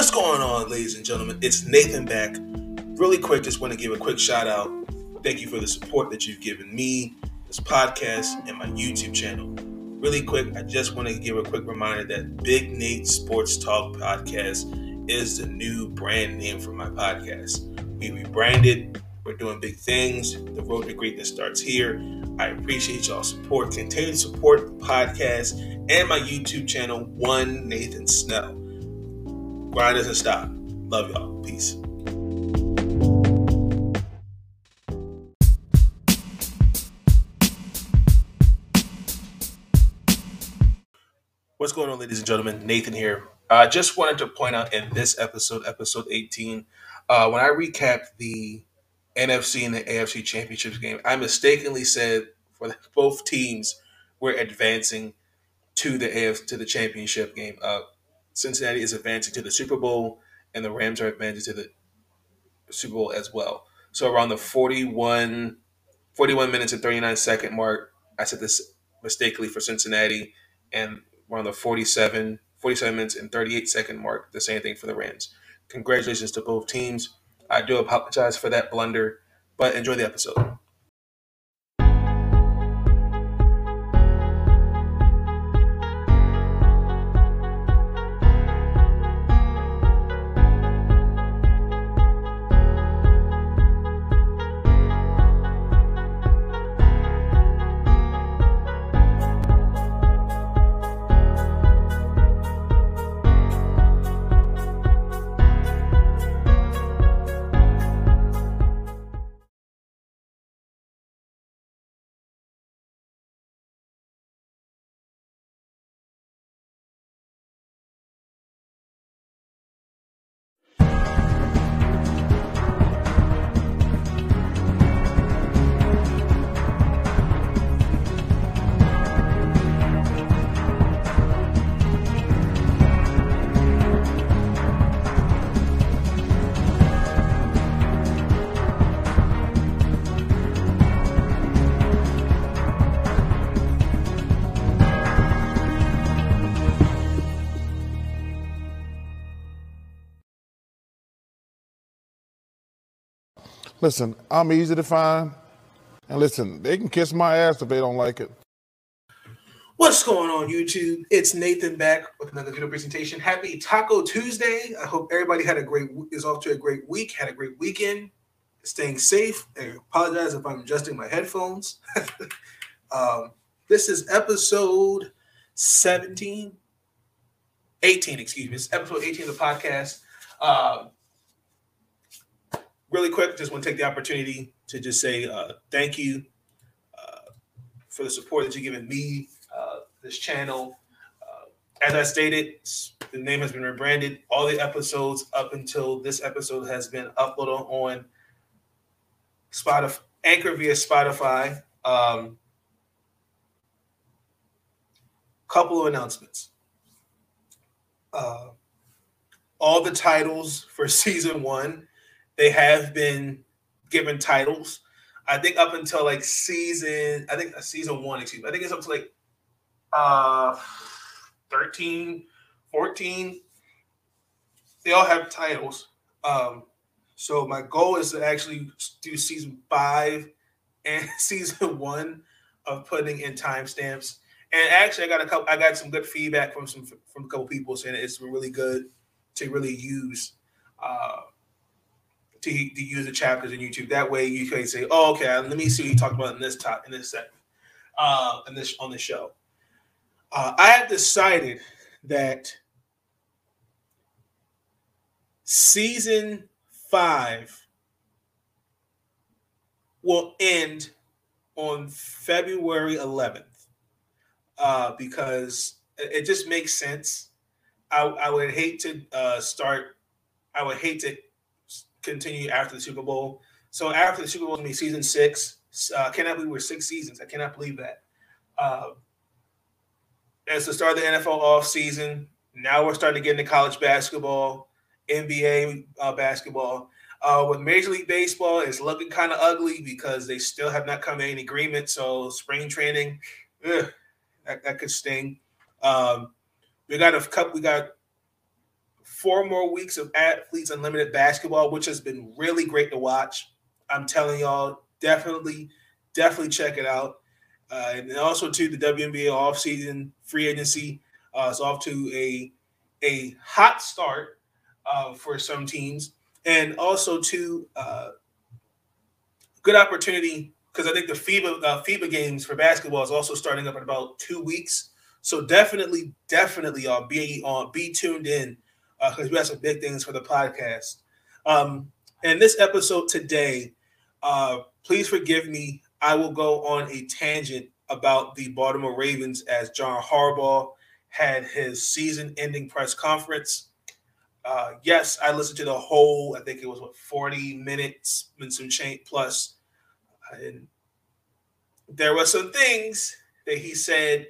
What's going on, ladies and gentlemen? It's Nathan back. Really quick, just want to give a quick shout out. Thank you for the support that you've given me, this podcast, and my YouTube channel. Really quick, I just want to give a quick reminder that Big Nate Sports Talk Podcast is the new brand name for my podcast. We rebranded, we're doing big things. The road to greatness starts here. I appreciate y'all support. Continue to support the podcast and my YouTube channel, One Nathan Snell. Grind doesn't stop. Love y'all. Peace. What's going on, ladies and gentlemen? Nathan here. I uh, just wanted to point out in this episode, episode 18, uh, when I recapped the NFC and the AFC championships game, I mistakenly said for both teams were advancing to the AF to the championship game. Uh, Cincinnati is advancing to the Super Bowl, and the Rams are advancing to the Super Bowl as well. So around the 41, 41 minutes and 39 second mark, I said this mistakenly for Cincinnati, and around the 47, 47 minutes and 38 second mark, the same thing for the Rams. Congratulations to both teams. I do apologize for that blunder, but enjoy the episode. Listen, I'm easy to find. And listen, they can kiss my ass if they don't like it. What's going on, YouTube? It's Nathan back with another video presentation. Happy Taco Tuesday. I hope everybody had a great is off to a great week, had a great weekend, staying safe. I apologize if I'm adjusting my headphones. um, this is episode 17, 18, excuse me. It's episode 18 of the podcast. Uh, really quick, just want to take the opportunity to just say uh, thank you uh, for the support that you've given me, uh, this channel. Uh, as I stated, the name has been rebranded. All the episodes up until this episode has been uploaded on Spotify, Anchor via Spotify. Um, couple of announcements. Uh, all the titles for season one they have been given titles. I think up until like season, I think uh, season one, excuse me. I think it's up to like uh 13, 14. They all have titles. Um, so my goal is to actually do season five and season one of putting in timestamps. And actually, I got a couple. I got some good feedback from some from a couple people saying it's really good to really use uh, to, to use the chapters in YouTube. That way you can say, oh, okay, let me see what you talked about in this top in this segment, uh, in this on the show. Uh, I have decided that season five will end on February 11th uh, because it just makes sense. I, I would hate to uh, start. I would hate to continue after the Super Bowl. So after the Super Bowl, I mean season six. Uh, cannot believe we're six seasons. I cannot believe that. Uh, it's the start of the NFL off season. Now we're starting to get into college basketball, NBA uh, basketball. Uh, with Major League Baseball, it's looking kind of ugly because they still have not come to any agreement. So spring training, ugh, that, that could sting. Um, we got a couple. We got four more weeks of Athletes Unlimited basketball, which has been really great to watch. I'm telling y'all, definitely, definitely check it out. Uh, and also to the WNBA offseason free agency uh, is off to a a hot start uh, for some teams, and also to uh, good opportunity because I think the FIBA uh, FIBA games for basketball is also starting up in about two weeks. So definitely, definitely, y'all be on, be tuned in because uh, we have some big things for the podcast. Um, and this episode today, uh, please forgive me. I will go on a tangent about the Baltimore Ravens as John Harbaugh had his season-ending press conference. Uh, yes, I listened to the whole. I think it was what forty minutes and some change plus, and there were some things that he said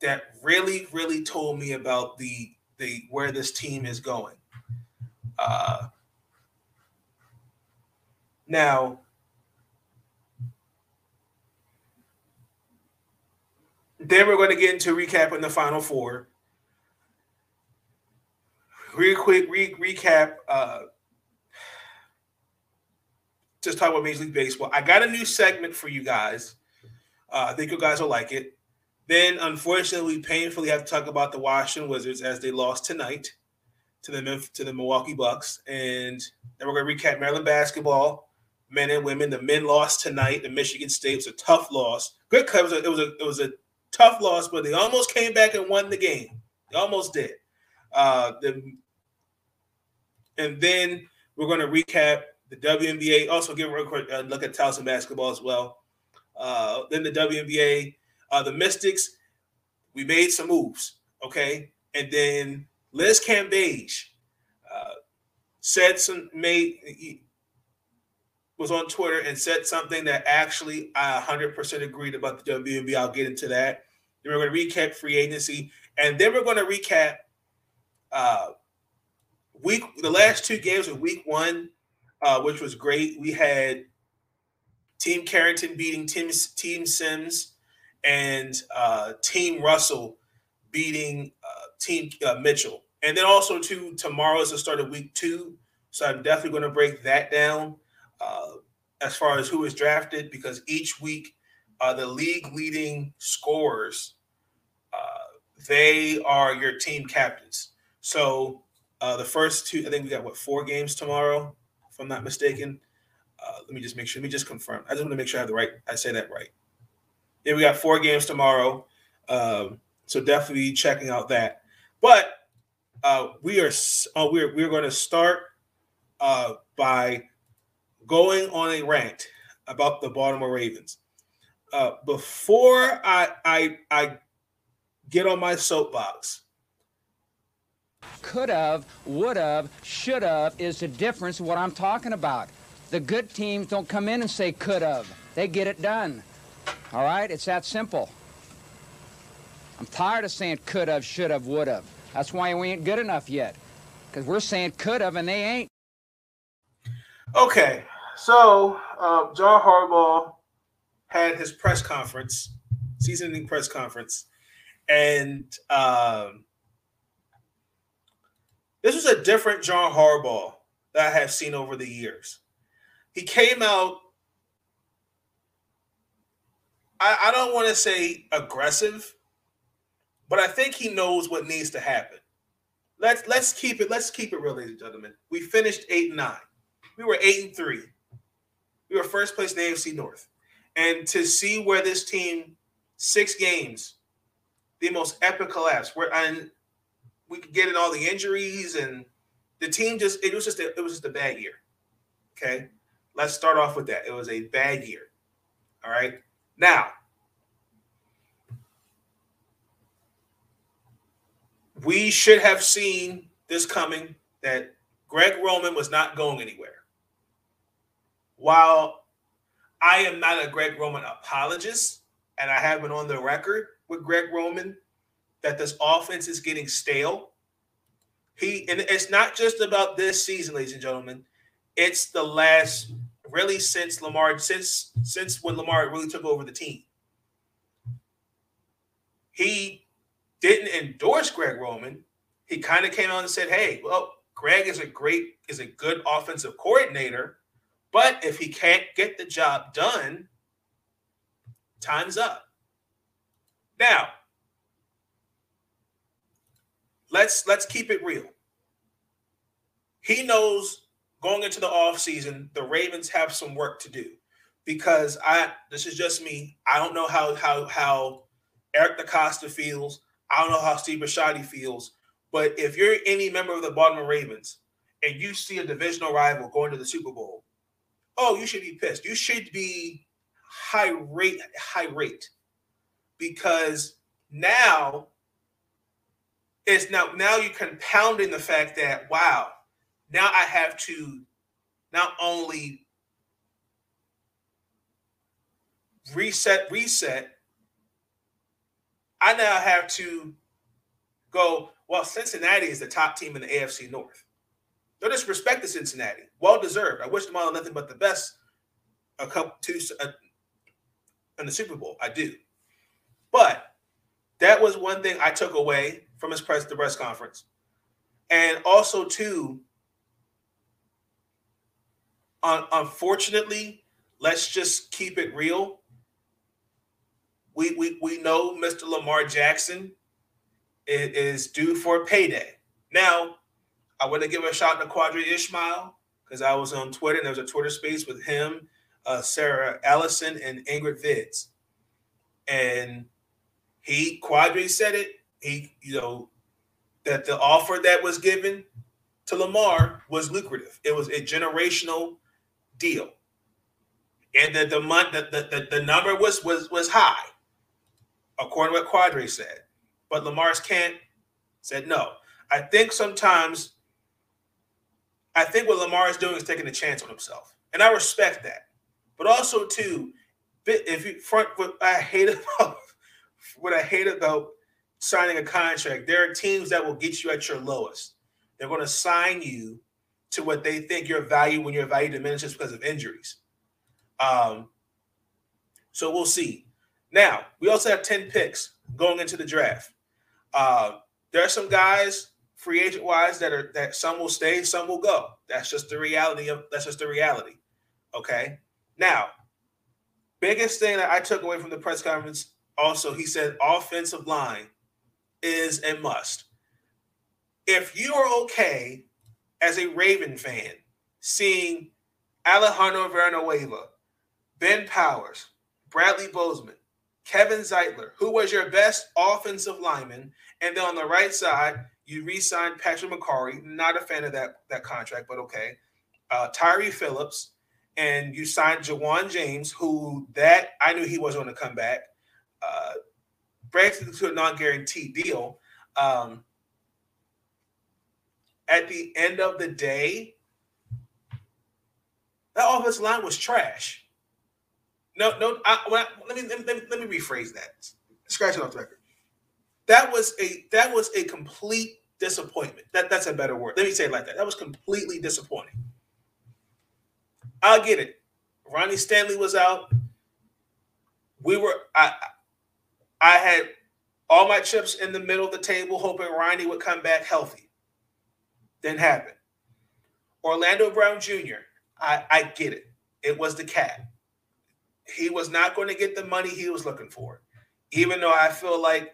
that really, really told me about the the where this team is going. Uh, now, then we're going to get into recapping the final four. Real quick re- recap. Uh, just talk about Major League Baseball. I got a new segment for you guys. Uh, I think you guys will like it. Then, unfortunately, we painfully have to talk about the Washington Wizards as they lost tonight to the to the Milwaukee Bucks, and then we're going to recap Maryland basketball, men and women. The men lost tonight. The Michigan State was a tough loss. It was a it was a tough loss, but they almost came back and won the game. They almost did. Uh, the, and then we're going to recap the WNBA. Also, give a quick uh, look at Towson basketball as well. Uh, then the WNBA uh, the Mystics, we made some moves, okay? And then Liz Cambage uh, said some made was on Twitter and said something that actually I 100% agreed about the WNBA. I'll get into that. Then we're going to recap free agency, and then we're going to recap uh, week the last two games of week one, uh, which was great. We had Team Carrington beating Team Team Sims and uh, Team Russell beating uh, Team uh, Mitchell. And then also, too, tomorrow is the start of week two. So I'm definitely going to break that down uh, as far as who is drafted because each week, uh, the league leading scorers, uh, they are your team captains. So the first two, I think we got what, four games tomorrow, if I'm not mistaken. let me just make sure. Let me just confirm. I just want to make sure I have the right, I say that right. Yeah, we got four games tomorrow. Um, so definitely checking out that. But uh, we are uh, we're we're going to start uh, by going on a rant about the Baltimore Ravens. Uh, before I, I I get on my soapbox, could have, would have, should have is the difference. What I'm talking about. The good teams don't come in and say could have. They get it done. All right? It's that simple. I'm tired of saying could have, should have, would have. That's why we ain't good enough yet. Because we're saying could have and they ain't. Okay. So, uh, John Harbaugh had his press conference, season ending press conference, and um, this was a different John Harbaugh that I have seen over the years. He came out I, I don't want to say aggressive, but I think he knows what needs to happen. Let's let's keep it let's keep it real, ladies and gentlemen. We finished eight and nine. We were eight and three. We were first place in AFC North, and to see where this team six games, the most epic collapse. Where and we could get in all the injuries and the team just it was just a, it was just a bad year. Okay, let's start off with that. It was a bad year. All right. Now, we should have seen this coming that Greg Roman was not going anywhere. While I am not a Greg Roman apologist, and I have been on the record with Greg Roman that this offense is getting stale. He and it's not just about this season, ladies and gentlemen. It's the last really since Lamar since since when Lamar really took over the team. He didn't endorse Greg Roman, he kind of came on and said, "Hey, well, Greg is a great is a good offensive coordinator, but if he can't get the job done, time's up." Now, let's let's keep it real. He knows going into the offseason, the Ravens have some work to do because I this is just me. I don't know how how how Eric DeCosta feels. I don't know how Steve Bisciotti feels. But if you're any member of the Baltimore Ravens and you see a divisional rival going to the Super Bowl, oh, you should be pissed. You should be high rate, high rate, because now it's now now you're compounding the fact that wow, now I have to not only reset, reset, I now have to go, well, Cincinnati is the top team in the AFC North. No disrespect to Cincinnati. Well deserved. I wish them all nothing but the best a couple two uh, in the Super Bowl. I do. But that was one thing I took away from his press the press conference. And also too, un- unfortunately, let's just keep it real. We, we, we know Mr. Lamar Jackson is, is due for a payday. Now, I want to give a shout to Qadry Ismail because I was on Twitter and there was a Twitter space with him, uh, Sarah Allison, and Ingrid Vids. And he, Qadry said it. He, you know, that the offer that was given to Lamar was lucrative. It was a generational deal. And that the month that the, the, the number was was was high, according to what Qadry said. But Lamar's can't said no. I think sometimes I think what Lamar is doing is taking a chance on himself. And I respect that. But also too, if you front what I hate about what I hate about signing a contract, there are teams that will get you at your lowest. They're going to sign you to what they think your value when your value diminishes because of injuries. Um, so we'll see. Now, we also have 10 picks going into the draft. Uh, there are some guys, free agent wise, that are that some will stay, some will go. That's just the reality of that's just the reality. Okay. Now, biggest thing that I took away from the press conference also, he said offensive line is a must. If you are okay as a Raven fan seeing Alejandro Villanueva, Ben Powers, Bradley Bozeman, Kevin Zeitler, who was your best offensive lineman, and then on the right side, you re-signed Patrick Mekari. Not a fan of that that contract, but okay. Uh, Tyre Phillips, and you signed Ja'Wuan James, who that I knew he was going to come back. Uh, breaks to a non-guaranteed deal. Um, at the end of the day, that offensive line was trash. No, no. I, I, let, me, let, me, let me rephrase that. Scratch it off the record. That was a that was a complete disappointment. That that's a better word. Let me say it like that. That was completely disappointing. I'll get it. Ronnie Stanley was out. We were I I had all my chips in the middle of the table, hoping Ronnie would come back healthy. Didn't happen. Orlando Brown Jr. I, I get it. It was the cat. He was not going to get the money he was looking for, even though I feel like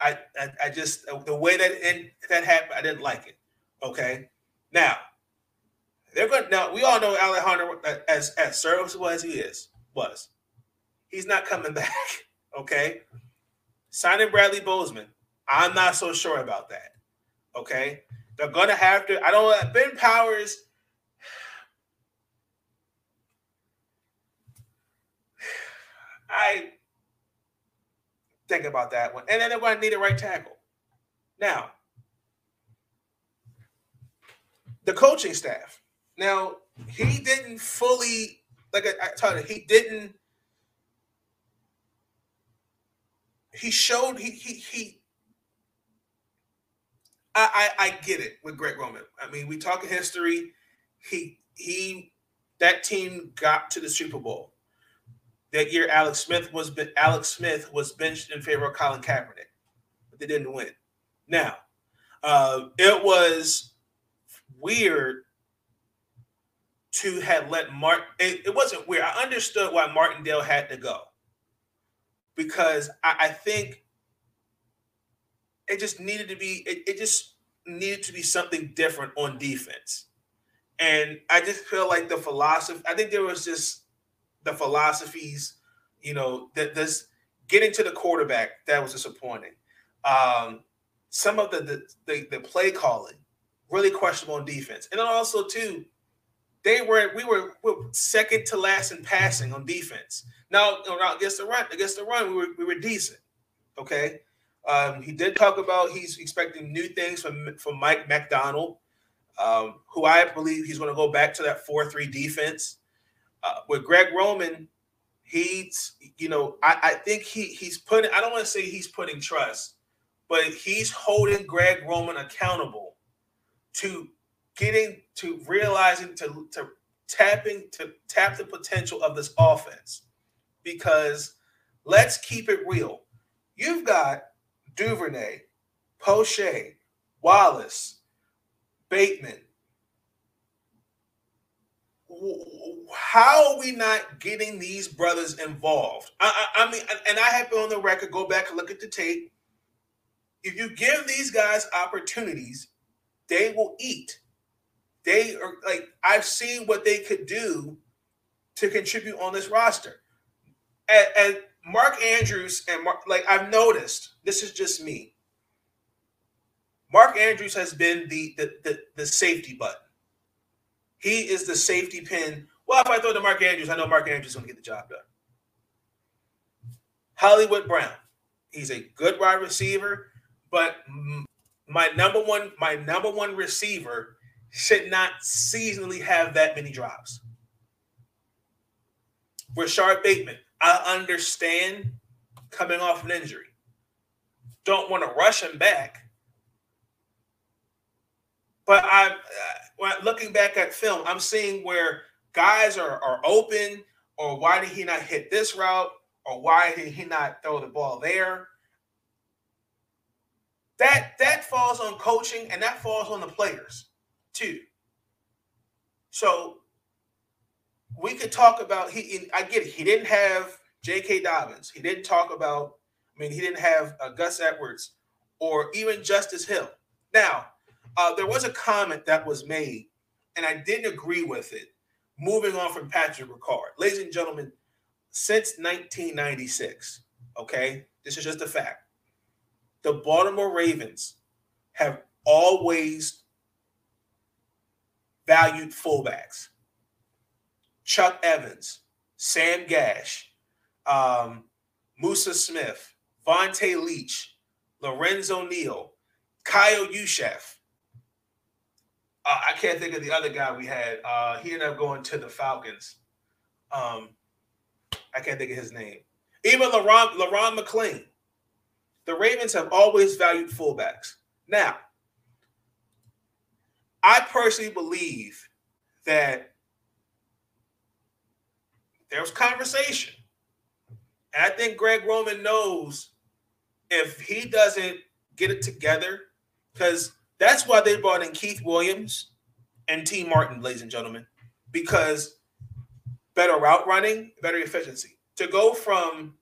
I, I, I just the way that that happened, I didn't like it. Okay, now they're going now. We all know Alejandro uh, as as serviceable as he is was. He's not coming back. Okay, signing Bradley Bozeman, I'm not so sure about that. Okay, they're gonna have to. I don't. Ben Powers. I think about that one, and then they're to need a right tackle. Now, the coaching staff. Now he didn't fully, like I, I told you, he didn't. He showed he he he I, I, I get it with Greg Roman. I mean, we talk history. He he that team got to the Super Bowl. That year, Alex Smith was Alex Smith was benched in favor of Colin Kaepernick, but they didn't win. Now, uh, it was weird to have let Mark. It, it, wasn't weird. I understood why Martindale had to go because I, I think it just needed to be. It, it just needed to be something different on defense, and I just feel like the philosophy. I think there was just the philosophies, you know, that this getting to the quarterback that was disappointing. Um, some of the the, the, the play calling really questionable on defense, and then also too they were we were, we were, second to last in passing on defense. Now, against the run, against the run, we were we were decent. Okay. Um, he did talk about he's expecting new things from from Mike Macdonald, um, who I believe he's going to go back to that four three defense. Uh, with Greg Roman, he's you know I, I think he he's putting I don't want to say he's putting trust, but he's holding Greg Roman accountable to getting to realizing to to tapping to tap the potential of this offense because let's keep it real. You've got Duvernay, Proche, Wallace, Bateman. How are we not getting these brothers involved? I, I, I mean, and I have been on the record. Go back and look at the tape. If you give these guys opportunities, they will eat. They are like I've seen what they could do to contribute on this roster. And, and Mark Andrews and Mark, like I've noticed, this is just me. Mark Andrews has been the the, the, the safety button. He is the safety pin. Well, if I throw to Mark Andrews, I know Mark Andrews is going to get the job done. Hollywood Brown, he's a good wide receiver, but my number one, my number one receiver should not seasonally have that many drops. Rashod Bateman, I understand coming off an injury. Don't want to rush him back. But I'm uh, looking back at film, I'm seeing where guys are, are open, or why did he not hit this route, or why did he not throw the ball there? That that falls on coaching and that falls on the players too. So we could talk about he. I get it. He didn't have J.K. Dobbins. He didn't talk about. I mean, he didn't have uh, Gus Edwards or even Justice Hill. Now, uh, there was a comment that was made, and I didn't agree with it. Moving on from Patrick Ricard, ladies and gentlemen, since 1996, okay, this is just a fact. The Baltimore Ravens have always valued fullbacks. Chuck Evans, Sam Gash, um, Musa Smith, Vonta Leach, Lorenzo Neal, Kyle Juszczyk. Uh, I can't think of the other guy we had. Uh, he ended up going to the Falcons. Um, I can't think of his name. Even Le'Ron, Le'Ron McClain. The Ravens have always valued fullbacks. Now, I personally believe that there was conversation. And I think Greg Roman knows if he doesn't get it together, because that's why they brought in Keith Williams and Tee Martin, ladies and gentlemen, because better route running, better efficiency. To go from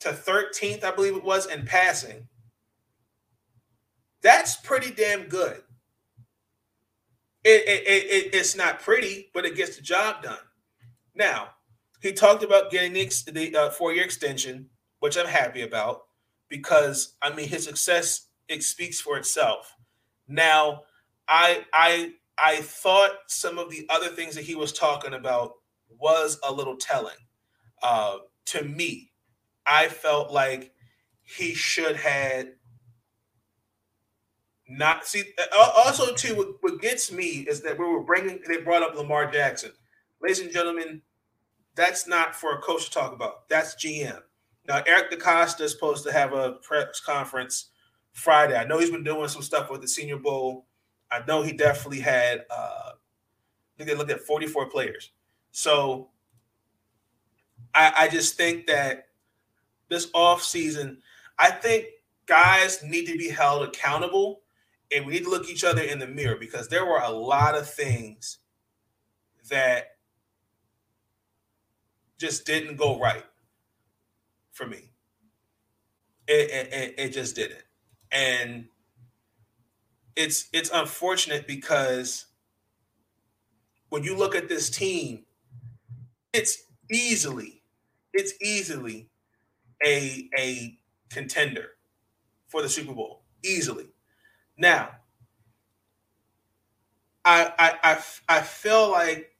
to 13th, I believe it was, in passing that's pretty damn good. It, it, it, it's not pretty, but it gets the job done. Now, he talked about getting the, the uh, four year extension, which I'm happy about because I mean his success it speaks for itself. Now, I I I thought some of the other things that he was talking about was a little telling. Uh, to me, I felt like he should had not see. Uh, also, too, what, what gets me is that we were bringing. They brought up Lamar Jackson, ladies and gentlemen. That's not for a coach to talk about. That's GM. Now, Eric DeCosta is supposed to have a press conference Friday. I know he's been doing some stuff with the Senior Bowl. I know he definitely had. Uh, I think they looked at 44 players. So, I, I just think that this off season, I think guys need to be held accountable and we need to look each other in the mirror because there were a lot of things that just didn't go right for me. It, it, it just didn't. And it's it's unfortunate because when you look at this team, it's easily, it's easily a a contender for the Super Bowl. Easily. Now, I I I, I feel like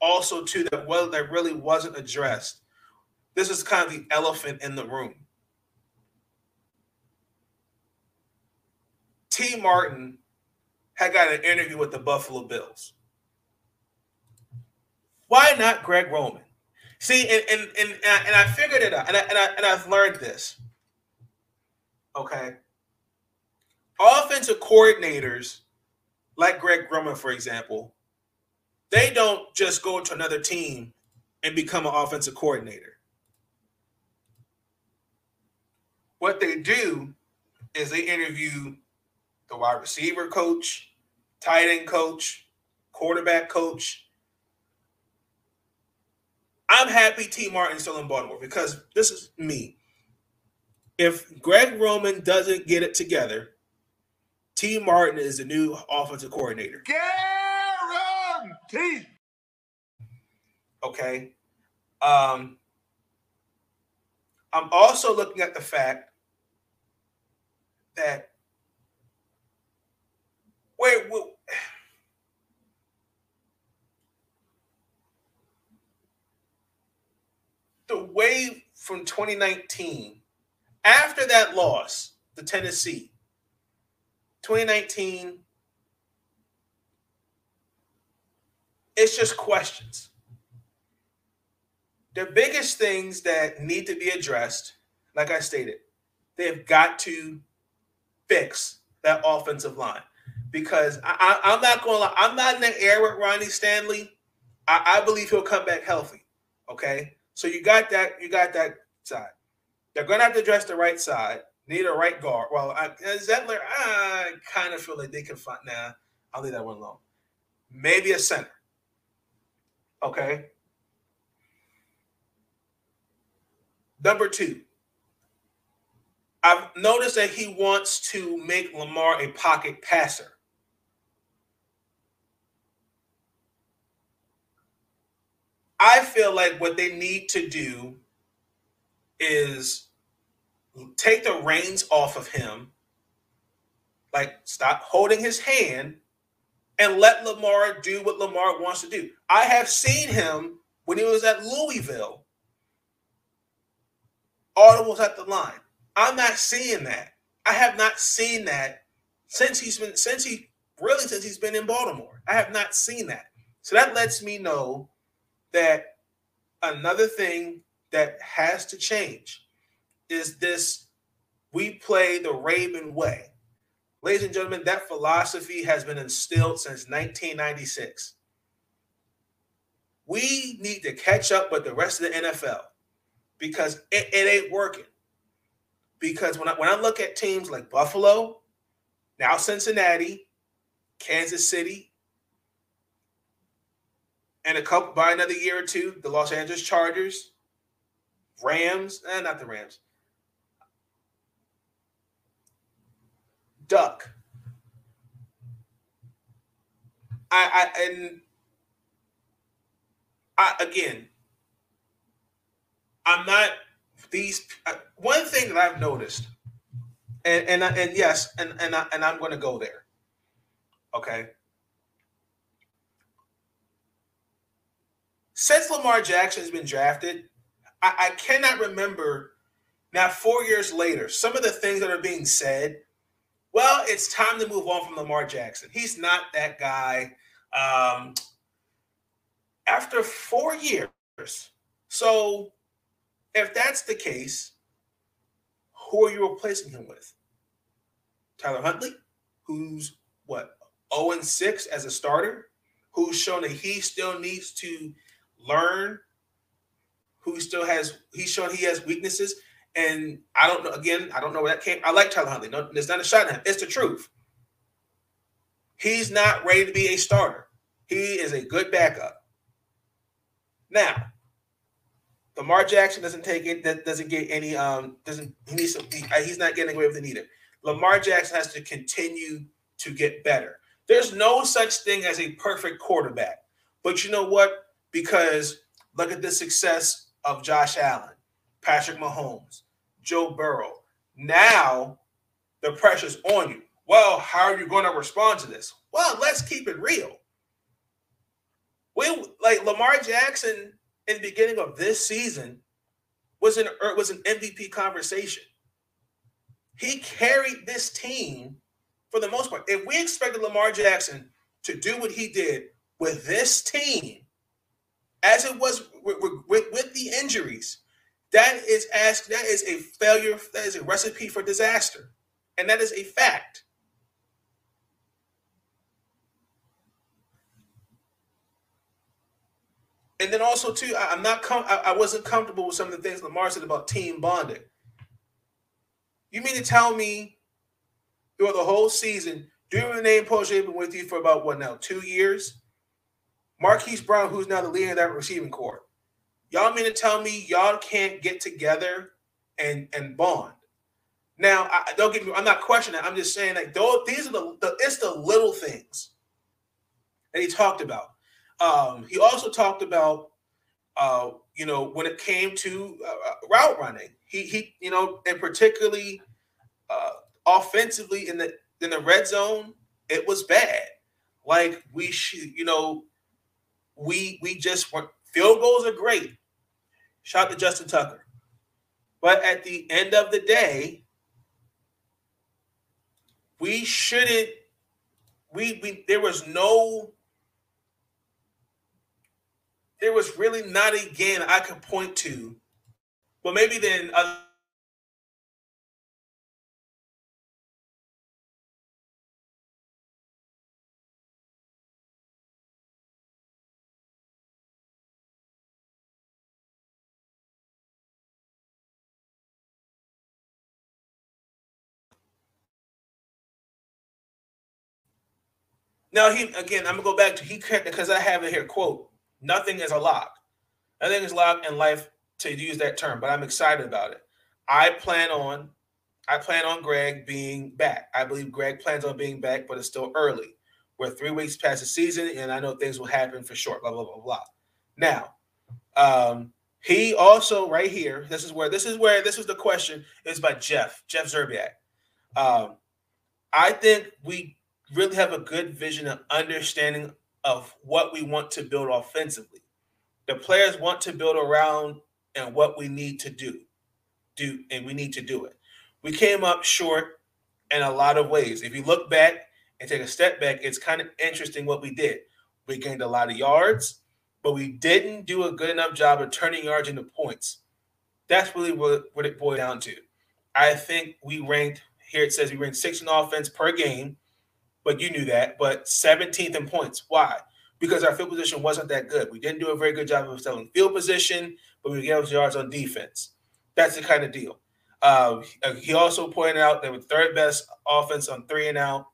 also too that well that really wasn't addressed. This is kind of the elephant in the room. Tee Martin had got an interview with the Buffalo Bills. Why not Greg Roman? See, and and and, and I figured it out, and I, and I and I've learned this. Okay. Offensive coordinators, like Greg Roman, for example, they don't just go to another team and become an offensive coordinator. What they do is they interview the wide receiver coach, tight end coach, quarterback coach. I'm happy Tee Martin's still in Baltimore because this is me. If Greg Roman doesn't get it together, Tee Martin is the new offensive coordinator. Guaranteed. Okay. Um, I'm also looking at the fact that wait, wait the way from 2019 after that loss the Tennessee 2019 it's just questions the biggest things that need to be addressed like I stated they've got to fix that offensive line because I, am not going to I'm not in the air with Ronnie Stanley. I, I, believe he'll come back healthy. Okay. So you got that, you got that side. They're gonna have to address the right side. Need a right guard. Well, I, Zeitler, I kind of feel like they can find now. Nah, I'll leave that one alone. Maybe a center. Okay. Number two, I've noticed that he wants to make Lamar a pocket passer. I feel like what they need to do is take the reins off of him, like stop holding his hand and let Lamar do what Lamar wants to do. I have seen him when he was at Louisville, audibles at the line. I'm not seeing that. I have not seen that since he's been since he really since he's been in Baltimore. I have not seen that. So that lets me know that another thing that has to change is this we play the Raven way. Ladies and gentlemen, that philosophy has been instilled since 1996. We need to catch up with the rest of the NFL because it, it ain't working because when I, when I look at teams like Buffalo, now Cincinnati, Kansas City, and a couple by another year or two, the Los Angeles Chargers, Rams, and eh, not the Rams, Duck. I, I and I again, I'm not these uh, one thing that I've noticed, and and and yes, and and I, and I'm going to go there. Okay. Since Lamar Jackson has been drafted, I, I cannot remember now. Four years later, some of the things that are being said. Well, it's time to move on from Lamar Jackson. He's not that guy. Um, after four years, so if that's the case, who are you replacing him with? Tyler Huntley, who's what, 0 and 6 as a starter, who's shown that he still needs to learn, who still has, he's shown he has weaknesses. And I don't know. Again, I don't know where that came. I like Tyler Huntley. No, it's not a shot at him. It's the truth. He's not ready to be a starter. He is a good backup. Now, Lamar Jackson doesn't take it. That doesn't get any. Um, doesn't he needs some? He, he's not getting away with it either. Lamar Jackson has to continue to get better. There's no such thing as a perfect quarterback. But you know what? Because look at the success of Josh Allen, Patrick Mahomes, Joe Burrow. Now the pressure's on you. Well, how are you going to respond to this? Well, let's keep it real. We like Lamar Jackson in the beginning of this season was an er, was an MVP conversation. He carried this team for the most part. If we expected Lamar Jackson to do what he did with this team, as it was with, with, with the injuries, that is asked. That is a failure. That is a recipe for disaster, and that is a fact. And then also too, I, am not. Com- I, I wasn't comfortable with some of the things Lamar said about team bonding. You mean to tell me throughout the whole season, Duvernay name Proche have been with you for about what now, two years? Marquise Brown, who's now the leader of that receiving corps. Y'all mean to tell me y'all can't get together and and bond? Now, I, don't get me. I'm not questioning. I'm just saying that though these are the, the it's the little things that he talked about. Um, he also talked about uh, you know when it came to uh, uh route running. He he you know and particularly uh, offensively in the in the red zone, it was bad. Like we should, you know, we we just went field goals are great. Shout to Justin Tucker. But at the end of the day, we shouldn't we, we there was no there was really not a game I could point to. But maybe then uh, Now he again, I'm gonna go back to he because I have it here. Quote: Nothing is a lock. Nothing is locked in life to use that term, but I'm excited about it. I plan on, I plan on Greg being back. I believe Greg plans on being back, but it's still early. We're three weeks past the season, and I know things will happen for sure. Blah blah blah blah. Now, um, he also right here. This is where this is where this is the question is by Jeff Jeff Zrebiec. Um, I think we really have a good vision and understanding of what we want to build offensively. The players want to build around and what we need to do. Do and we need to do it. We came up short in a lot of ways. If you look back and take a step back, it's kind of interesting what we did. We gained a lot of yards, but we didn't do a good enough job of turning yards into points. That's really what, what it boiled down to. I think we ranked here. It says we ranked sixth in offense per game but you knew that. But 17th in points. Why? Because our field position wasn't that good. We didn't do a very good job of selling field position, but we gave us yards on defense. That's the kind of deal. Uh, he also pointed out they were third best offense on three and out,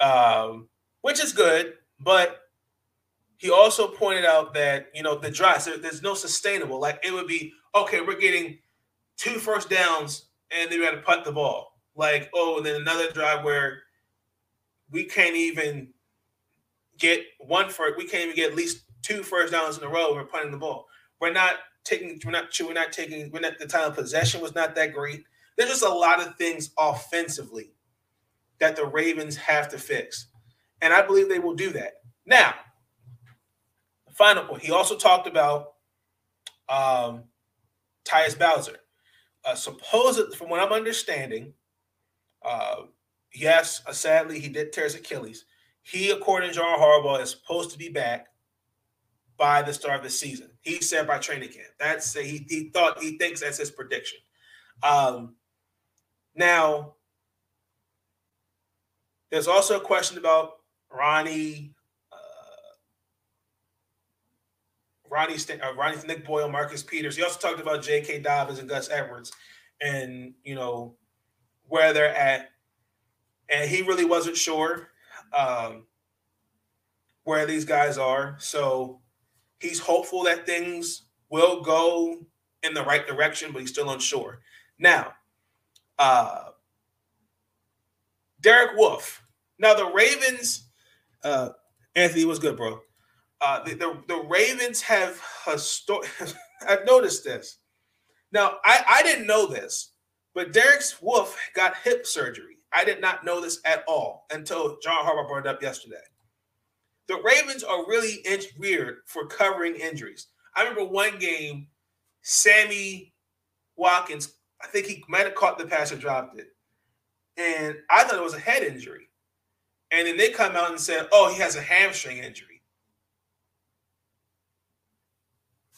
um, which is good. But he also pointed out that you know the drives there's no sustainable. Like it would be okay, we're getting two first downs and then we got to punt the ball. Like oh, and then another drive where we can't even get one for we can't even get at least two first downs in a row. We're punting the ball. We're not taking. We're not. We're not taking. We're not. The time of possession was not that great. There's just a lot of things offensively that the Ravens have to fix, and I believe they will do that. Now, the final point. He also talked about um, Tyus Bowser. Uh, supposedly, from what I'm understanding, uh, yes, uh, sadly, he did tear his Achilles. He, according to John Harbaugh, is supposed to be back by the start of the season. He said by training camp. That's he, he thought he thinks that's his prediction. Um, now, there's also a question about Ronnie, uh, Ronnie, uh, Ronnie Nick Boyle, Marcus Peters. He also talked about J.K. Dobbins and Gus Edwards and you know where they're at, and he really wasn't sure um, where these guys are. So he's hopeful that things will go in the right direction, but he's still unsure. Now, uh, Derek Wolfe. Now the Ravens, uh, Anthony was good, bro. Uh, the, the, the Ravens have a. I've noticed this. Now, I, I didn't know this, but Derek Wolfe got hip surgery. I did not know this at all until John Harbaugh brought it up yesterday. The Ravens are really inch weird for covering injuries. I remember one game, Sammy Watkins, I think he might have caught the pass or dropped it. And I thought it was a head injury. And then they come out and said, oh, he has a hamstring injury.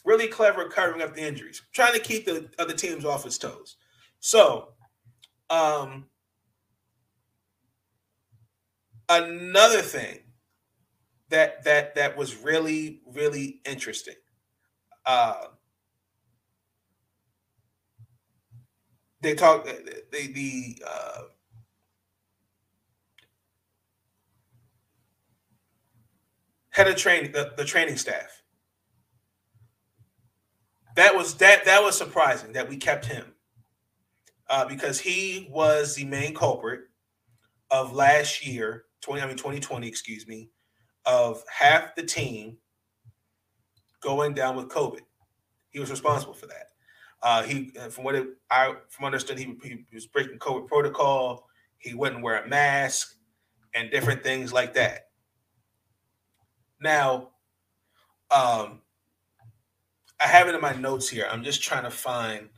Really clever covering up the injuries, trying to keep the other teams off its toes. So, um, another thing that that that was really really interesting. Uh, they talk the the uh, head of training the, the training staff. That was that that was surprising that we kept him uh, because he was the main culprit of last year 20 I mean 2020 excuse me of half the team going down with COVID. He was responsible for that. Uh, he, from what it, I from understood, he, he was breaking COVID protocol. He wouldn't wear a mask and different things like that. Now, um, I have it in my notes here. I'm just trying to find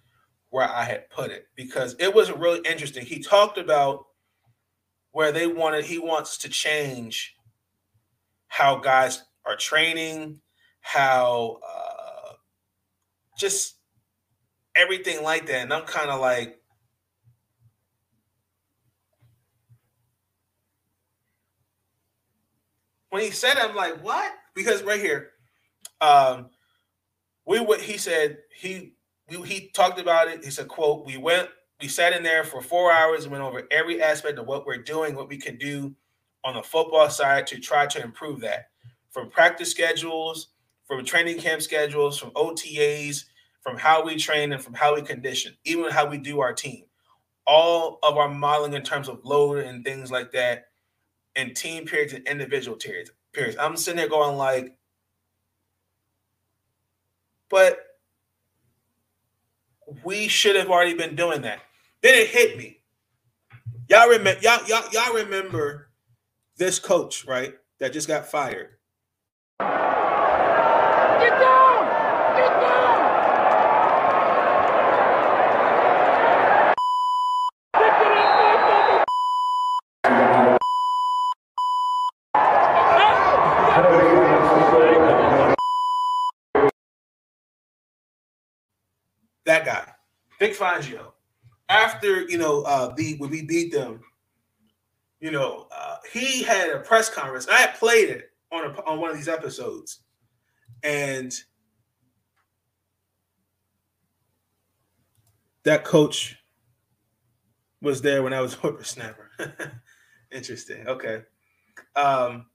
where I had put it because it was really interesting. He talked about where they wanted, he wants to change how guys are training, how uh, just everything like that. And I'm kind of like, when he said I'm like, what? Because right here, um, we would. He said he we, he talked about it. He said, "quote We went, we sat in there for four hours and went over every aspect of what we're doing, what we can do on the football side to try to improve that, from practice schedules, from training camp schedules, from OTAs, from how we train and from how we condition, even how we do our team. All of our modeling in terms of load and things like that, and team periods and individual periods. Periods. I'm sitting there going like, but we should have already been doing that. Then it hit me. Y'all remember? Y'all, y'all, y'all remember this coach, right? That just got fired. Get down! Get down! That guy, Vic Fangio. After you know, uh, the when we beat them, you know, uh, he had a press conference. I had played it on a, on one of these episodes, and that coach was there when I was whippersnapper. Interesting. Okay. Um,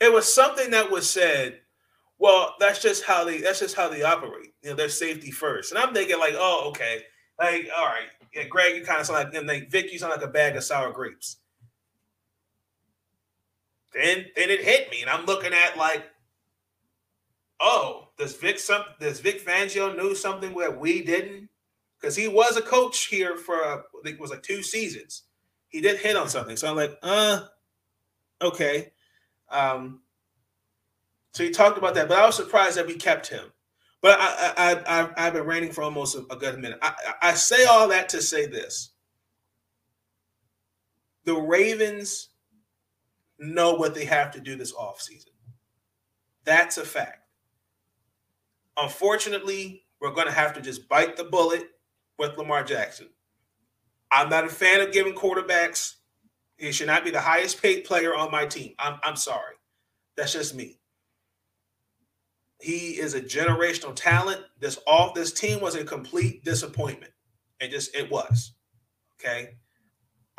it was something that was said. Well, that's just how they. That's just how they operate. You know, they're safety first, and I'm thinking like, oh, okay, like, all right, yeah, Greg, you kind of sound like, and like Vic, you sound like a bag of sour grapes. Then, then it hit me, and I'm looking at like, oh, does Vic some does Vic Fangio knew something that we didn't? Because he was a coach here for I think it was like two seasons. He did hit on something, so I'm like, uh, okay. Um, so he talked about that, but I was surprised that we kept him. But I, I, I, have been ranting for almost a, a good minute. I, I say all that to say this: the Ravens know what they have to do this offseason. That's a fact. Unfortunately, we're going to have to just bite the bullet with Lamar Jackson. I'm not a fan of giving quarterbacks. He should not be the highest paid player on my team. I'm, I'm sorry. That's just me. He is a generational talent. This off this team was a complete disappointment. It just it was. Okay.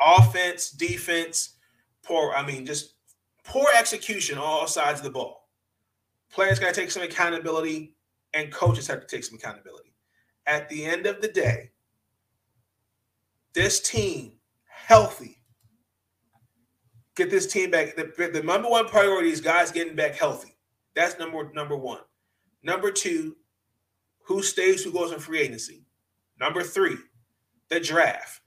Offense, defense, poor, I mean, just poor execution on all sides of the ball. Players got to take some accountability, and coaches have to take some accountability. At the end of the day, this team healthy. Get this team back. The, the number one priority is guys getting back healthy. That's number number one. Number two, who stays, who goes in free agency. Number three, the draft.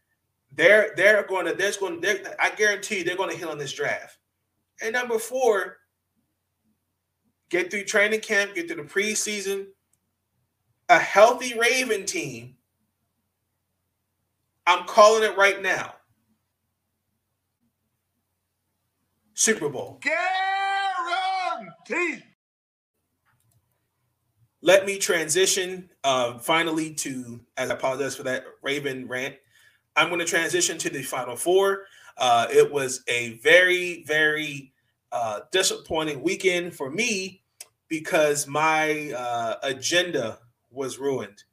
They're they're going to there's going to I guarantee you they're going to hit on this draft. And number four, get through training camp, get through the preseason. A healthy Raven team. I'm calling it right now. Super Bowl. Guaranteed. Let me transition uh, finally to, as I apologize for that Raven rant. I'm going to transition to the Final Four. Uh, it was a very, very uh, disappointing weekend for me because my uh, agenda was ruined.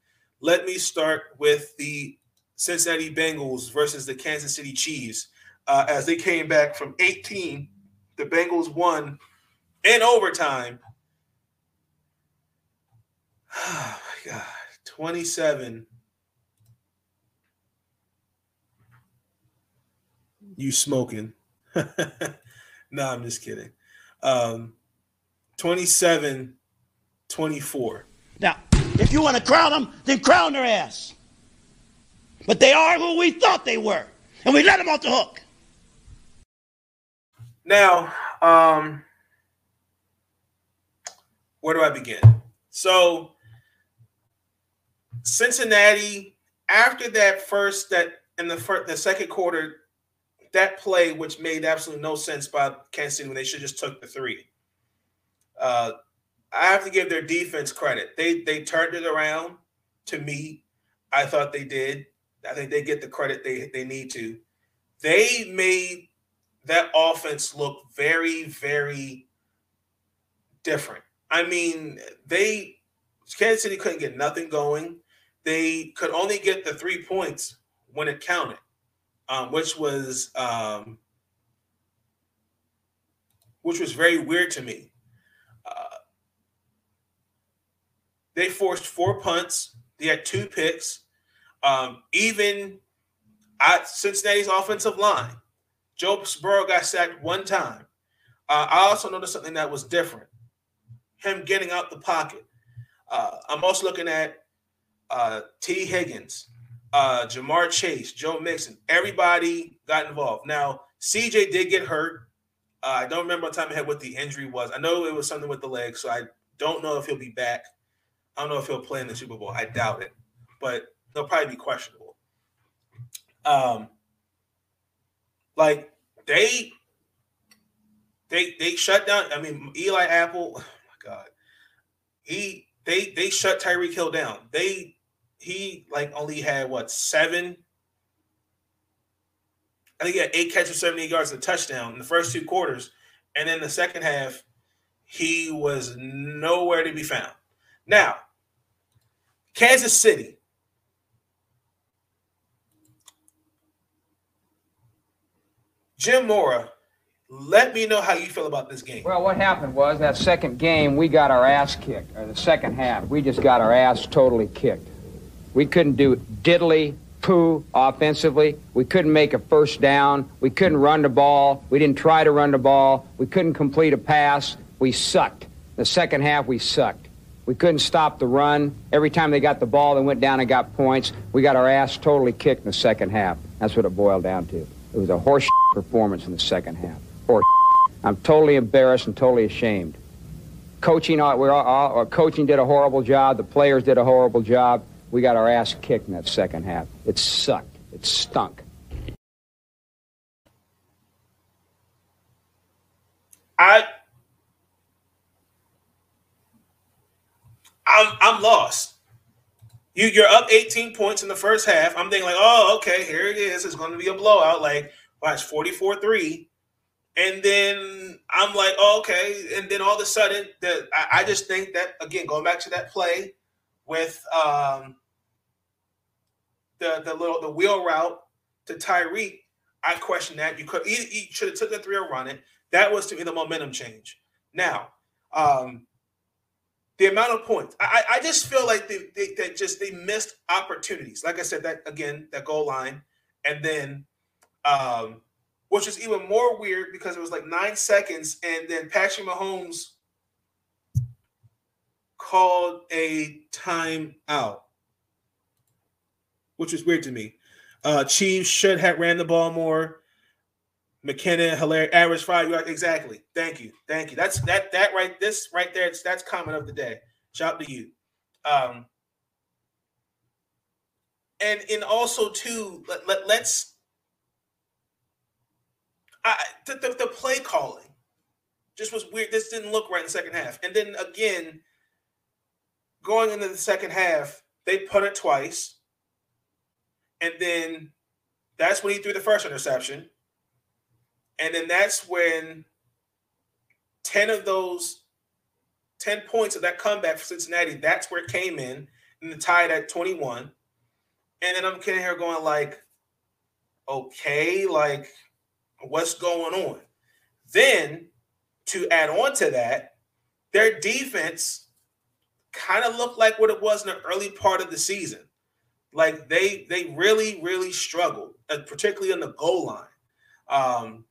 Let me start with the Cincinnati Bengals versus the Kansas City Chiefs. Uh, as they came back from 18, the Bengals won in overtime. Oh my God. 27 you smoking. no, I'm just kidding. Um, 27 24. Now, if you want to crown them, then crown their ass. But they are who we thought they were, and we let them off the hook. Now, um, where do I begin? So, Cincinnati, after that first, that in the first, the second quarter, that play, which made absolutely no sense by Kansas City when they should just took the three. Uh, I have to give their defense credit. They they turned it around. To me, I thought they did. I think they get the credit they they need to. They made that offense look very very different. I mean, they Kansas City couldn't get nothing going. They could only get the three points when it counted um, which was um, which was very weird to me. Uh, they forced four punts. They had two picks. Um, even at Cincinnati's offensive line, Joe Burrow got sacked one time. Uh, I also noticed something that was different. Him getting out the pocket. Uh, I'm also looking at uh, Tee Higgins uh, Ja'Marr Chase, Joe Mixon, everybody got involved. Now, CJ did get hurt. Uh, I don't remember time ahead what the injury was. I know it was something with the leg, so I don't know if he'll be back. I don't know if he'll play in the Super Bowl. I doubt it, but he'll probably be questionable. Um, like they, they, they shut down. I mean, Eli Apple. Oh my God, he they they shut Tyreek Hill down. They he like only had what seven. I think he had eight catches, 78 yards, a touchdown in the first two quarters. And then the second half, he was nowhere to be found. Now, Kansas City. Jim Mora, let me know how you feel about this game. Well, what happened was that second game, we got our ass kicked, or the second half. We just got our ass totally kicked. We couldn't do diddly poo offensively. We couldn't make a first down. We couldn't run the ball. We didn't try to run the ball. We couldn't complete a pass. We sucked. The second half, we sucked. We couldn't stop the run. Every time they got the ball, they went down and got points. We got our ass totally kicked in the second half. That's what it boiled down to. It was a horse performance in the second half. Horse. I'm totally embarrassed and totally ashamed. Coaching, uh, we're all, uh, coaching did a horrible job. The players did a horrible job. We got our ass kicked in that second half. It sucked. It stunk. I I'm I'm lost. You you're up 18 points in the first half. I'm thinking like, oh, okay, here it is. It's going to be a blowout. Like, watch 44-3. And then I'm like, oh, okay. And then all of a sudden, the, I, I, just think that again, going back to that play with um, the the little the wheel route to Tyreek, I question that. You could you, should have took the three or run it. That was to me the momentum change. Now, um, the amount of points, I, I just feel like they, they, they just they missed opportunities. Like I said, that again, that goal line, and then um, which is even more weird because it was like nine seconds, and then Patrick Mahomes called a timeout, which was weird to me. Uh, Chiefs should have ran the ball more. McKinnon, hilarious, average five yards. Exactly. Thank you. Thank you. That's that that right. This right there. That's comment of the day. Shout to you. Um, and and also too. Let, let let's. I the, the, the play calling just was weird. This didn't look right in the second half. And then again, going into the second half, they put it twice. And then that's when he threw the first interception. And then that's when 10 of those 10 points of that comeback for Cincinnati, that's where it came in, and the tied at 21. And then I'm kidding here going like, okay, like what's going on? Then to add on to that, their defense kind of looked like what it was in the early part of the season. Like they they really really struggled, uh, particularly on the goal line. Um,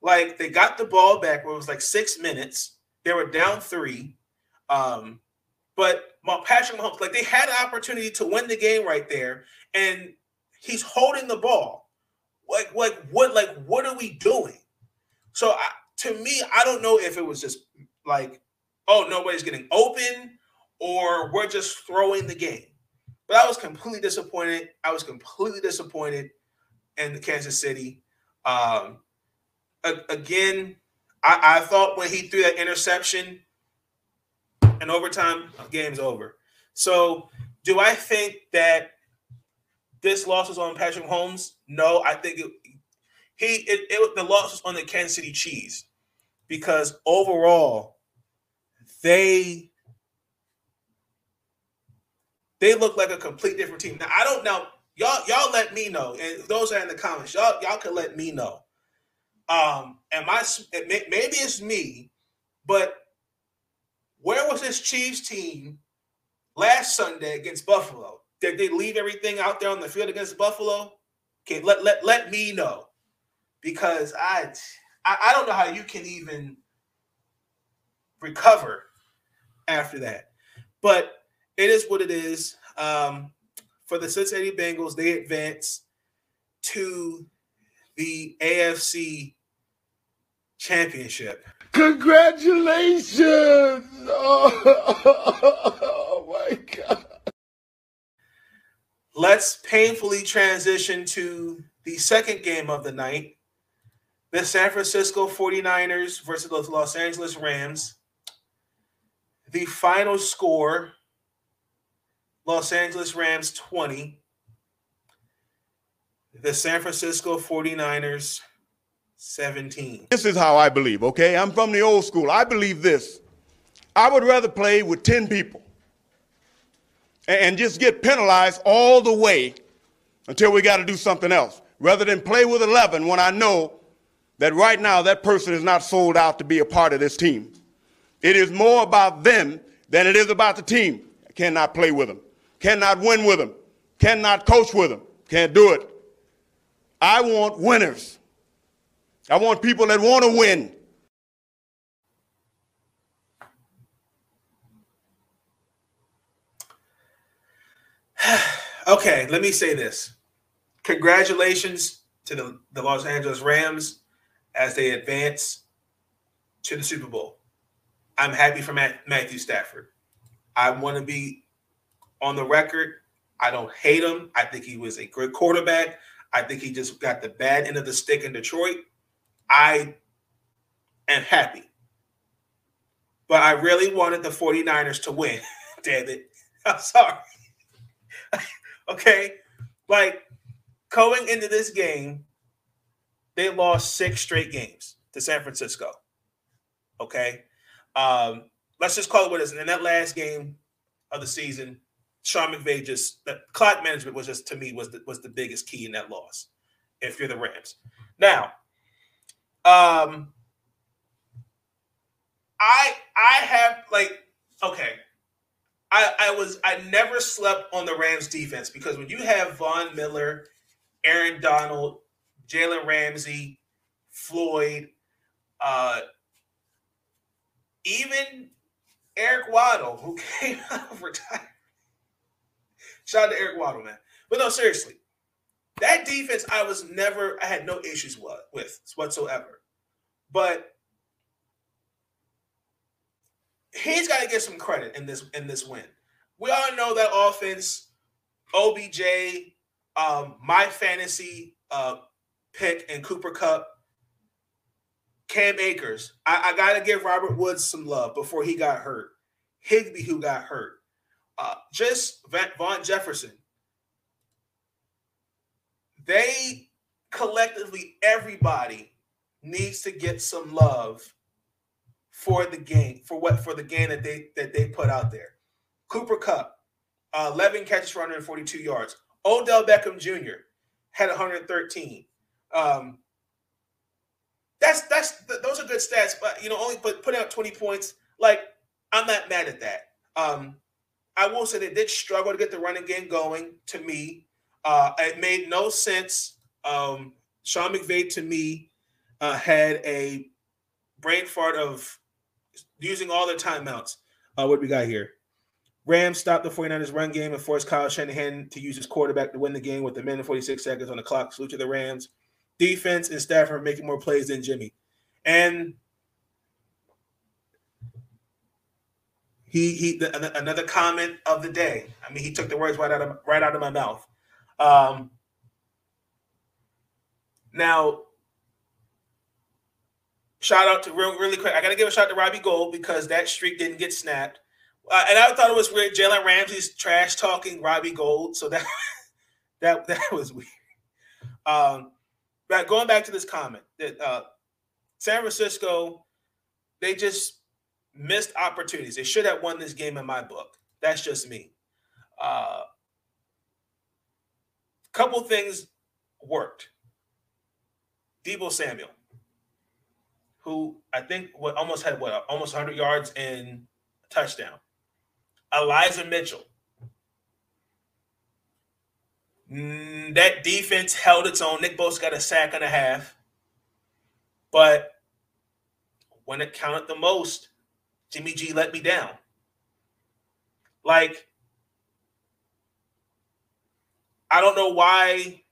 like they got the ball back where it was like six minutes. They were down three. Um, but Patrick Mahomes, like they had an opportunity to win the game right there, and he's holding the ball. Like, like what, like what are we doing? So I, to me, I don't know if it was just like, oh, nobody's getting open, or we're just throwing the game. But I was completely disappointed. I was completely disappointed in Kansas City. Um, again, I, I thought when he threw that interception in overtime, game's over. So, do I think that this loss was on Patrick Holmes? No, I think it, he it, it the loss was on the Kansas City Chiefs because overall they they look like a complete different team. Now I don't know. Y'all, y'all let me know, and those are in the comments. Y'all, y'all can let me know um, am I? Maybe it's me, but where was this Chiefs team last Sunday against Buffalo? Did they leave everything out there on the field against Buffalo? Okay, let let let me know because I I, I don't know how you can even recover after that, but it is what it is. Um, for the Cincinnati Bengals, they advance to the AFC championship. Congratulations! Oh, oh, my God. Let's painfully transition to the second game of the night the San Francisco 49ers versus the Los Angeles Rams. The final score Los Angeles Rams 20, the San Francisco 49ers 17. This is how I believe, okay? I'm from the old school. I believe this. I would rather play with 10 people and just get penalized all the way until we got to do something else rather than play with 11 when I know that right now that person is not sold out to be a part of this team. It is more about them than it is about the team. I cannot play with them, cannot win with them, cannot coach with them, can't do it. I want winners. I want people that want to win. okay, let me say this. Congratulations to the, the Los Angeles Rams as they advance to the Super Bowl. I'm happy for Matt, Matthew Stafford. I want to be on the record. I don't hate him. I think he was a good quarterback. I think he just got the bad end of the stick in Detroit. I am happy. But I really wanted the 49ers to win. Damn it. I'm sorry. okay. Like going into this game, they lost six straight games. to San Francisco. Okay. Um, let's just call it what it is. And in that last game of the season, Sean McVay just the clock management was just to me was the, was the biggest key in that loss. If you're the Rams, now, um, I I have like okay, I I was I never slept on the Rams defense because when you have Von Miller, Aaron Donald, Jalen Ramsey, Floyd, uh, even Eric Weddle, who came out of retirement. Shout out to Eric Weddle, man. But no, seriously, that defense I was never, I had no issues with whatsoever. But he's got to get some credit in this in this win. We all know that offense, OBJ, um, my fantasy uh, pick, and Cooper Kupp, Cam Akers. I, I got to give Robert Woods some love before he got hurt. Higbee, who got hurt. Uh, just Van Jefferson. They collectively, everybody needs to get some love for the game, for what for the game that they that they put out there. Cooper Kupp, uh, 11 catches for 142 yards. Odell Beckham Jr. had 113. Um, that's that's those are good stats, but you know, only put putting out 20 points. Like I'm not mad at that. Um, I will say they did struggle to get the running game going. To me, uh, it made no sense. Um, Sean McVay to me uh, had a brain fart of using all their timeouts. Uh, what we got here? Rams stopped the 49ers run game and forced Kyle Shanahan to use his quarterback to win the game with a minute and 46 seconds on the clock. Salute to the Rams. Defense and Stafford making more plays than Jimmy. And he he the, another comment of the day. I mean, he took the words right out of right out of my mouth. Um, now, shout out to real really quick. I got to give a shout to Robbie Gould because that streak didn't get snapped. Uh, and I thought it was weird. Jalen Ramsey's trash talking Robbie Gould, so that that that was weird. Um, but going back to this comment that uh, San Francisco, they just missed opportunities. They should have won this game in my book. That's just me. A uh, couple things worked. Deebo Samuel, who I think what almost had what almost 100 yards in touchdown. Elijah Mitchell. Mm, that defense held its own. Nick Bosa got a sack and a half. But when it counted the most, Jimmy G let me down. Like, I don't know why.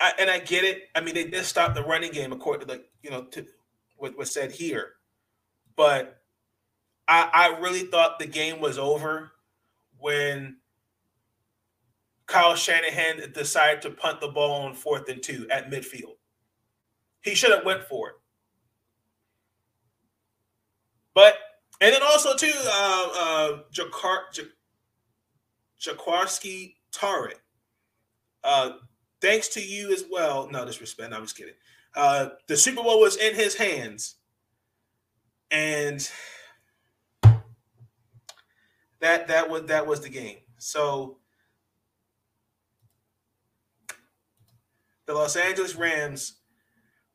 I, and I get it. I mean, they did stop the running game, according to like you know, to what was said here but I, I really thought the game was over when Kyle Shanahan decided to punt the ball on fourth and two at midfield. He should have went for it. But and then also too, uh, uh, Jakar, Tarek. Uh, thanks to you as well. No disrespect. No, I'm just kidding. Uh, the Super Bowl was in his hands and that that was that was the game. So the Los Angeles Rams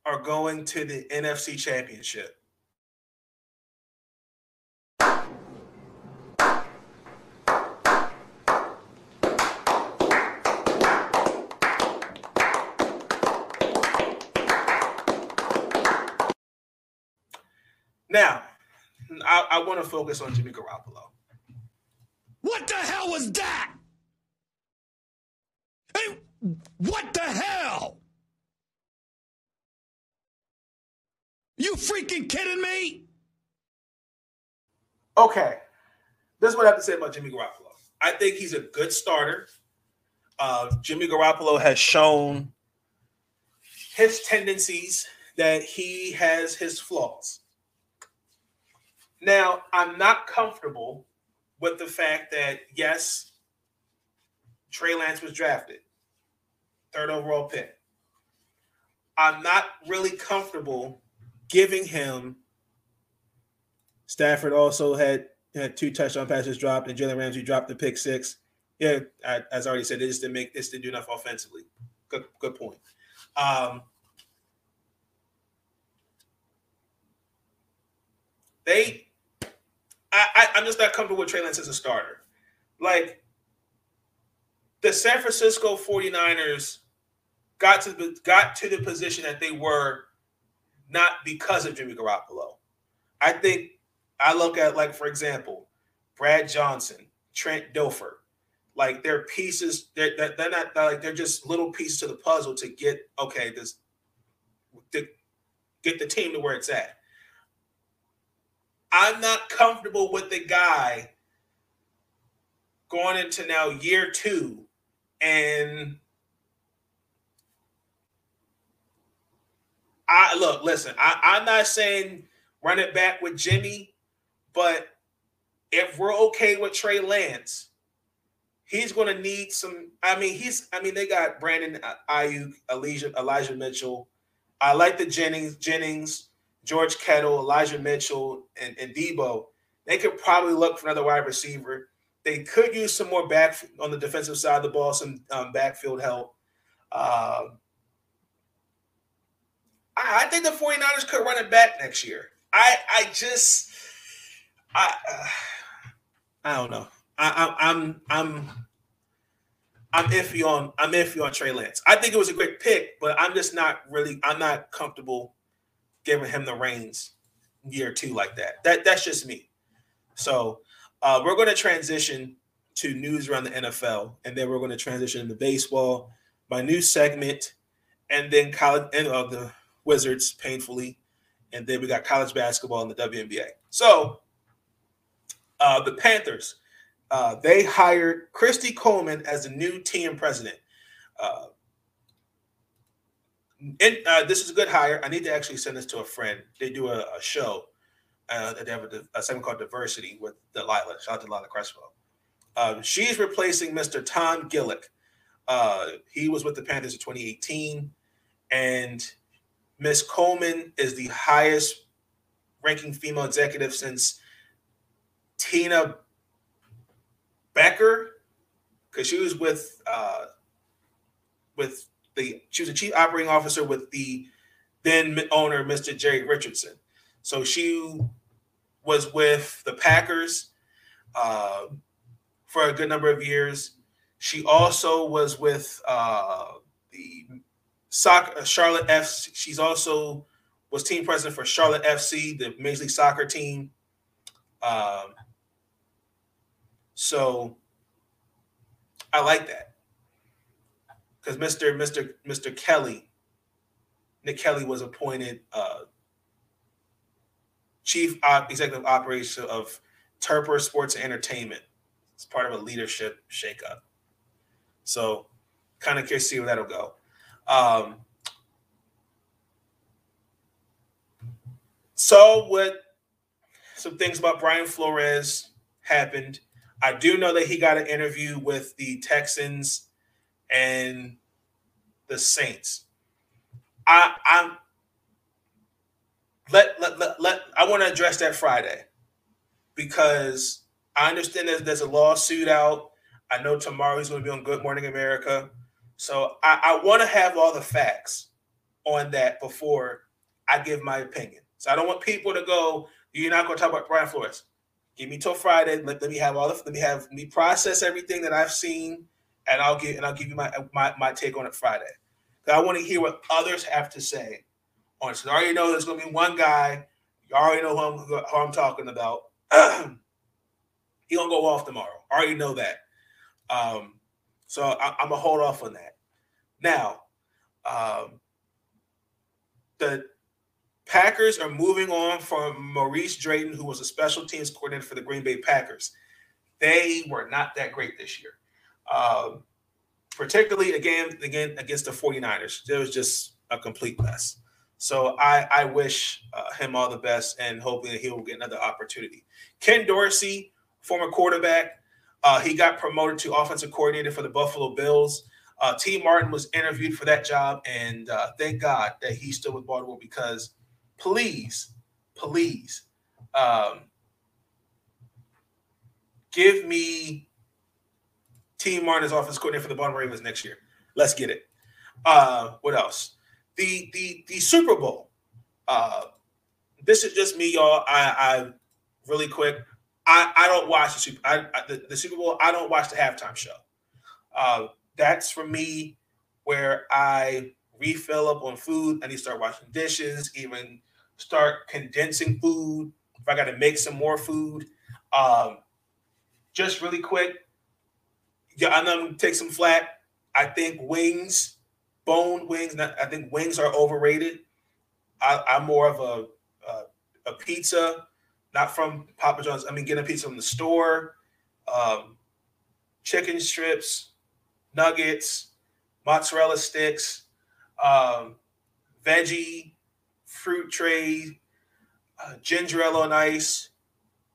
are going to the NFC Championship. Now, I, I want to focus on Jimmy Garoppolo. What the hell was that? Hey, what the hell? You freaking kidding me? Okay. This is what I have to say about Jimmy Garoppolo. I think he's a good starter. Uh, Jimmy Garoppolo has shown his tendencies that he has his flaws. Now, I'm not comfortable with the fact that, yes, Trey Lance was drafted, third overall pick. I'm not really comfortable giving him. Stafford also had had two touchdown passes dropped, and Jalen Ramsey dropped the pick six. Yeah, I, as I already said, they just didn't make this didn't do enough offensively. Good, good point. Um, they, I, I, I'm just not comfortable with Trey Lance as a starter. Like the San Francisco 49ers got to the, got to the position that they were not because of Jimmy Garoppolo. I think I look at like for example, Brad Johnson, Trent Dilfer, like they're pieces. They're, they're not like they're just little pieces to the puzzle to get okay this to get the team to where it's at. I'm not comfortable with the guy going into now year two and I look, listen, I, I'm not saying run it back with Jimmy, but if we're okay with Trey Lance, he's going to need some. I mean, he's. I mean, they got Brandon uh, Aiyuk, Elijah, Elijah Mitchell. I like the Jennings, Jennings, George Kittle, Elijah Mitchell, and, and Deebo. They could probably look for another wide receiver. They could use some more back on the defensive side of the ball, some um, backfield help. Um, I, I, think the 49ers could run it back next year. I I just I uh, I don't know. I, I, I'm I'm I'm iffy on I'm iffy on Trey Lance. I think it was a great pick, but I'm just not really I'm not comfortable giving him the reins year two like that. That that's just me. So uh, we're going to transition to news around the NFL, and then we're going to transition into baseball, my new segment, and then college and uh, the Wizards, painfully, and then we got college basketball and the WNBA. So, uh, the Panthers, uh, they hired Kristi Coleman as the new team president. Uh, and uh, this is a good hire. I need to actually send this to a friend. They do a, a show uh, they have a, a, segment called Diversity with Delilah. Shout out to Delilah Crespo. Um, she's replacing Mr. Tom Glick. Uh, he was with the Panthers in 2018, and Miss Coleman is the highest ranking female executive since Tina Becker, because she was with uh, with the she was a chief operating officer with the then owner Mr. Jerry Richardson. So she was with the Packers uh, for a good number of years. She also was with uh, the soccer uh, Charlotte F. She's also was team president for Charlotte FC, the Major League Soccer team. Um, so I like that because Mr. Mr. Mr. Kelly, Nick Kelly was appointed uh, chief op- executive operations of Tepper Sports Entertainment. It's part of a leadership shakeup. So, kind of curious to see where that'll go. Um, so, what some things about Brian Flores happened. I do know that he got an interview with the Texans and the Saints. I, I'm let let let, let I want to address that Friday because I understand that there's a lawsuit out. I know tomorrow he's going to be on Good Morning America. So I, I want to have all the facts on that before I give my opinion. So I don't want people to go, you're not going to talk about Brian Flores. Give me till Friday. Let, let me have all the let me have me process everything that I've seen, and I'll give and I'll give you my my, my take on it Friday. I want to hear what others have to say on it. So I already know there's going to be one guy. You already know who I'm, who I'm talking about. he gonna go off tomorrow. I already know that. Um, so I, am gonna hold off on that. Now, um, the Packers are moving on from Maurice Drayton, who was a special teams coordinator for the Green Bay Packers. They were not that great this year, um, particularly again again against the 49ers. It was just a complete mess. So I, I wish uh, him all the best and hoping that he will get another opportunity. Ken Dorsey, former quarterback, uh, he got promoted to offensive coordinator for the Buffalo Bills. Uh, Tee Martin was interviewed for that job, and uh, thank God that he's still with Baltimore because please, please, um, give me Tee Martin as offense coordinator for the Baltimore Ravens next year. Let's get it. Uh, what else? The the the Super Bowl. Uh, this is just me, y'all. I, I really quick. I, I don't watch the Super I, I, the, the, Super Bowl. I don't watch the halftime show. Uh, that's for me where I refill up on food. I need to start washing dishes, even start condensing food. If I got to make some more food, um, just really quick. Yeah, I'm gonna take some flat. I think wings, bone wings. Not, I think wings are overrated. I, am more of a, a, a pizza, not from Papa John's. I mean, getting a pizza from the store. Um, chicken strips, nuggets, mozzarella sticks, um, veggie, fruit tray, uh, ginger ale on ice,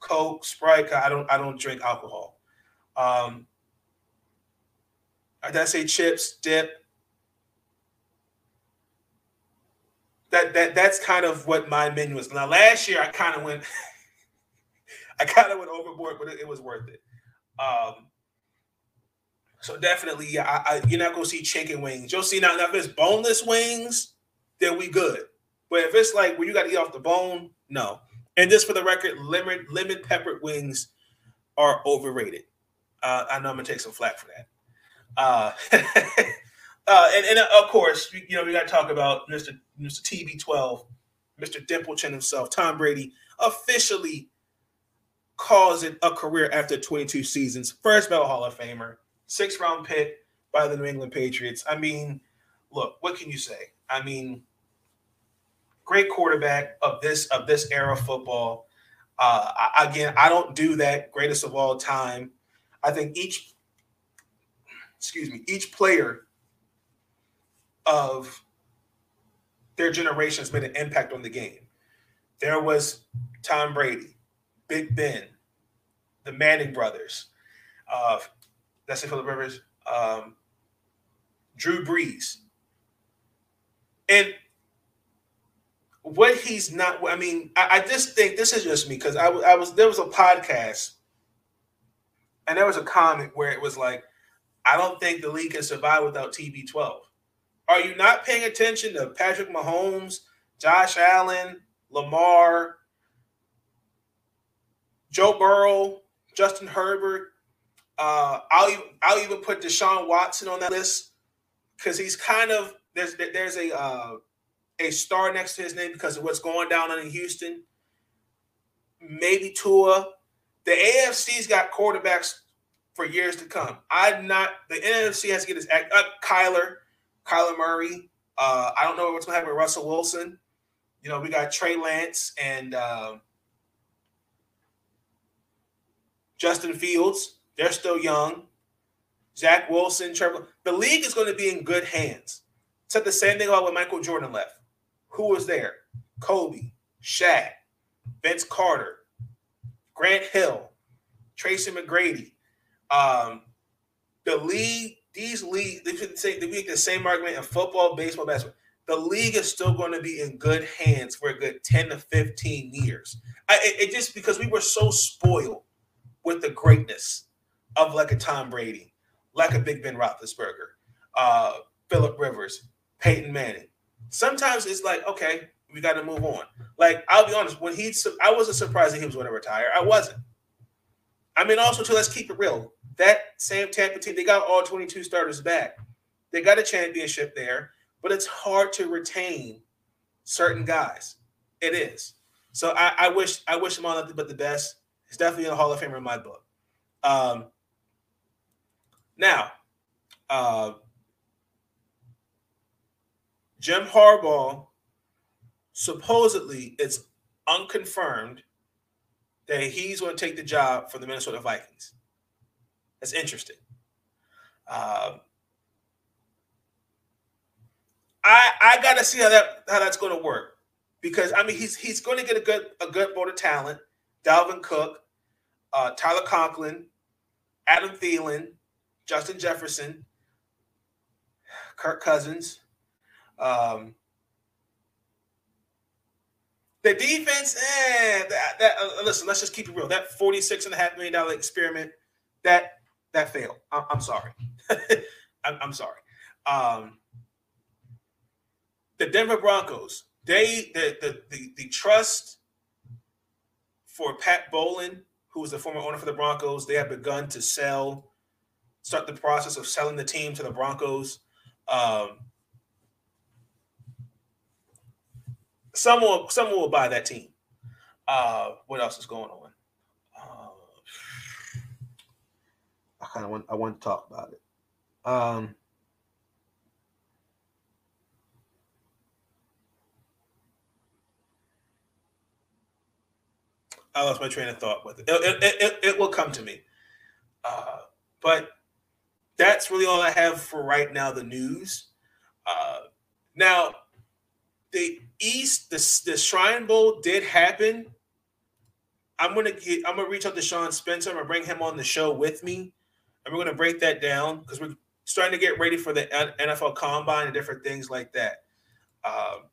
Coke, Sprite. I don't I don't drink alcohol. Um, did I say chips, dip? That that that's kind of what my menu was. Now last year I kind of went I kind of went overboard, but it, it was worth it. Um, so definitely, yeah, I, I, you're not gonna see chicken wings. You'll see now, now if it's boneless wings, then we good. But if it's like where you got to eat off the bone, no. And just for the record, lemon lemon peppered wings are overrated. Uh, I know I'm gonna take some flack for that. Uh, uh, and, and, of course, you know we got to talk about Mr. Mr. TB12, Mr. Dimple Chin himself, Tom Brady, officially calls it a career after 22 seasons. First ballot Hall of Famer six round pick by the New England Patriots. I mean, look, what can you say? I mean, great quarterback of this of this era of football. Uh, again, I don't do that greatest of all time. I think each, excuse me, each player of their generation has made an impact on the game. There was Tom Brady, Big Ben, the Manning brothers, uh, that's it, Philip Rivers. Um, Drew Brees. And what he's not, I mean, I, I just think this is just me because I, I was, there was a podcast and there was a comment where it was like, I don't think the league can survive without TB12. Are you not paying attention to Patrick Mahomes, Josh Allen, Lamar, Joe Burrow, Justin Herbert, uh, I'll even, I'll even put Deshaun Watson on that list because he's kind of there's there's a uh, a star next to his name because of what's going down in Houston. Maybe Tua. The AFC's got quarterbacks for years to come. I'm not. The NFC has to get his act. Uh, Kyler, Kyler Murray. Uh, I don't know what's to happen with Russell Wilson. You know, we got Trey Lance and uh, Justin Fields. They're still young. Zach Wilson, Trevor. The league is going to be in good hands. Said the same thing about when Michael Jordan left. Who was there? Kobe, Shaq, Vince Carter, Grant Hill, Tracy McGrady. Um, the league, these leagues, they could say they make the same argument in football, baseball, basketball. The league is still going to be in good hands for a good 10 to 15 years. I, it, it just because we were so spoiled with the greatness of like a Tom Brady, like a Big Ben Roethlisberger, uh, Philip Rivers, Peyton Manning. Sometimes it's like, okay, we got to move on. Like I'll be honest, when he, I wasn't surprised that he was going to retire. I wasn't. I mean, also too, let's keep it real. That same Tampa team, they got all 22 starters back. They got a championship there, but it's hard to retain certain guys. It is. So I, I wish I wish him all nothing but the best. He's definitely a Hall of Famer in my book. Um, now, uh, Jim Harbaugh supposedly it's unconfirmed that he's going to take the job for the Minnesota Vikings. That's interesting. Uh, I I got to see how that how that's to work because I mean he's he's to get a good a good board of talent. Dalvin Cook, uh, Tyler Conklin, Adam Thielen, Justin Jefferson. Kirk Cousins. Um, the defense, eh, that, that uh, listen, let's just keep it real. That $46.5 million experiment, that that failed. I'm, I'm sorry. I'm, I'm, sorry. Um, the Denver Broncos, they the, the the the trust for Pat Bowlen, who was the former owner for the Broncos, they have begun to sell, start the process of selling the team to the Broncos. Um, someone someone will buy that team. Uh, what else is going on? Uh, I want I want to talk about it. Um, I lost my train of thought with it. It, it, it, it will come to me. Uh, but that's really all I have for right now. The news. Uh, now, the East, the, the Shrine Bowl did happen. I'm gonna get. I'm gonna reach out to Sean Spencer. I'm gonna bring him on the show with me, and we're gonna break that down because we're starting to get ready for the NFL Combine and different things like that. Um,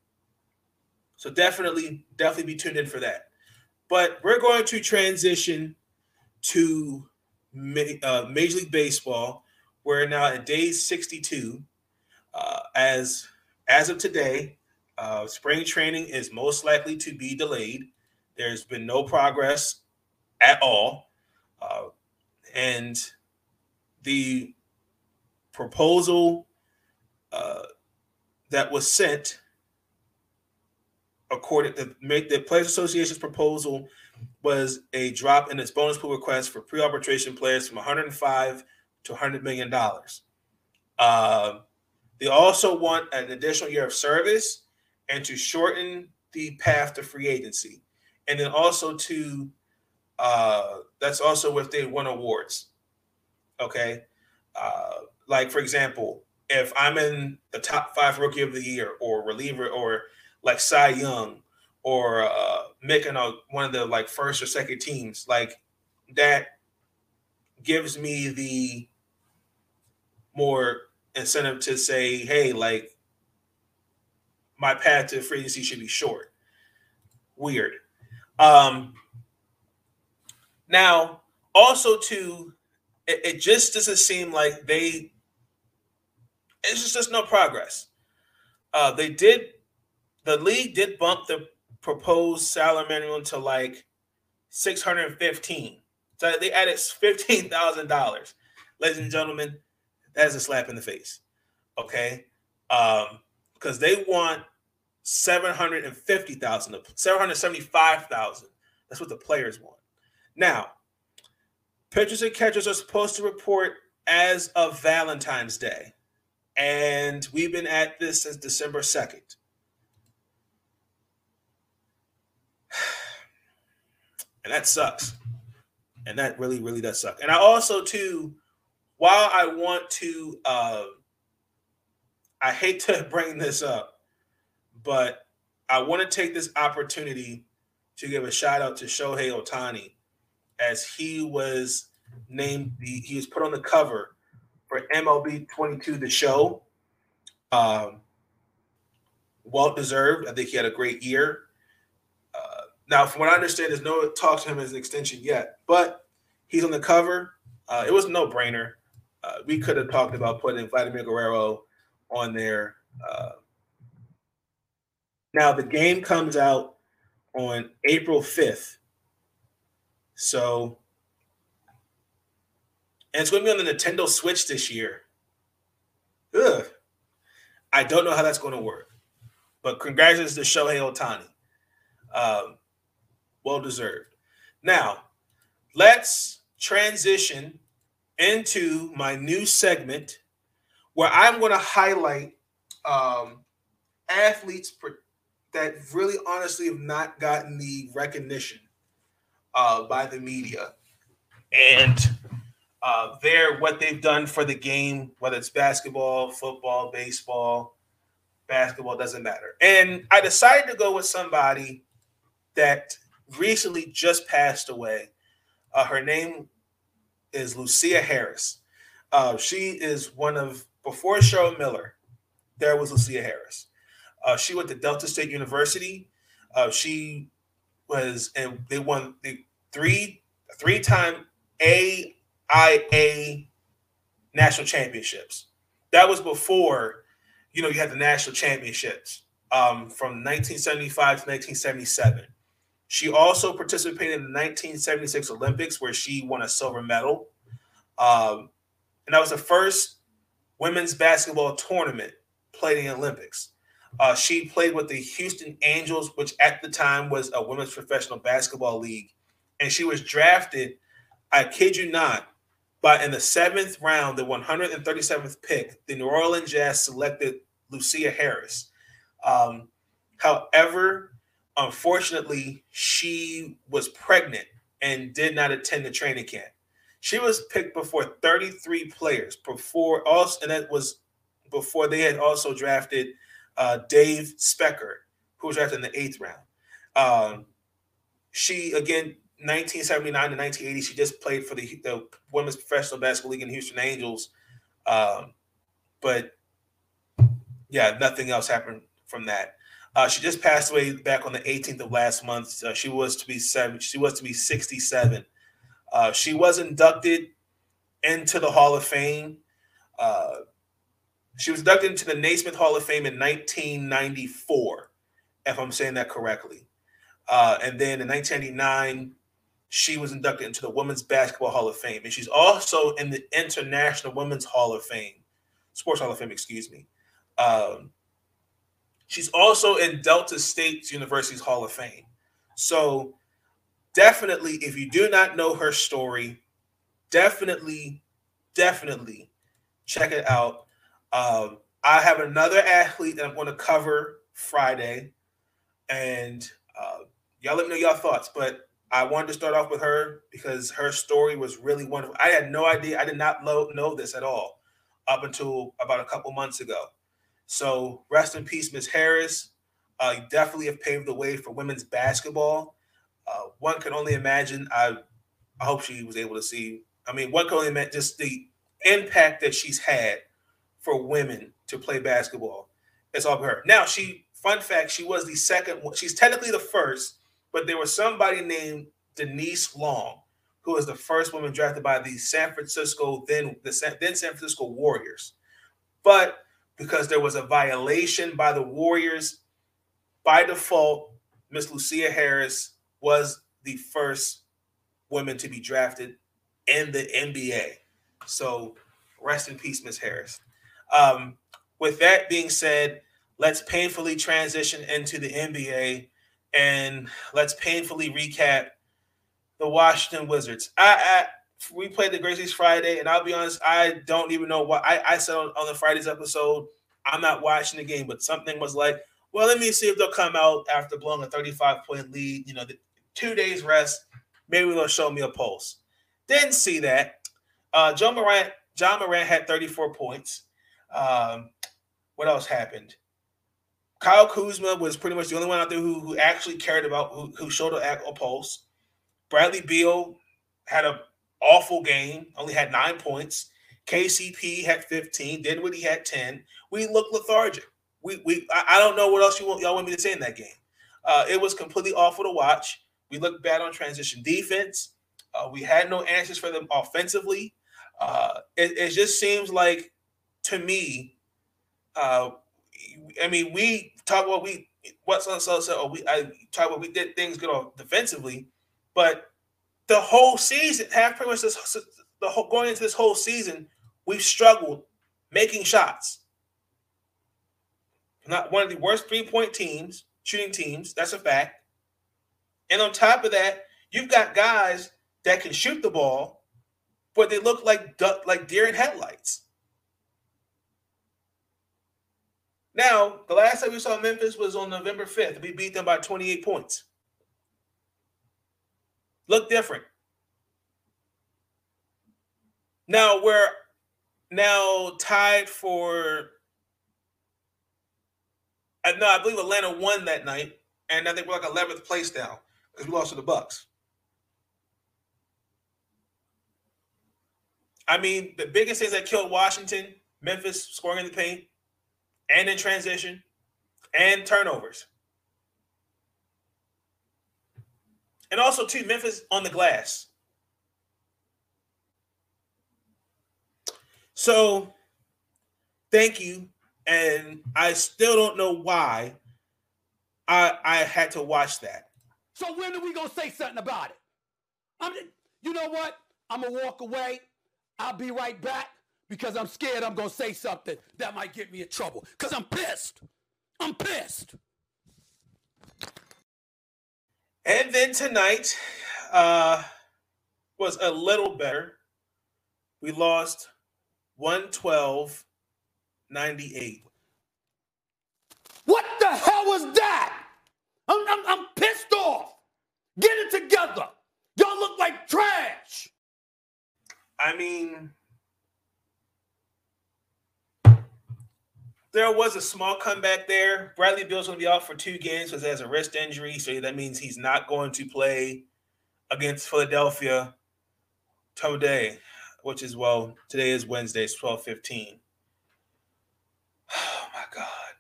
so definitely, definitely be tuned in for that. But we're going to transition to uh, Major League Baseball. We're now at day 62. Uh, as as of today, uh, spring training is most likely to be delayed. There's been no progress at all, uh, and the proposal uh, that was sent according to make the Players Association's proposal was a drop in its bonus pool request for pre-arbitration players from 105 to 100 million dollars. Uh, they also want an additional year of service and to shorten the path to free agency, and then also to uh, that's also if they won awards. Okay, uh, like for example, if I'm in the top five rookie of the year or reliever or like Cy Young or uh, making a one of the like first or second teams, like that gives me the more incentive to say, hey, like my path to free agency should be short. Weird. Um, now, also to it, it just doesn't seem like they. It's just there's no progress. Uh, they did the league did bump the proposed salary minimum to like 615. So they added $15,000. Ladies and gentlemen, that is a slap in the face. Okay? Um, because they want 750,000, 775,000. That's what the players want. Now, pitchers and catchers are supposed to report as of Valentine's Day. And we've been at this since December 2nd. and that sucks. And that really, really does suck. And I also too, while I want to, uh, I hate to bring this up, but I want to take this opportunity to give a shout out to Shohei Ohtani as he was named the he was put on the cover for MLB 22 the show. Um, well deserved. I think he had a great year. Uh, Now, from what I understand, there's no talk to him as an extension yet, but he's on the cover. Uh, it was no brainer. Uh, we could have talked about putting Vladimir Guerrero on there. Uh, now, the game comes out on April 5th. So, and it's going to be on the Nintendo Switch this year. Ugh. I don't know how that's going to work. But congratulations to Shohei Ohtani. Um, well deserved. Now, let's transition into my new segment where I'm going to highlight um, athletes that really honestly have not gotten the recognition uh, by the media and uh, they're what they've done for the game, whether it's basketball, football, baseball, basketball, doesn't matter. And I decided to go with somebody that recently just passed away. Uh, her name is Lucia Harris. Uh, she is one of before Cheryl Miller. there was Lucia Harris. Uh, she went to Delta State University. Uh, she was, and they won the three three time AIA national championships. That was before, you know, you had the national championships um, from 1975 to 1977. She also participated in the 1976 Olympics, where she won a silver medal. Um, and that was the first women's basketball tournament played in the Olympics. Uh, she played with the Houston Angels, which at the time was a women's professional basketball league. And she was drafted, I kid you not, but in the seventh round, the 137th pick, the New Orleans Jazz selected Lucia Harris. Um, however, unfortunately, she was pregnant and did not attend the training camp. She was picked before 33 players before also, and that was before they had also drafted uh, Dave Specker, who was drafted in the eighth round. Um, she again 1979 to 1980, she just played for the, the Women's Professional Basketball League in Houston Angels. Um, but yeah, nothing else happened from that. Uh, she just passed away back on the 18th of last month. Uh, she was to be seven. She was to be 67. Uh, she was inducted into the Hall of Fame. Uh, she was inducted into the Naismith Hall of Fame in 1994, if I'm saying that correctly. Uh, and then in 1999, she was inducted into the Women's Basketball Hall of Fame, and she's also in the International Women's Hall of Fame, Sports Hall of Fame, excuse me. Um, she's also in Delta State University's Hall of Fame. So, definitely, if you do not know her story, definitely, definitely check it out. Um, I have another athlete that I'm going to cover Friday, and uh, y'all let me know your thoughts. But I wanted to start off with her because her story was really wonderful. I had no idea. I did not know, know this at all up until about a couple months ago. So rest in peace, Miss Harris. Uh, you definitely have paved the way for women's basketball. Uh, one can only imagine. I, I hope she was able to see. I mean, one can only imagine just the impact that she's had for women to play basketball. It's all her. Now, she. Fun fact: she was the second. She's technically the first but there was somebody named Denise Long, who was the first woman drafted by the San Francisco then the San, then San Francisco Warriors. But because there was a violation by the Warriors, by default, Miss Lucia Harris was the first woman to be drafted in the NBA. So rest in peace, Miss Harris. Um, with that being said, let's painfully transition into the NBA and let's painfully recap the Washington Wizards. I, I we played the Grizzlies Friday, and I'll be honest, I don't even know what I, I said on, on the Friday's episode. I'm not watching the game, but something was like, well, let me see if they'll come out after blowing a 35 point lead. You know, the two days rest, maybe they'll show me a pulse. Didn't see that. Uh, John Morant, Ja Morant had 34 points. Um, what else happened? Kyle Kuzma was pretty much the only one out there who, who actually cared about who, who showed a, a pulse. Bradley Beal had an awful game, only had nine points. KCP had 15. Dinwiddie had 10. We looked lethargic. We we I, I don't know what else you want y'all want me to say in that game. Uh, it was completely awful to watch. We looked bad on transition defense. Uh, we had no answers for them offensively. Uh, it, it, just seems like to me, uh, I mean, we talk about we what's on so so we I talk about we did things good on defensively, but the whole season, half pretty much this the whole going into this whole season, we've struggled making shots. Not one of the worst three point teams, shooting teams. That's a fact. And on top of that, you've got guys that can shoot the ball, but they look like like deer in headlights. Now, the last time we saw Memphis was on November 5th. We beat them by 28 points. Look different. Now we're now tied for uh, no, I believe Atlanta won that night, and I think we're like 11th place now because we lost to the Bucks. I mean, the biggest things that killed Washington, Memphis scoring in the paint, and in transition and turnovers. And also, too, Memphis on the glass. So, thank you. And I still don't know why I I had to watch that. So when are we gonna say something about it? I'm, you know what? I'm gonna walk away. I'll be right back because I'm scared I'm gonna say something that might get me in trouble. Cause I'm pissed. I'm pissed. And then tonight uh, was a little better. We lost 112 98. What the hell was that? I'm, I'm, I'm pissed off. Get it together. Y'all look like trash. I mean, there was a small comeback there. Bradley Beal's going to be out for two games because he has a wrist injury. So that means he's not going to play against Philadelphia today, which is, well, today is Wednesday, it's 12 15. Oh, my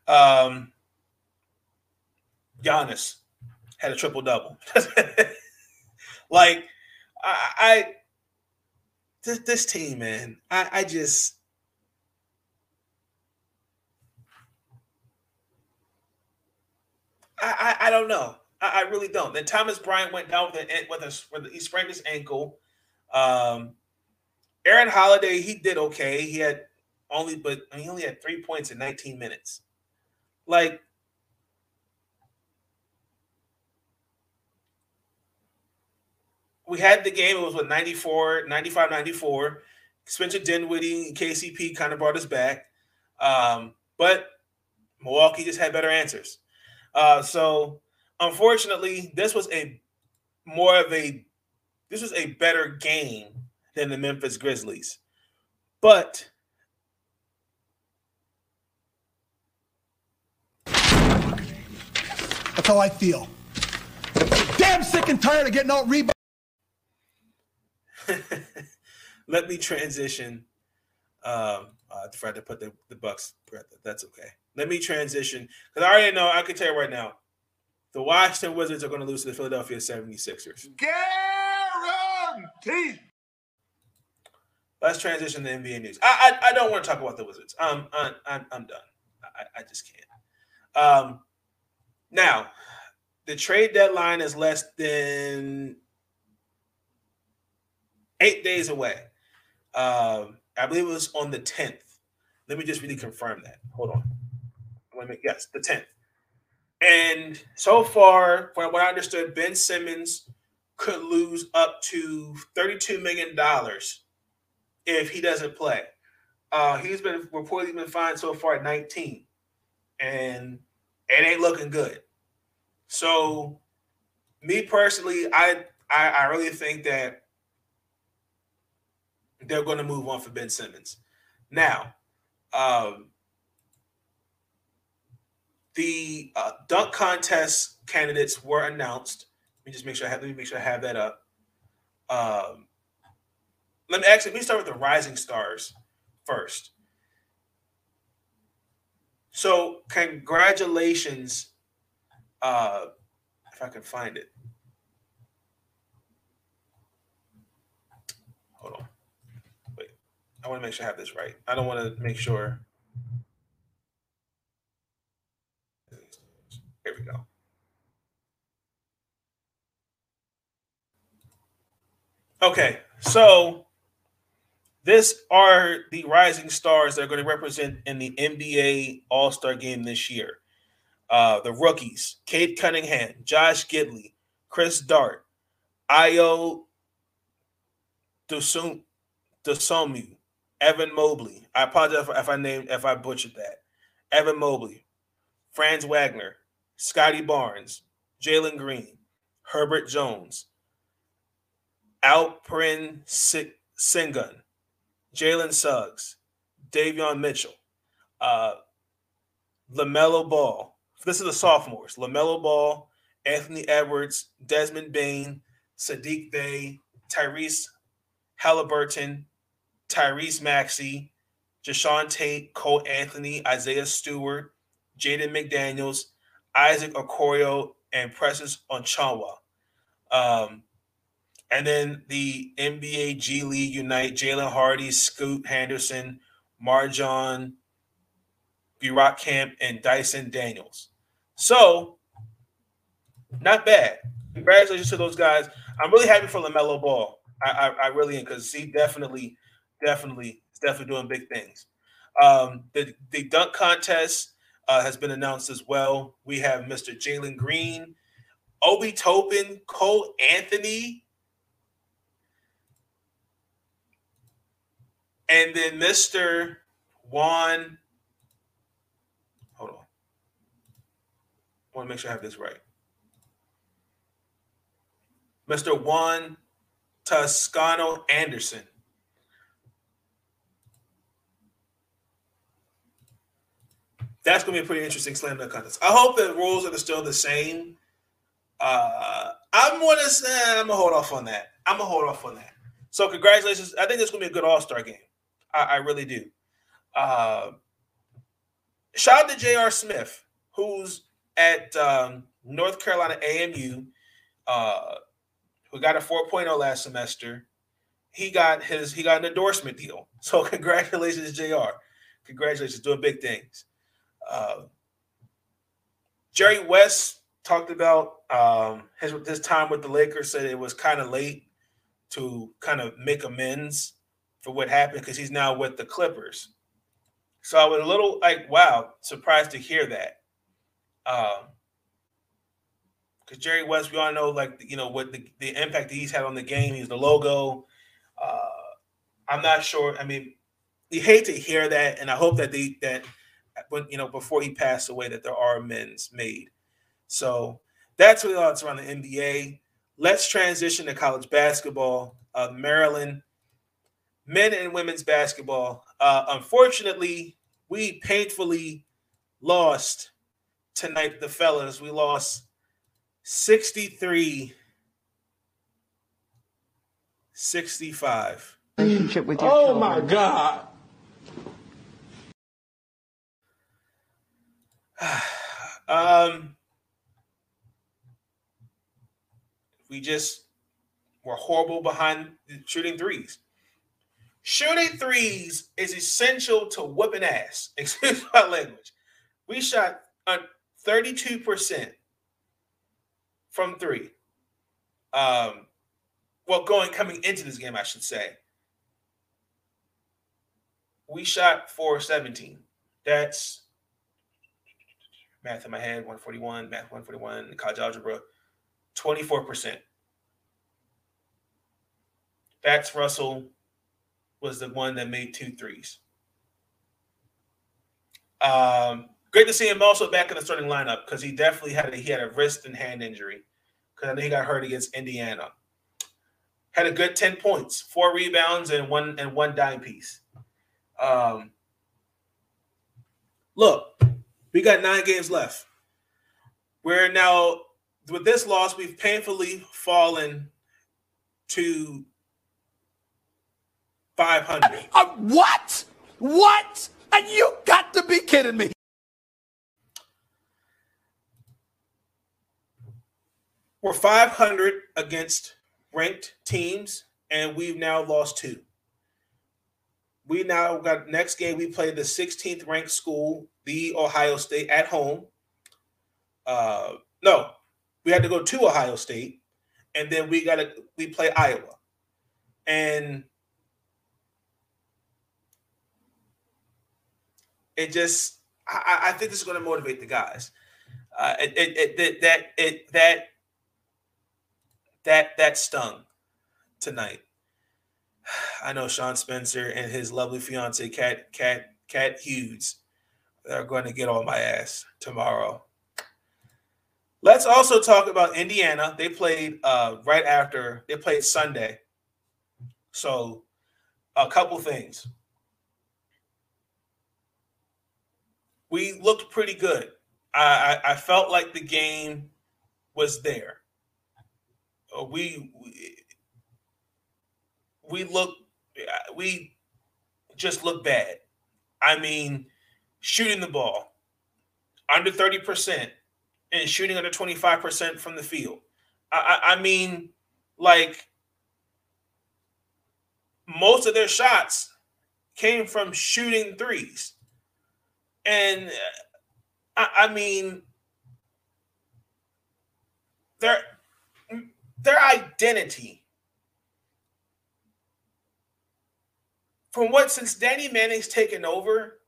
God. Um, Giannis had a triple double. like, I, I this, this team, man, I, I just I, I, I don't know. I, I, really don't. Then Thomas Bryant went down with a with a with a, he sprained his ankle. Um, Aaron Holiday he did okay. He had only but he only had three points in 19 minutes. Like we had the game, it was what 94, 95, 94. Spencer Dinwiddie, KCP kind of brought us back. Um, but Milwaukee just had better answers. Uh, so unfortunately, this was a more of a this was a better game than the Memphis Grizzlies. But that's how I feel. Damn sick and tired of getting out rebound. Let me transition. Um, I tried to put the, the Bucks. That's okay. Let me transition because I already know. I can tell you right now, the Washington Wizards are going to lose to the Philadelphia 76ers. Guaranteed. Let's transition to NBA news. I I, I don't want to talk about the Wizards. Um, I'm I'm, I'm done. I, I just can't. Um, now the trade deadline is less than eight days away. Um, I believe it was on the 10th. Let me just really confirm that. Hold on. Yes, the 10th. And so far, from what I understood, Ben Simmons could lose up to $32 million if he doesn't play. Uh, he's been reportedly been fined so far at 19, and it ain't looking good. So, me personally, I I, I really think that they're going to move on for Ben Simmons. Now, um, the uh, dunk contest candidates were announced. Let me just make sure I have. Let me make sure I have that up. Um, let me actually let me start with the rising stars first. So, congratulations. Uh, if I can find it. Hold on. Wait. I want to make sure I have this right. I don't want to make sure. Here we go. Okay, so this are the rising stars that are going to represent in the NBA All Star game this year. Uh, the rookies: Cade Cunningham, Josh Giddey, Chris Duarte, Ayo Dosunmu, Evan Mobley. I apologize if I named if I butchered that. Evan Mobley, Franz Wagner, Scottie Barnes, Jalen Green, Herbert Jones, Alperen Sengun, Jalen Suggs, Davion Mitchell, uh, LaMelo Ball. This is the sophomores. LaMelo Ball, Anthony Edwards, Desmond Bane, Saddiq Bey, Tyrese Haliburton, Tyrese Maxey, Jae'Sean Tate, Cole Anthony, Isaiah Stewart, Jaden McDaniels, Isaac Okoro, and Precious Achiuwa. Um, and then the NBA G League Unite, Jaden Hardy, Scoot Henderson, Marjon Camp, and Dyson Daniels. So, not bad. Congratulations to those guys. I'm really happy for LaMelo Ball. I, I, I really am because he definitely, definitely, is definitely doing big things. Um, the, the dunk contest uh, has been announced as well. We have Mr. Jalen Green, Obi Toppin, Cole Anthony, and then Mr. Juan. Hold on. I want to make sure I have this right. Mr. Juan Toscano Anderson. That's going to be a pretty interesting slam dunk contest. I hope the rules are still the same. Uh, I'm going to say I'm to hold off on that. I'm to hold off on that. So congratulations. I think it's going to be a good All-Star game. I, I really do. Uh, shout out to J.R. Smith, who's at um, North Carolina AMU. Uh, who got a 4.0 last semester. He got his he got an endorsement deal. So congratulations, Jr. Congratulations, doing big things. Uh, Jerry West talked about um, his this time with the Lakers. Said it was kind of late to kind of make amends for what happened because he's now with the Clippers. So I was a little like, wow, surprised to hear that. Um, because Jerry West, we all know like you know what the, the impact he's had on the game. He's the logo. Uh, I'm not sure. I mean, we hate to hear that, and I hope that they that when you know before he passed away that there are amends made. So that's really all it's around the NBA. Let's transition to college basketball. Uh, Maryland men and women's basketball. Uh, unfortunately, we painfully lost tonight. The fellas, we lost 63 65. Relationship with your Oh children. my God. um, we just were horrible behind shooting threes. Shooting threes is essential to whipping ass. Excuse my language. We shot uh, 32% from three. Um, well, going coming into this game, I should say. We shot 417. That's math in my head, 141, math 141, college algebra, 24%. That's Russell was the one that made two threes. Um, great to see him also back in the starting lineup because he definitely had a, he had a wrist and hand injury because I know he got hurt against Indiana. Had a good ten points, four rebounds, and one and one dime piece. Um, look, we got nine games left. We're now with this loss, we've painfully fallen to 500. Uh, what? What? And you got to be kidding me. We're 500 against ranked teams, and we've now lost two. We now got next game. We play the 16th ranked school, the Ohio State, at home. Uh, no, we had to go to Ohio State, and then we got to we play Iowa, and it just I, I think this is going to motivate the guys. Uh, it, it, it, that it that that that stung tonight. I know Sean Spencer and his lovely fiance Cat Cat Cat Hughes are going to get on my ass tomorrow. Let's also talk about Indiana. They played uh, right after they played Sunday. So, a couple things. We looked pretty good. I, I, I felt like the game was there. Uh, we we, we look we just look bad. I mean, shooting the ball under 30% and shooting under 25% from the field. I, I, I mean, like most of their shots came from shooting threes. And uh, I, I mean, their their identity from what since Danny Manning's taken over,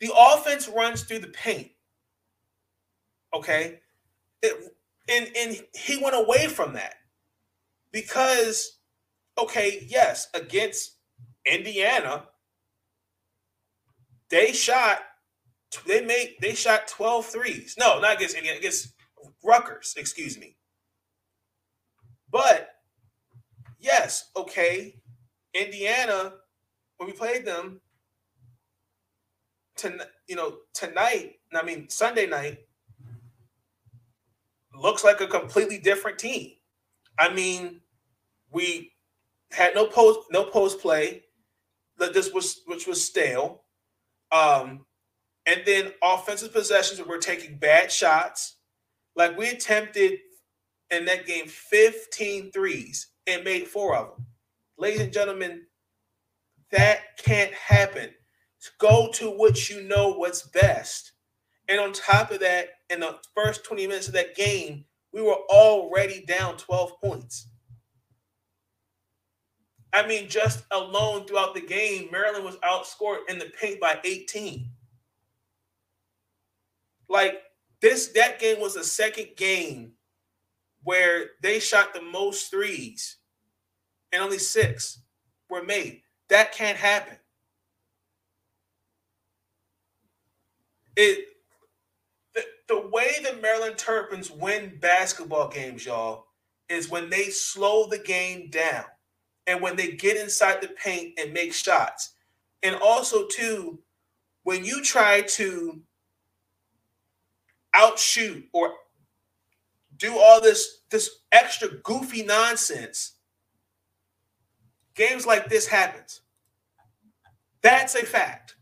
the offense runs through the paint. Okay. It, and, and he went away from that because, okay, yes, against Indiana, they shot, they made, they shot 12 threes. No, not against Indiana, against Rutgers, excuse me. But yes, okay, Indiana, when we played them, to you know tonight, I mean Sunday night, looks like a completely different team. I mean, we had no post no post play that this was which was stale. Um, and then offensive possessions we're taking bad shots. Like we attempted in that game 15 threes and made four of them. Ladies and gentlemen, that can't happen. Go to what you know what's best. And on top of that, in the first 20 minutes of that game, we were already down 12 points. I mean, just alone throughout the game, Maryland was outscored in the paint by 18. Like this, that game was the second game where they shot the most threes and only six were made. That can't happen. It the, the way the Maryland Terrapins win basketball games, y'all, is when they slow the game down and when they get inside the paint and make shots. And also, too, when you try to outshoot or do all this this extra goofy nonsense games like this happens. That's a fact.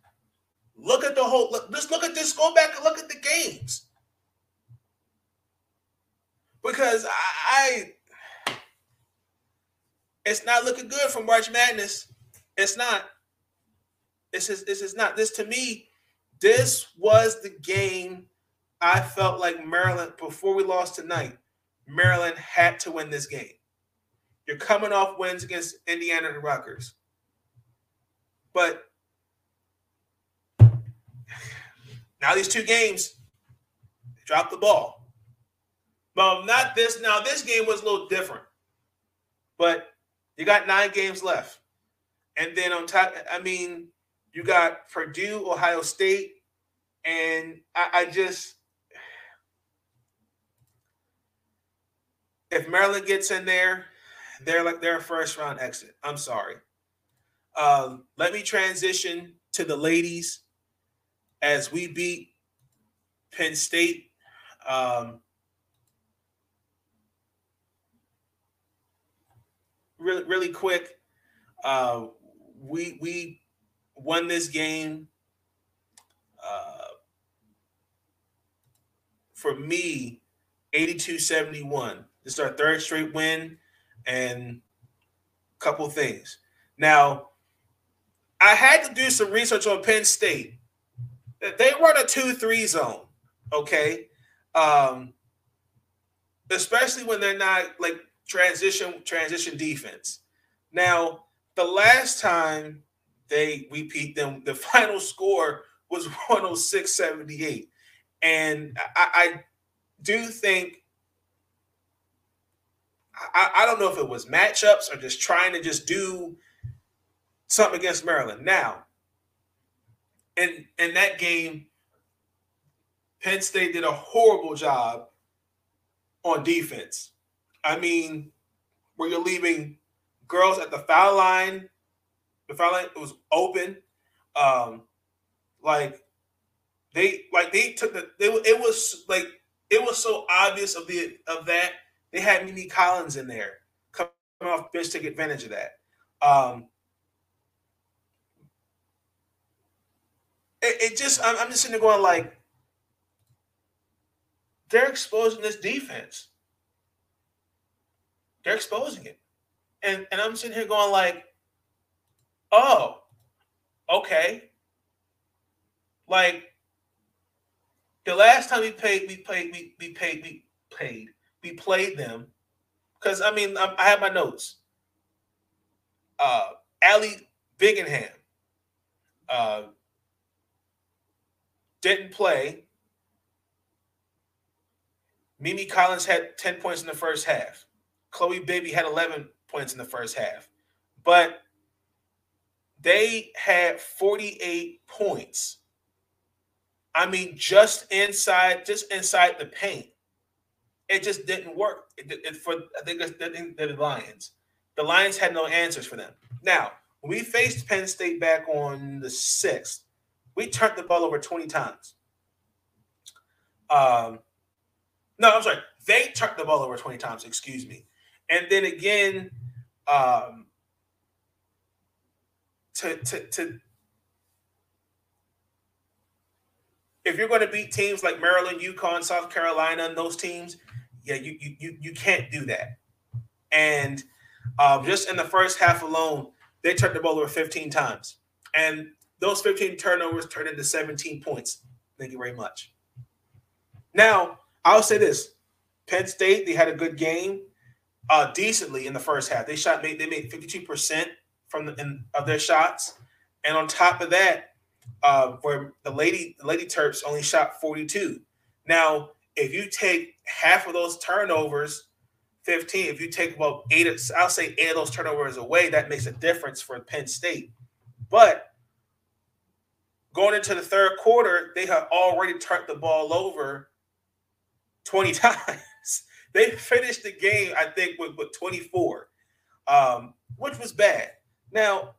Look at the whole look just look at this go back and look at the games. Because I, I it's not looking good for march madness. It's not. This is this is not. This to me this was the game I felt like Maryland, before we lost tonight, Maryland had to win this game. You're coming off wins against Indiana and Rutgers. But now these two games, drop the ball. Well, not this. Now, this game was a little different. But you got nine games left. And then on top, I mean, you got Purdue, Ohio State, and I, I just if Maryland gets in there, they're like they're a first round exit. I'm sorry. Um, let me transition to the ladies as we beat Penn State. Um, really, really quick. Uh, we we won this game. Uh, for me, 82 71. This is our third straight win, and a couple things. Now, I had to do some research on Penn State. They run a 2 3 zone, okay? Um, especially when they're not like transition transition defense. Now, the last time they we beat them, the final score was 106 78. And I, I do think I, I don't know if it was matchups or just trying to just do something against Maryland. Now, in in that game, Penn State did a horrible job on defense. I mean, where you're leaving girls at the foul line, the foul line was open. Um, like they like they took the they it was like it was so obvious of the of that they had Mimi Collins in there coming off bench to take advantage of that. Um, it, it just I'm, I'm just sitting there going like they're exposing this defense. They're exposing it. And and I'm sitting here going like, oh, okay. Like the last time we played, we played, we, we paid, we played, we played them. Because I mean, I, I have my notes. Uh Allie Bingham uh, didn't play. Mimi Collins had 10 points in the first half. Chloe Bibby had 11 points in the first half. But they had 48 points. I mean, just inside, just inside the paint. It just didn't work. It, it, for I think the, the Lions. The Lions had no answers for them. Now, when we faced Penn State back on the sixth, we turned the ball over 20 times. Um, no, I'm sorry. They turned the ball over 20 times, excuse me. And then again, um, to, to, to if you're going to beat teams like Maryland, UConn, South Carolina, and those teams, yeah, you you you can't do that. And um, just in the first half alone, they turned the ball over 15 times. And those 15 turnovers turned into 17 points. Thank you very much. Now, I'll say this Penn State, they had a good game uh, decently in the first half. They shot, they made 52% from the, in, of their shots. And on top of that, uh, where the lady, the lady Terps only shot 42. Now, if you take half of those turnovers 15. If you take about eight, I'll say eight of those turnovers away, that makes a difference for Penn State. But going into the third quarter, they have already turned the ball over 20 times. they finished the game, I think, with, with 24, um, which was bad. Now,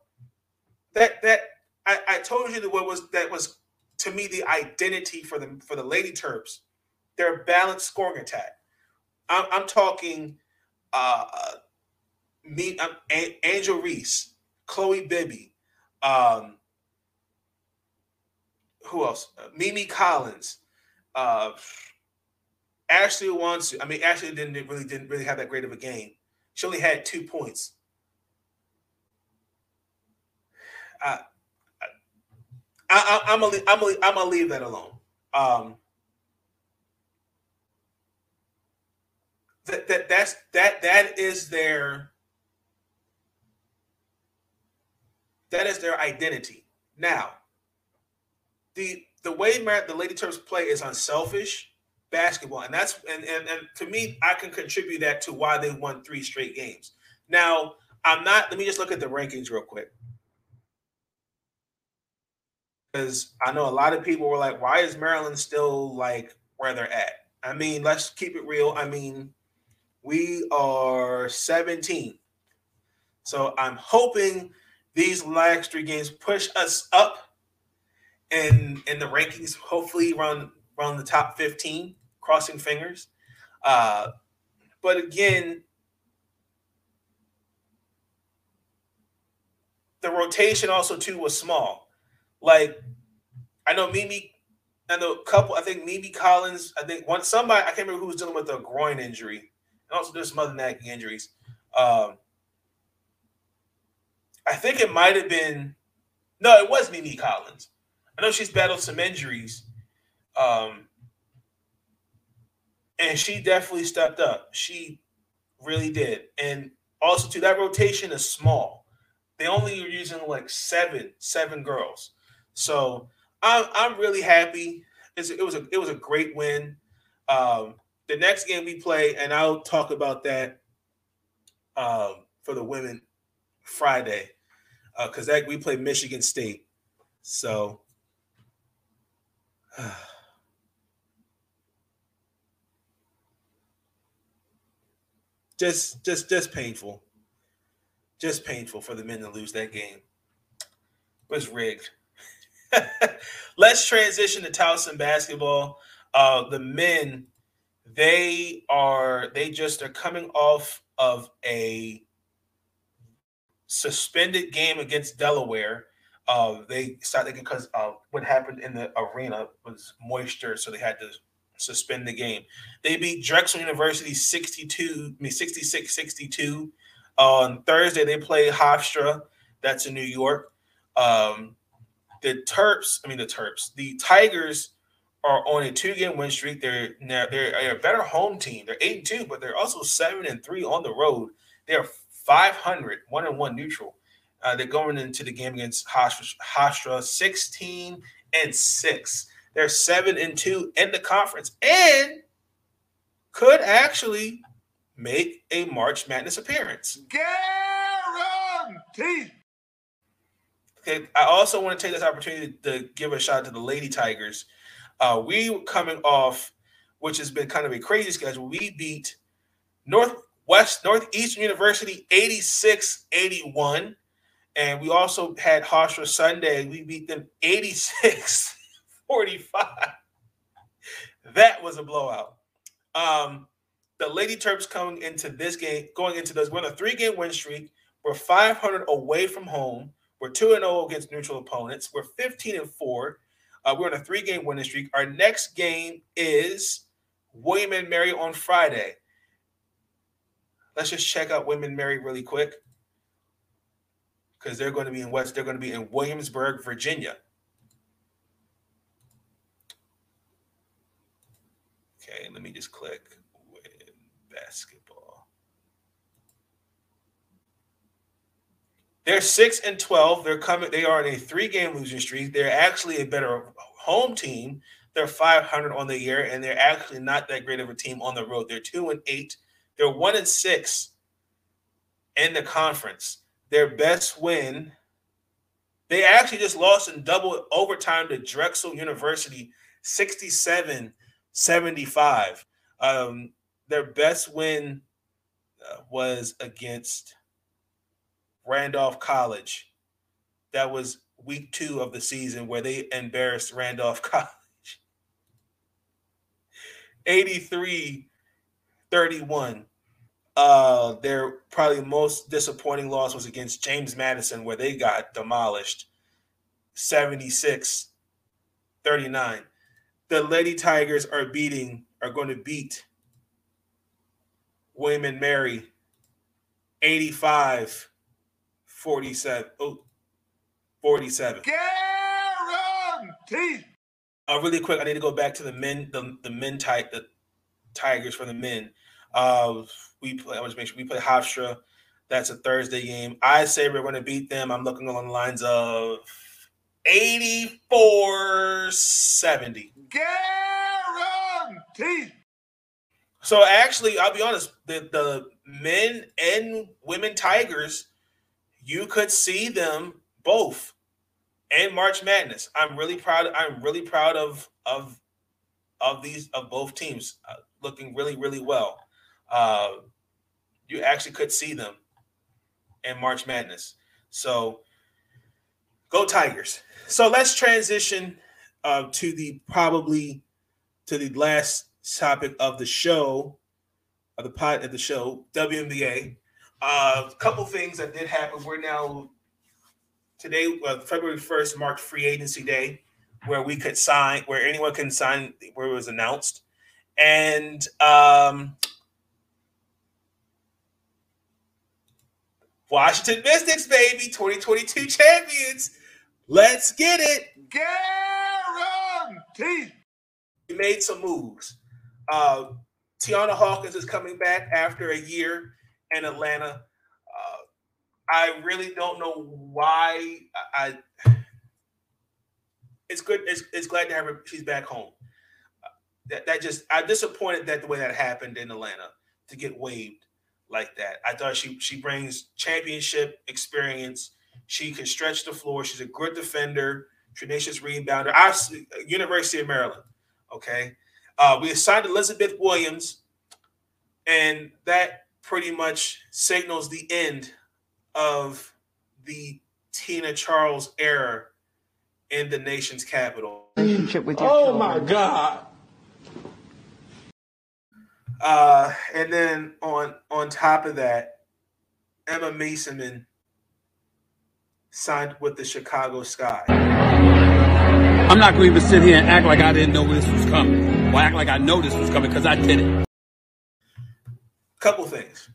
that that I, I told you that what was that was to me the identity for the for the Lady Terps, their balanced scoring attack. I'm, I'm talking uh, me, um, A- Angel Reese, Chloe Bibby, um, who else? Uh, Mimi Collins, uh, Ashley wants. I mean, Ashley didn't really didn't really have that great of a game. She only had two points. I, I, I, am gonna, I'm gonna, I'm gonna leave that alone. Um, that, that that's that that is their that is their identity. Now, the the way the Lady Terps play is unselfish basketball, and that's and, and and to me, I can contribute that to why they won three straight games. Now, I'm not. Let me just look at the rankings real quick, because I know a lot of people were like, "Why is Maryland still like where they're at?" I mean, let's keep it real. I mean, we are 17. So I'm hoping these last three games push us up in in the rankings, hopefully around around the top 15, crossing fingers. Uh, but again, the rotation also too was small. Like I know Mimi, I know a couple. I think Mimi Collins. I think one somebody I can't remember who was dealing with a groin injury and also there's some other nagging injuries. Um, I think it might have been no, it was Mimi Collins. I know she's battled some injuries, um, and she definitely stepped up. She really did, and also too that rotation is small. They only are using like seven seven girls, so I'm I'm really happy. It's, it was a it was a great win. Um, the next game we play, and I'll talk about that um, for the women Friday, because uh, we play Michigan State. So, just, just, just painful, just painful for the men to lose that game. Was rigged. Let's transition to Towson basketball. Uh, the men they are they just are coming off of a suspended game against Delaware. Uh, they started because uh, what happened in the arena was moisture, so they had to suspend the game. They beat Drexel University 62, I mean 66 62. On Thursday, they play Hofstra, that's in New York. Um, the Terps, I mean, the Terps, the Tigers are on a two game win streak. They're, they're a better home team. They're 8 and 2, but they're also 7 and 3 on the road. They're 500, 1 and 1 neutral. Uh, they're going into the game against Hofstra 16 and 6. They're 7 and 2 in the conference and could actually make a March Madness appearance. Guaranteed. Okay, I also want to take this opportunity to give a shout out to the Lady Tigers. Uh, we were coming off, which has been kind of a crazy schedule. We beat Northwest Northeastern University 86-81. And we also had Hofstra Sunday. We beat them 86 45. That was a blowout. Um, the Lady Terps coming into this game, going into this, we're on a three game win streak. We're 500 away from home. We're 2 0 against neutral opponents. We're 15 and 4. Uh, we're on a three game winning streak. Our next game is William and Mary on Friday. Let's just check out William and Mary really quick because they're going to be in West. They're going to be in Williamsburg, Virginia. Okay, let me just click basketball. They're six and twelve. They're coming. They are in a three-game losing streak. They're actually a better home team. They're 500 on the year, and they're actually not that great of a team on the road. They're two and eight. They're one and six in the conference their best win. They actually just lost in double overtime to Drexel University 67 75. Um, their best win uh, was against Randolph College. That was week two of the season where they embarrassed Randolph College 83 31. Uh, their probably most disappointing loss was against James Madison, where they got demolished 76 39. The Lady Tigers are beating, are going to beat and Mary 85 47. Oh, 47. Guaranteed. Uh, really quick, I need to go back to the men, the, the men type, the Tigers for the men. Uh, we play. I want to make sure we play Hofstra. That's a Thursday game. I say we're going to beat them. I'm looking along the lines of 84 70. Guaranteed. So actually, I'll be honest, the, the men and women Tigers, you could see them both in March Madness. I'm really proud. I'm really proud of of of these of both teams uh, looking really really well. Uh, you actually could see them in March Madness. So go Tigers. So let's transition uh, to the probably to the last topic of the show, of the pot of the show, WNBA. A uh, couple things that did happen. We're now today, uh, February first, marked free agency day, where we could sign, where anyone can sign, where it was announced, and um, Washington Mystics, baby, 2022 champions. Let's get it. Guaranteed. We made some moves. Uh, Tianna Hawkins is coming back after a year in Atlanta. I really don't know why. I, it's good. It's, it's glad to have her. She's back home. That, that just I'm disappointed that the way that happened in Atlanta to get waived like that. I thought she she brings championship experience. She can stretch the floor. She's a good defender, tenacious rebounder. I University of Maryland. Okay, uh, we assigned Elizabeth Williams, and that pretty much signals the end of the Tina Charles era in the nation's capital. Relationship with your Oh children. my God. Uh, and then on on top of that, Emma Meesseman signed with the Chicago Sky. I'm not going to even sit here and act like I didn't know this was coming. Or act like I know this was coming because I did it. Couple things.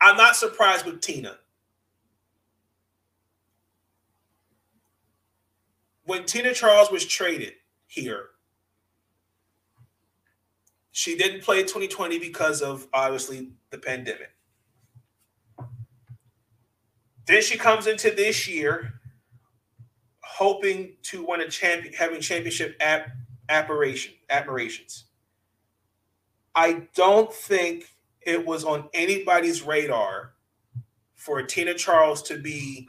I'm not surprised with Tina. When Tina Charles was traded here, she didn't play 2020 because of obviously the pandemic. Then she comes into this year hoping to win a champion, having championship ap- admiration, admirations. I don't think it was on anybody's radar for Tina Charles to be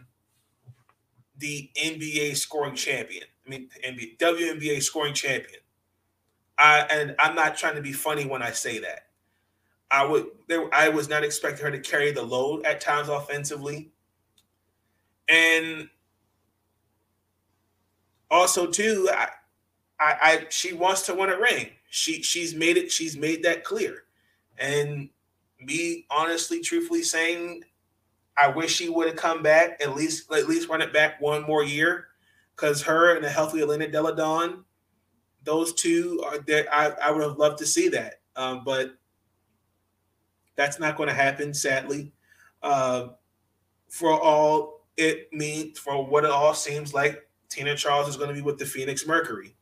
the NBA scoring champion. I mean, NBA, WNBA scoring champion. I and I'm not trying to be funny when I say that. I would there I was not expecting her to carry the load at times offensively. And also too, I, I, I she wants to win a ring. She she's made it, she's made that clear. And me honestly, truthfully saying, I wish she would have come back, at least at least run it back one more year. Cause her and a healthy Elena Delle Donne, those two are that I, I would have loved to see that. Um, but that's not going to happen, sadly. Uh, for all it means, for what it all seems like, Tina Charles is going to be with the Phoenix Mercury,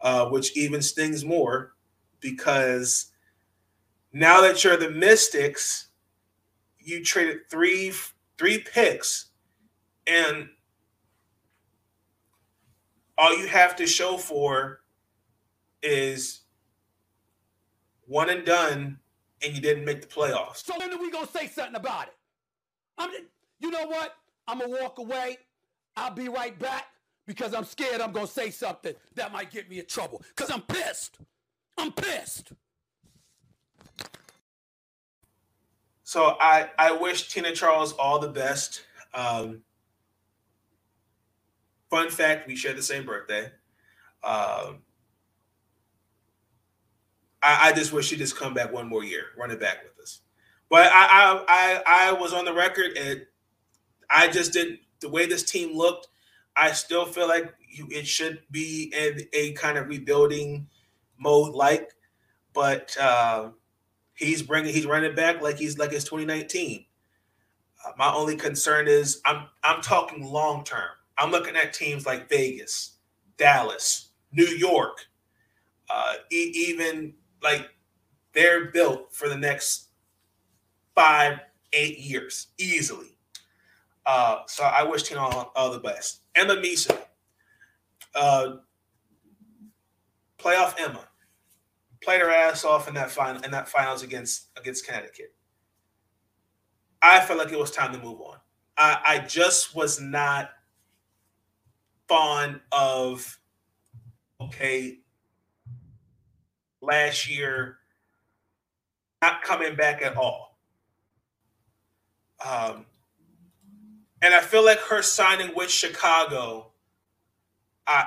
uh, which even stings more because now that you're the Mystics, you traded three three picks, and all you have to show for is one and done, and you didn't make the playoffs. So when are we gonna say something about it. I'm, you know what? I'm gonna walk away. I'll be right back because I'm scared I'm gonna say something that might get me in trouble. Cause I'm pissed. I'm pissed. So I I wish Tina Charles all the best. Um, fun fact: we share the same birthday. Um, I, I just wish she just come back one more year, run it back with us. But I I I, I was on the record and I just didn't the way this team looked. I still feel like it should be in a kind of rebuilding mode, like, but. Uh, He's bringing, he's running back like he's like it's 2019. Uh, my only concern is I'm I'm talking long term. I'm looking at teams like Vegas, Dallas, New York, uh, e- even like they're built for the next five, eight years easily. Uh, so I wish Tina all, all the best. Emma Meesseman, uh, playoff Emma played her ass off in that final in that finals against against Connecticut. I felt like it was time to move on. I, I just was not fond of okay last year not coming back at all. Um, and I feel like her signing with Chicago, I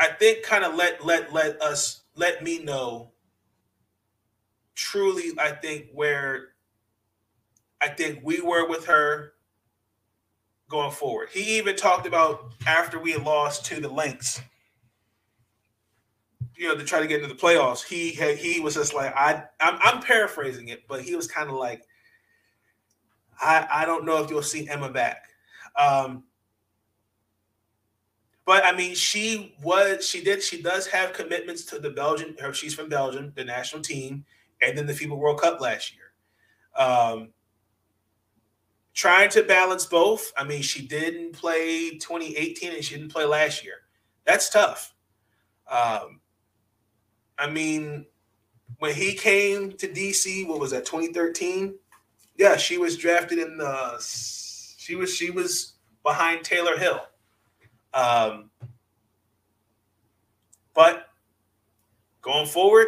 I think kind of let let let us let me know truly I think where I think we were with her going forward. He even talked about after we had lost to the Lynx, you know, to try to get into the playoffs. He had he was just like I I'm, I'm paraphrasing it, but he was kind of like I I don't know if you'll see Emma back. Um, but I mean, she was, she did, she does have commitments to the Belgian, her, she's from Belgium, the national team, and then the FIBA World Cup last year. Um, trying to balance both. I mean, she didn't play 2018 and she didn't play last year. That's tough. Um, I mean, when he came to DC, what was that, 2013? Yeah, she was drafted in the, she was, she was behind Tayler Hill. Um, but going forward,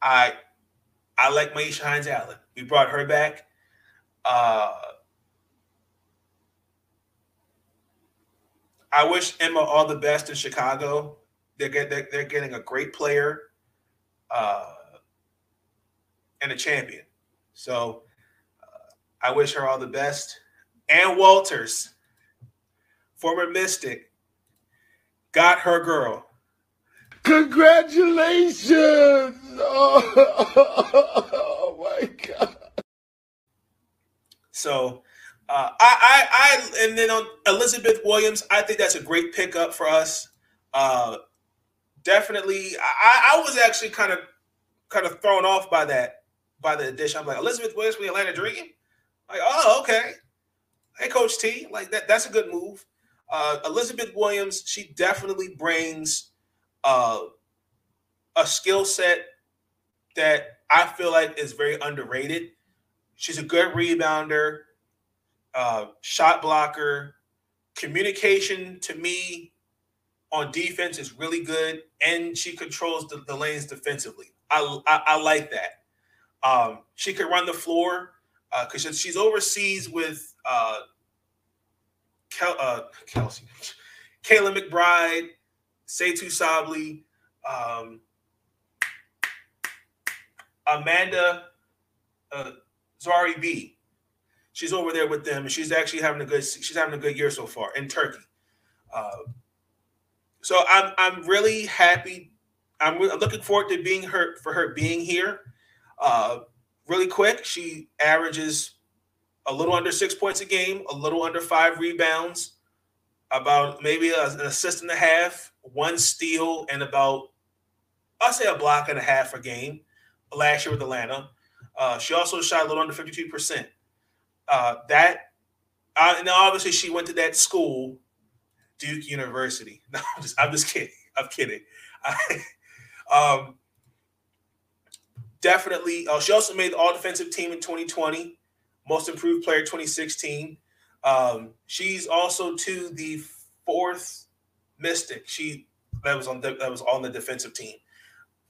I I like Myisha Hines Allen. We brought her back. Uh, I wish Emma all the best in Chicago. They're, get, they're, they're getting a great player uh, and a champion. So uh, I wish her all the best. And Walters, former Mystic, got her girl. Congratulations! Oh, my God. So uh, I, I, I, and then on Elizabeth Williams, I think that's a great pickup for us. Uh, definitely, I, I was actually kind of, kind of thrown off by that, by the addition. I'm like Elizabeth Williams from the Atlanta Dream. Like, oh, okay. Hey, Coach T, like that. That's a good move. Uh, Elizabeth Williams, she definitely brings uh, a skill set that I feel like is very underrated. She's a good rebounder, uh, shot blocker. Communication to me on defense is really good, and she controls the, the lanes defensively. I, I, I like that. Um, she could run the floor because uh, she's overseas with uh, Kel, uh, Kelsey, Kayla McBride, Satou Sabally, um, Amanda uh, Zahui B. She's over there with them, and she's actually having a good. She's having a good year so far in Turkey. Uh, so I'm I'm really happy. I'm, re- I'm looking forward to being her for her being here. Uh, really quick, she averages a little under six points a game, a little under five rebounds, about maybe a, an assist and a half, one steal, and about I'll say a block and a half a game. Last year with Atlanta, uh, she also shot a little under fifty two percent. Uh, that, uh, obviously she went to that school, Duke University. No, I'm just, I'm just kidding. I'm kidding. I, um, definitely. Uh, she also made the All Defensive Team in 2020, Most Improved Player 2016. Um, she's also to the fourth Mystic. She that was on the, that was on the defensive team.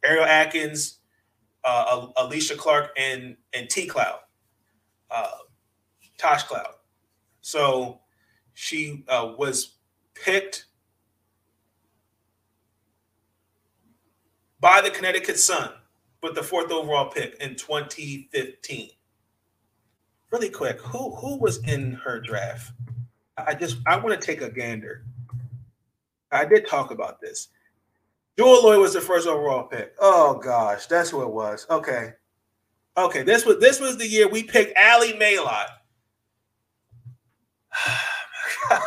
Ariel Atkins, uh, Alysha Clark, and and T Cloud, uh, Tosh Cloud. So she uh, was picked by the Connecticut Sun with the fourth overall pick in 2015. Really quick, who who was in her draft? I just I want to take a gander. I did talk about this. Jewell Loyd was the first overall pick. Oh gosh, that's who it was. Okay. Okay, this was this was the year we picked Ally Malott.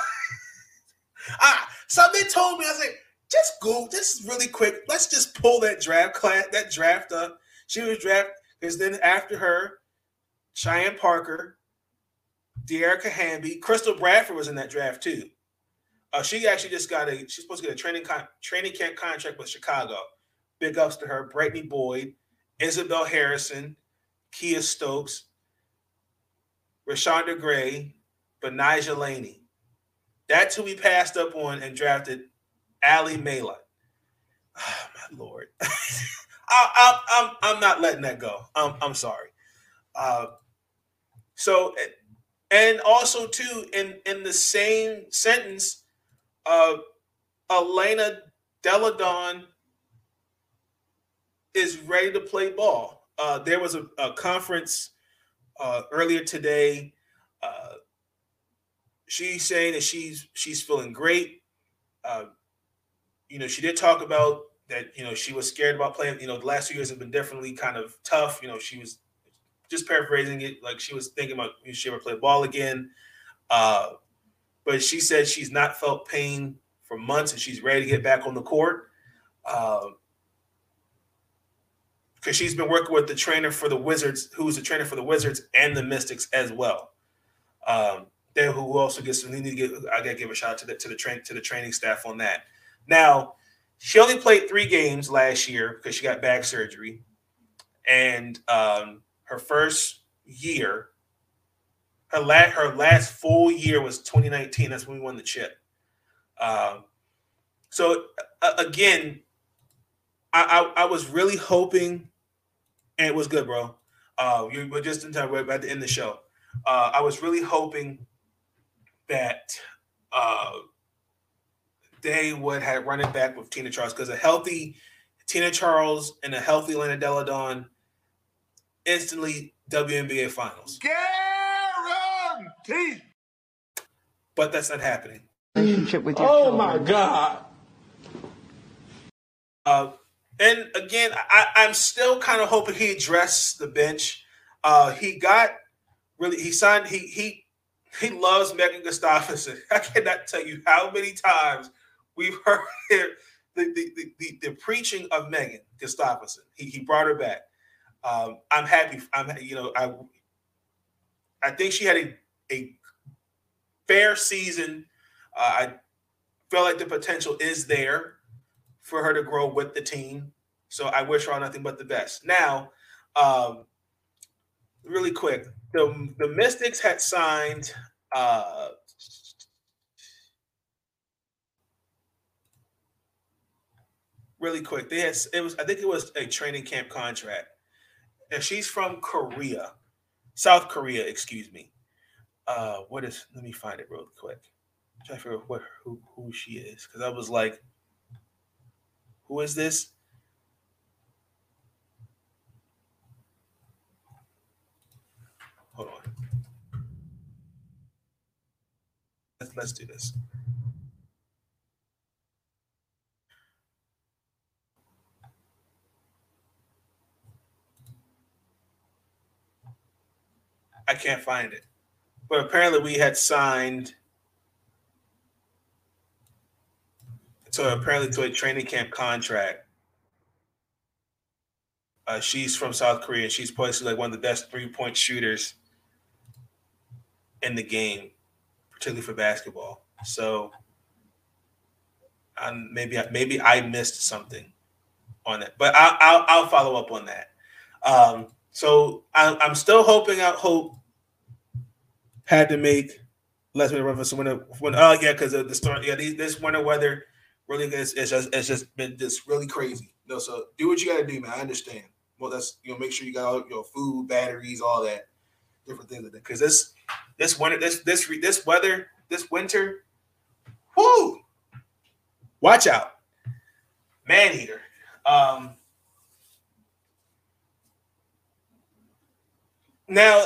ah, something told me, I said, just go, just really quick. Let's just pull that draft class, that draft up. She was drafted because then after her, Cheyenne Parker, Dearica Hamby, Crystal Bradford was in that draft too. Uh, she actually just got a. She's supposed to get a training con- training camp contract with Chicago. Big ups to her. Brittany Boyd, Isabelle Harrison, Kiah Stokes, Reshanda Gray, Betnijah Laney. That's who we passed up on and drafted Ally Malott. Oh, my lord. I, am I'm, I'm not letting that go. I'm, I'm sorry. Uh, so, and also too, in in the same sentence, uh, Elena Delle Donne is ready to play ball. Uh, there was a, a conference uh, earlier today. Uh, she's saying that she's she's feeling great. Uh, you know, she did talk about that. You know, she was scared about playing. You know, the last few years have been definitely kind of tough. You know, she was just paraphrasing it, like she was thinking about if she ever play ball again. Uh, but she said she's not felt pain for months and she's ready to get back on the court. because uh, she's been working with the trainer for the Wizards, who's the trainer for the Wizards and the Mystics as well. Um, then who also gets we need to give I gotta give a shout out to the to the train to the training staff on that. Now, she only played three games last year because she got back surgery, and um, her first year, her last her last full year was 2019. That's when we won the chip. Um, so uh, again, I, I, I was really hoping, and it was good, bro. Uh, you were just in time. We're about to end the show. Uh, I was really hoping that uh, they would have run it back with Tina Charles because a healthy Tina Charles and a healthy Lena Delle Donne instantly WNBA finals. Gary! Guarantee. But that's not happening. Relationship with your Oh my. God. Uh, and again, I, I'm still kind of hoping he addressed the bench. Uh, he got really he signed he he he loves Megan Gustafson. I cannot tell you how many times we've heard the the, the, the, the preaching of Megan Gustafson. He, he brought her back. Um, I'm happy. I'm you know I I think she had a a fair season. Uh, I feel like the potential is there for her to grow with the team. So I wish her all nothing but the best. Now, um, really quick, the the Mystics had signed uh, really quick. They had it was I think it was a training camp contract. And she's from Korea, South Korea, excuse me. Uh, what is? Let me find it real quick. I'm trying to figure out what who who she is because I was like, who is this? Hold on. Let's let's do this. I can't find it. But apparently we had signed to apparently to a training camp contract. Uh, she's from South Korea. And she's probably like one of the best three point shooters in the game, particularly for basketball. So um, maybe I- maybe I missed something on that, but I'll I'll, I'll follow up on that. Um, so I, I'm still hoping out hope had to make of a reference when when oh yeah because of the storm yeah these, this winter weather really is it's just it's just been just really crazy. You know, so do what you got to do, man. I understand. Well, that's you know make sure you got all your food, batteries, all that different things like that. Because this this winter this this this weather this winter, whoo, watch out, man eater. Um, now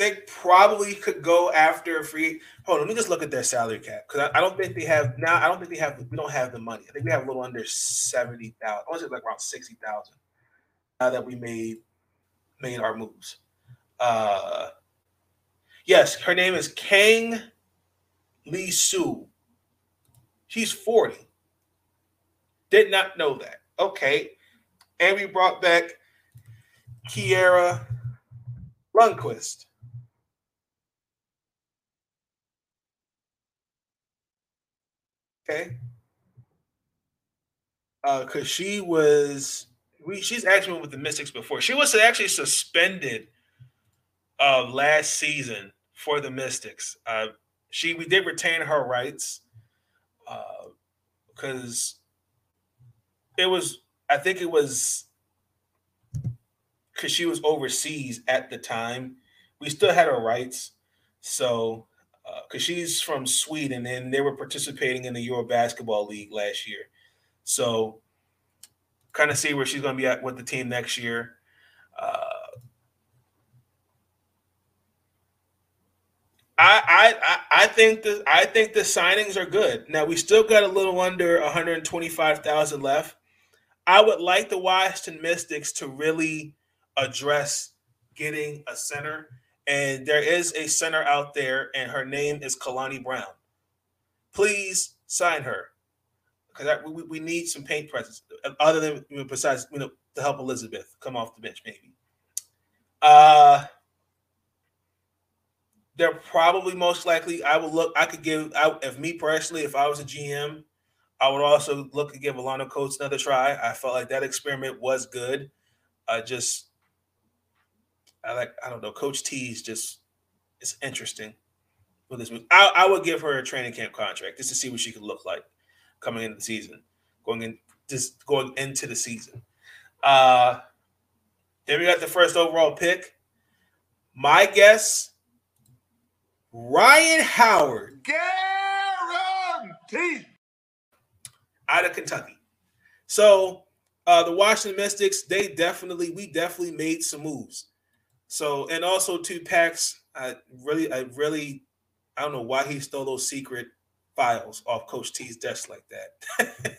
they probably could go after a free. Hold on, let me just look at their salary cap because I, I don't think they have now. I don't think they have. We don't have the money. I think we have a little under seventy thousand. I want to say like around sixty thousand. Now that we made made our moves. Uh, yes, her name is Kang Lee-seul. She's forty. Did not know that. Okay, and we brought back Klara Lundquist. Okay. Uh, cause she was we she's actually with the Mystics before. She was actually suspended uh last season for the Mystics. Uh she we did retain her rights uh because it was I think it was because she was overseas at the time. We still had her rights. So because she's from Sweden and they were participating in the Euro Basketball League last year. So, kind of see where she's going to be at with the team next year. Uh, I, I I I think the I think the signings are good. Now we still got a little under 125,000 left. I would like the Washington Mystics to really address getting a center and there is a center out there, and her name is Kalani Brown. Please sign her because we, we need some paint presence other than you know, besides you know to help Elizabeth come off the bench maybe. Uh, they're probably most likely. I would look. I could give. I, if me personally, if I was a GM, I would also look to give Alaina Coates another try. I felt like that experiment was good. I just I like I don't know. Coach T's just it's interesting with this. move. I, I would give her a training camp contract just to see what she could look like coming into the season, going in just going into the season. Uh then we got the first overall pick. My guess, Rhyne Howard. Guaranteed. Out of Kentucky. So uh the Washington Mystics, they definitely, we definitely made some moves. So and also two packs. I really, I really, I don't know why he stole those secret files off Coach T's desk like that.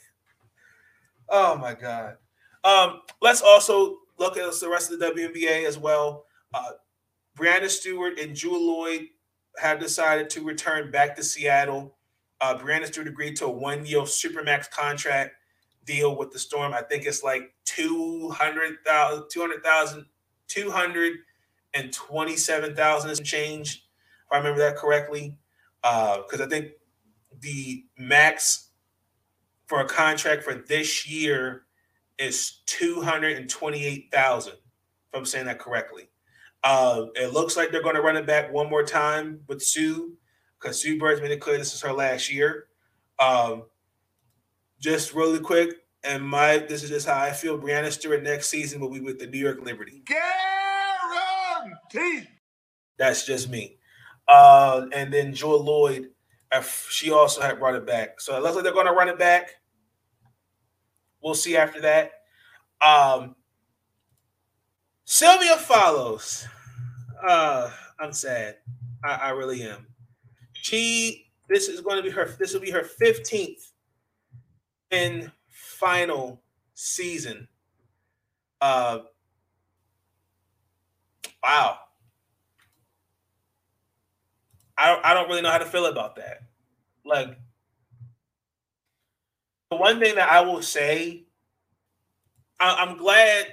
oh my god. Um, let's also look at the rest of the WNBA as well. Uh, Breanna Stewart and Jewell Loyd have decided to return back to Seattle. Uh, Breanna Stewart agreed to a one-year supermax contract deal with the Storm. I think it's like 200,000, 200,000, 227,000 change, if I remember that correctly. Because uh, I think the max for a contract for this year is 228,000, if I'm saying that correctly. Uh, it looks like they're going to run it back one more time with Sue because Sue Bird's made it clear this is her last year. Um, just really quick, and my this is just how I feel. Breanna Stewart next season will be with the New York Liberty. Guarantee. That's just me. Uh, and then Jewell Loyd, she also had brought it back. So it looks like they're going to run it back. We'll see after that. Um, Sylvia Fowles. Uh, I'm sad. I, I really am. She this is going to be her this will be her 15th and final season. Uh wow. I don't, I don't really know how to feel about that. Like the one thing that I will say, I, am glad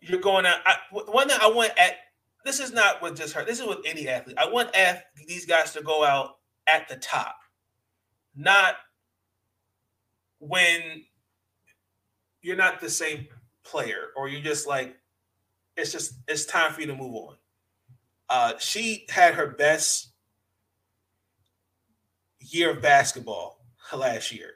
you're going to. I, one thing I want at this is not with just her. This is with any athlete. I want ath- these guys to go out at the top, not when you're not the same player or you're just like it's just it's time for you to move on. Uh, she had her best year of basketball last year.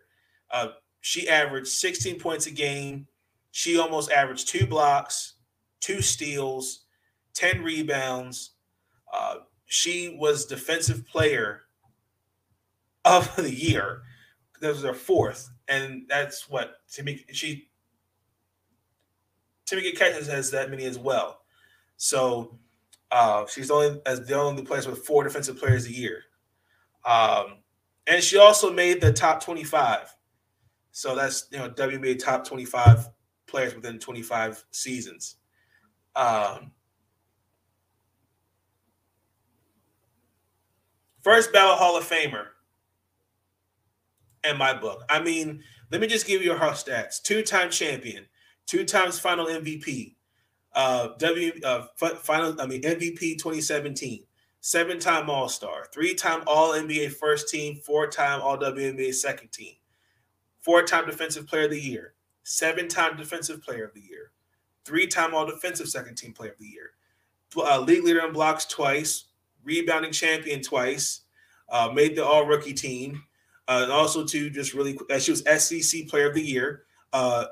Uh, she averaged 16 points a game. She almost averaged two blocks, two steals, 10 rebounds. Uh, she was defensive player of the year. That was her fourth, and that's what to me. she Tamika Catchings has that many as well. So uh, she's only as the only player with four defensive players a year. Um, and she also made the top 25. So that's you know WBA top 25 players within 25 seasons. Um, first ballot Hall of Famer in my book. I mean, let me just give you her stats: two-time champion, two times final MVP, uh, W uh, final. I mean MVP 2017, seven-time All Star, three-time All NBA first team, four-time All WNBA second team, four-time Defensive Player of the Year, seven-time Defensive Player of the Year, three-time All Defensive Second Team Player of the Year, uh, league leader in blocks twice, rebounding champion twice, uh, made the All Rookie team, uh, and also to just really, uh, she was SEC Player of the Year. Uh,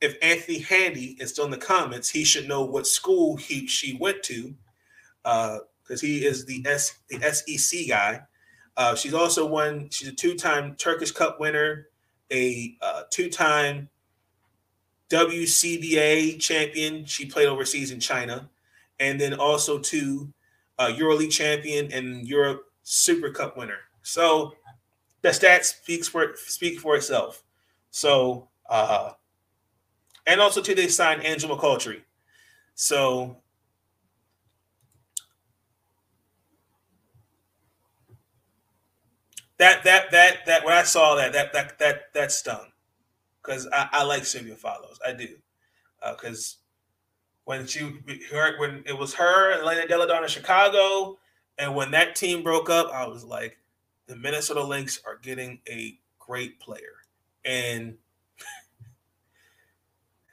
if Anthony Handy is still in the comments, he should know what school he she went to, because uh, he is the S the SEC guy. Uh, she's also won. She's a two-time Turkish Cup winner, a uh, two-time WCBA champion. She played overseas in China, and then also two uh, EuroLeague champion and Europe Super Cup winner. So the stats speaks for speak for itself. So uh, and also too they signed Angel McCoughtry. So that that that that when I saw that that that that that stung because I, I, like Sylvia Fowles. I do because uh, when she her, when it was her and Elena Delle Donne in Chicago, and when that team broke up, I was like, the Minnesota Lynx are getting a great player, and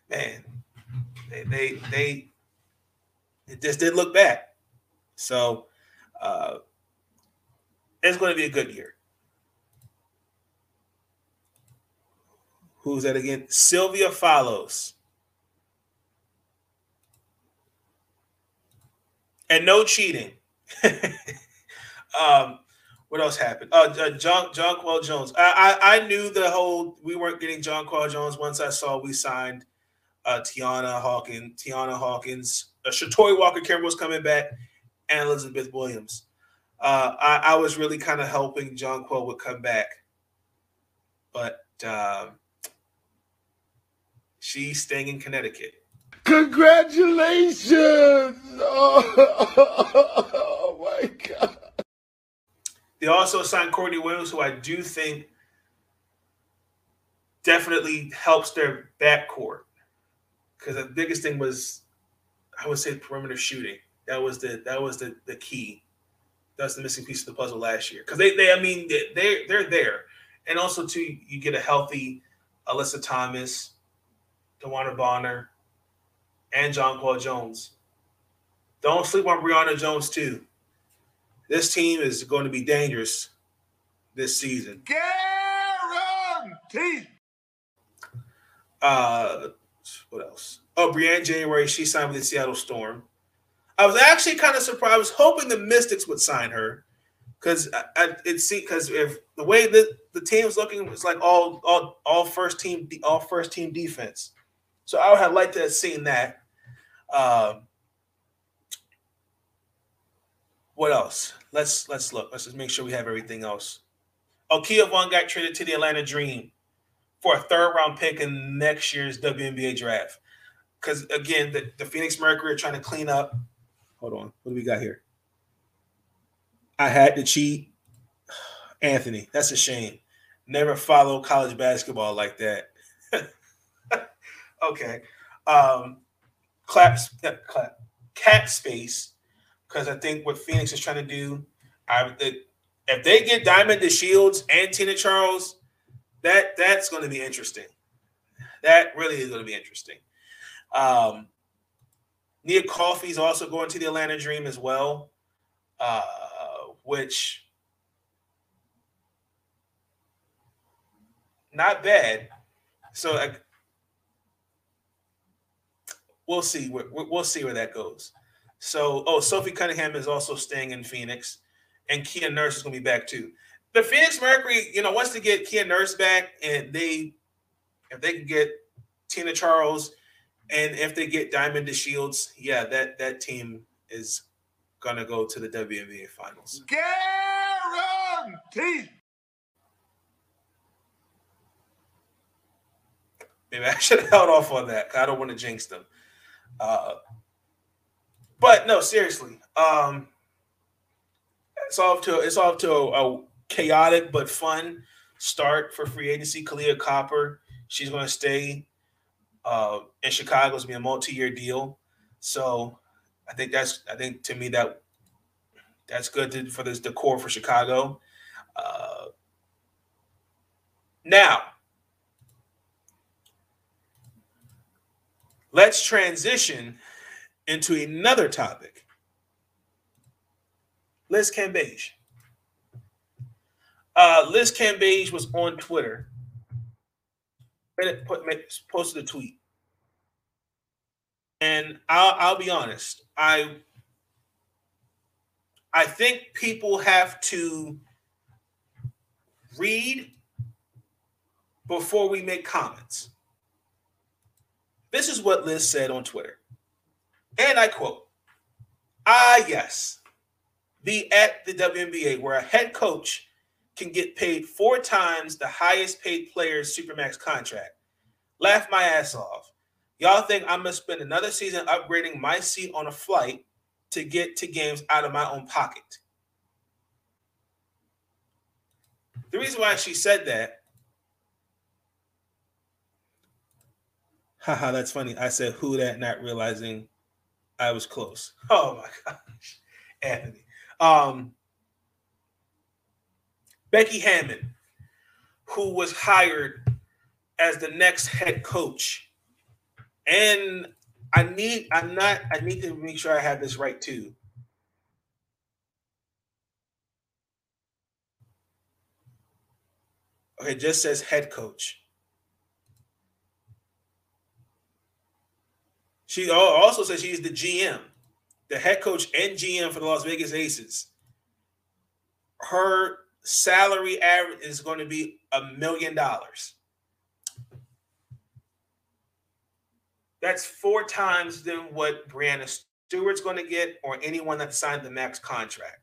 man, they they they it just didn't look back. So uh, it's going to be a good year. Who's that again? Sylvia Fowles. And no cheating. um, what else happened? Uh, uh John Jonquel Jones. I, I, I knew the whole we weren't getting Jonquel Jones once I saw we signed uh, Tianna Hawkins, Tianna Hawkins, uh, Shatori Walker Kimbrough's coming back, and Elizabeth Williams. Uh, I, I was really kind of hoping Jonquel would come back, but um, she's staying in Connecticut. Congratulations! Oh, my God. They also signed Courtney Williams, who I do think definitely helps their backcourt. Because the biggest thing was, I would say, perimeter shooting. That was the that was the the key. That's the missing piece of the puzzle last year. Because they, they, I mean, they they're, they're there, and also too, you get a healthy Alyssa Thomas, DeWanna Bonner, and Jonquel Jones. Don't sleep on Brionna Jones too. This team is going to be dangerous this season. Guaranteed. Uh, what else? Oh, Briann January, she signed with the Seattle Storm. I was actually kind of surprised. I was hoping the Mystics would sign her because I, I it see because if the way that the team's looking was like all all all first team all first team defense. So I would have liked to have seen that. Um, what else? Let's let's look. Let's just make sure we have everything else. Oh, Kia Vaughn got traded to the Atlanta Dream for a third round pick in next year's WNBA draft. Because again, the, the Phoenix Mercury are trying to clean up. Hold on. What do we got here? I had to cheat. Anthony, that's a shame. Never follow college basketball like that. okay. Um claps clap cat space because I think what Phoenix is trying to do, I if they get Diamond DeShields and Tina Charles, that that's going to be interesting. That really is going to be interesting. Um, Nia is also going to the Atlanta Dream as well, uh, which not bad. So I, we'll see where we'll see where that goes. So, oh, Sophie Cunningham is also staying in Phoenix, and Kia Nurse is going to be back too. The Phoenix Mercury, you know, wants to get Kia Nurse back, and they, if they can get Tina Charles, and if they get Diamond DeShields, yeah, that that team is gonna go to the WNBA Finals. Guaranteed. Maybe I should have held off on that. I don't want to jinx them. Uh, but no, seriously, um, it's off to it's off to a, a chaotic but fun start for free agency. Kahleah Copper, she's going to stay uh, in Chicago. It's be a multi-year deal, so I think that's I think to me that that's good to, for this decor for Chicago. Uh, now, let's transition into another topic. Liz Cambage. Uh, Liz Cambage was on Twitter and it put, posted a tweet. And I'll, I'll be honest, I I think people have to read before we make comments. This is what Liz said on Twitter. And I quote, ah, yes, be at the WNBA where a head coach can get paid four times the highest paid player's Supermax contract. Laugh my ass off. Y'all think I'm to spend another season upgrading my seat on a flight to get to games out of my own pocket? The reason why she said that, haha, that's funny. I said who that, not realizing I was close. Oh my gosh, Anthony. Um, Becky Hammon, who was hired as the next head coach, and I need I'm not I need to make sure I have this right too. Okay, just says head coach. She also says she's the GM, the head coach and GM for the Las Vegas Aces. Her salary average is going to be a million dollars. That's four times than what Breanna Stewart's going to get or anyone that signed the max contract.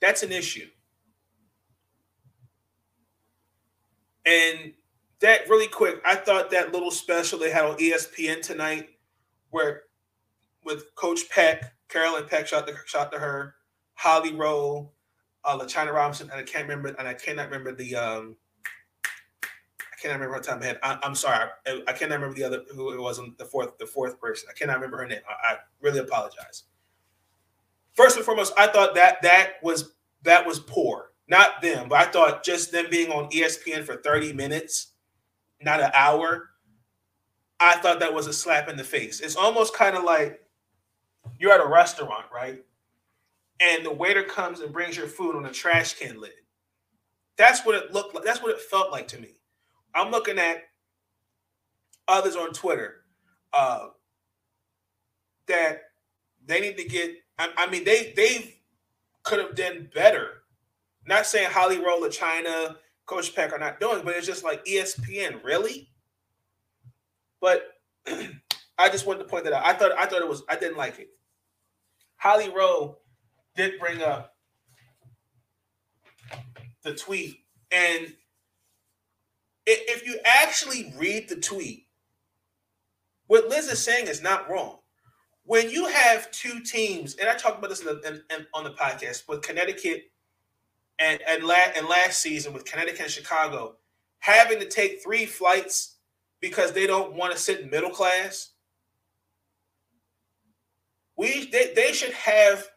That's an issue. And that really quick, I thought that little special they had on ESPN tonight, where with Coach Peck, Carolyn Peck shot the shot to her, Holly Rowe, uh, LaChina Robinson, and I can't remember, and I cannot remember the um, I cannot remember her time ahead. I, am sorry, I, I, cannot remember the other who it was on the fourth the fourth person. I cannot remember her name. I, I really apologize. First and foremost, I thought that that was that was poor. Not them, but I thought just them being on ESPN for 30 minutes, not an hour. I thought that was a slap in the face. It's almost kind of like you're at a restaurant, right? And the waiter comes and brings your food on a trash can lid. That's what it looked like. That's what it felt like to me. I'm looking at others on Twitter uh, that they need to get. I, I mean, they they've could have done better. Not saying Holly Roll of China, Coach Peck are not doing, but it's just like ESPN, really. But I just wanted to point that out. I thought I thought it was I didn't like it. Holly Rowe did bring up the tweet, and if you actually read the tweet, what Liz is saying is not wrong when you have two teams, and I talked about this in the, in, in, on the podcast with Connecticut and and, la- and last season with Connecticut and Chicago, having to take three flights because they don't want to sit in middle class. We they, they should have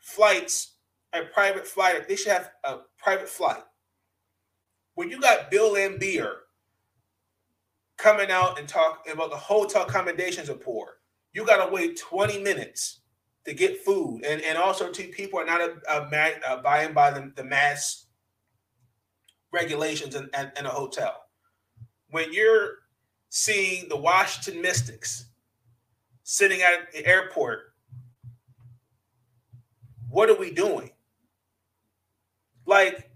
flights, a private flight. They should have a private flight. When you got Bill Laimbeer coming out and talking about the hotel accommodations are poor you got to wait 20 minutes to get food. And, and also, two people are not abiding uh, by the, the mass regulations in, in, in a hotel. When you're seeing the Washington Mystics sitting at the airport, what are we doing? Like,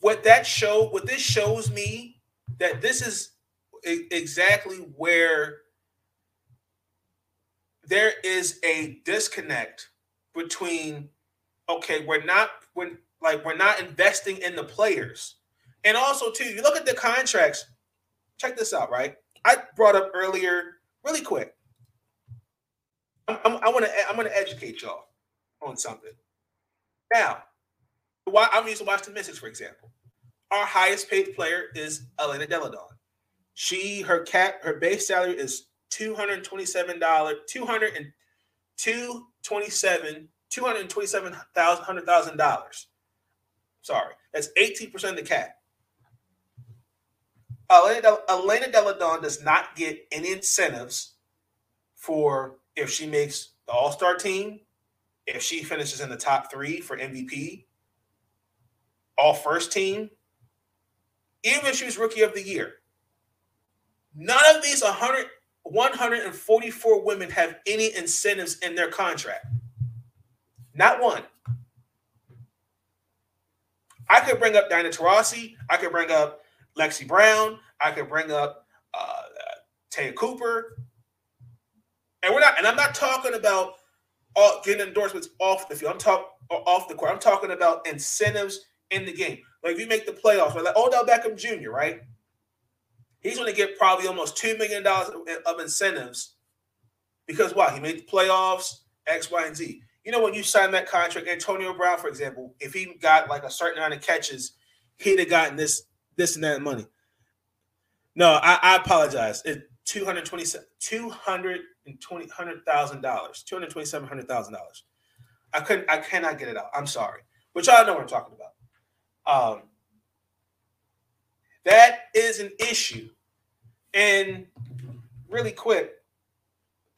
what that show, what this shows me that this is exactly where there is a disconnect between okay, we're not when like we're not investing in the players. And also too, you look at the contracts. Check this out, right? I brought up earlier, really quick. I'm, I'm, I want to I'm going to educate y'all on something. Now, why I'm using Washington Mystics for example. Our highest paid player is Elena Delle Donne. She her cap her base salary is two hundred twenty-seven dollars, two hundred and two twenty-seven, two hundred twenty-seven thousand hundred thousand dollars. Sorry, that's eighteen percent of the cap. Elena, Elena Delle Donne does not get any incentives for if she makes the All Star team, if she finishes in the top three for MVP, All First Team, even if she was Rookie of the Year. None of these 100 144 women have any incentives in their contract. Not one. I could bring up Diana Taurasi. I could bring up Lexie Brown. I could bring up uh, Te'a Cooper. And we're not, and I'm not talking about all, getting endorsements off the field. I'm talking uh, off the court. I'm talking about incentives in the game. Like if you make the playoffs, right? like Odell Beckham Jr., right? he's going to get probably almost two million dollars of incentives because why? He made the playoffs, X, Y, and Z. You know, when you sign that contract, Antonio Brown, for example, if he got like a certain amount of catches, he'd have gotten this, this and that money. No, I, I apologize. It two hundred twenty hundred thousand dollars, two hundred twenty seven hundred thousand dollars. I couldn't, I cannot get it out. I'm sorry, but y'all know what I'm talking about. Um, that is an issue. And really quick,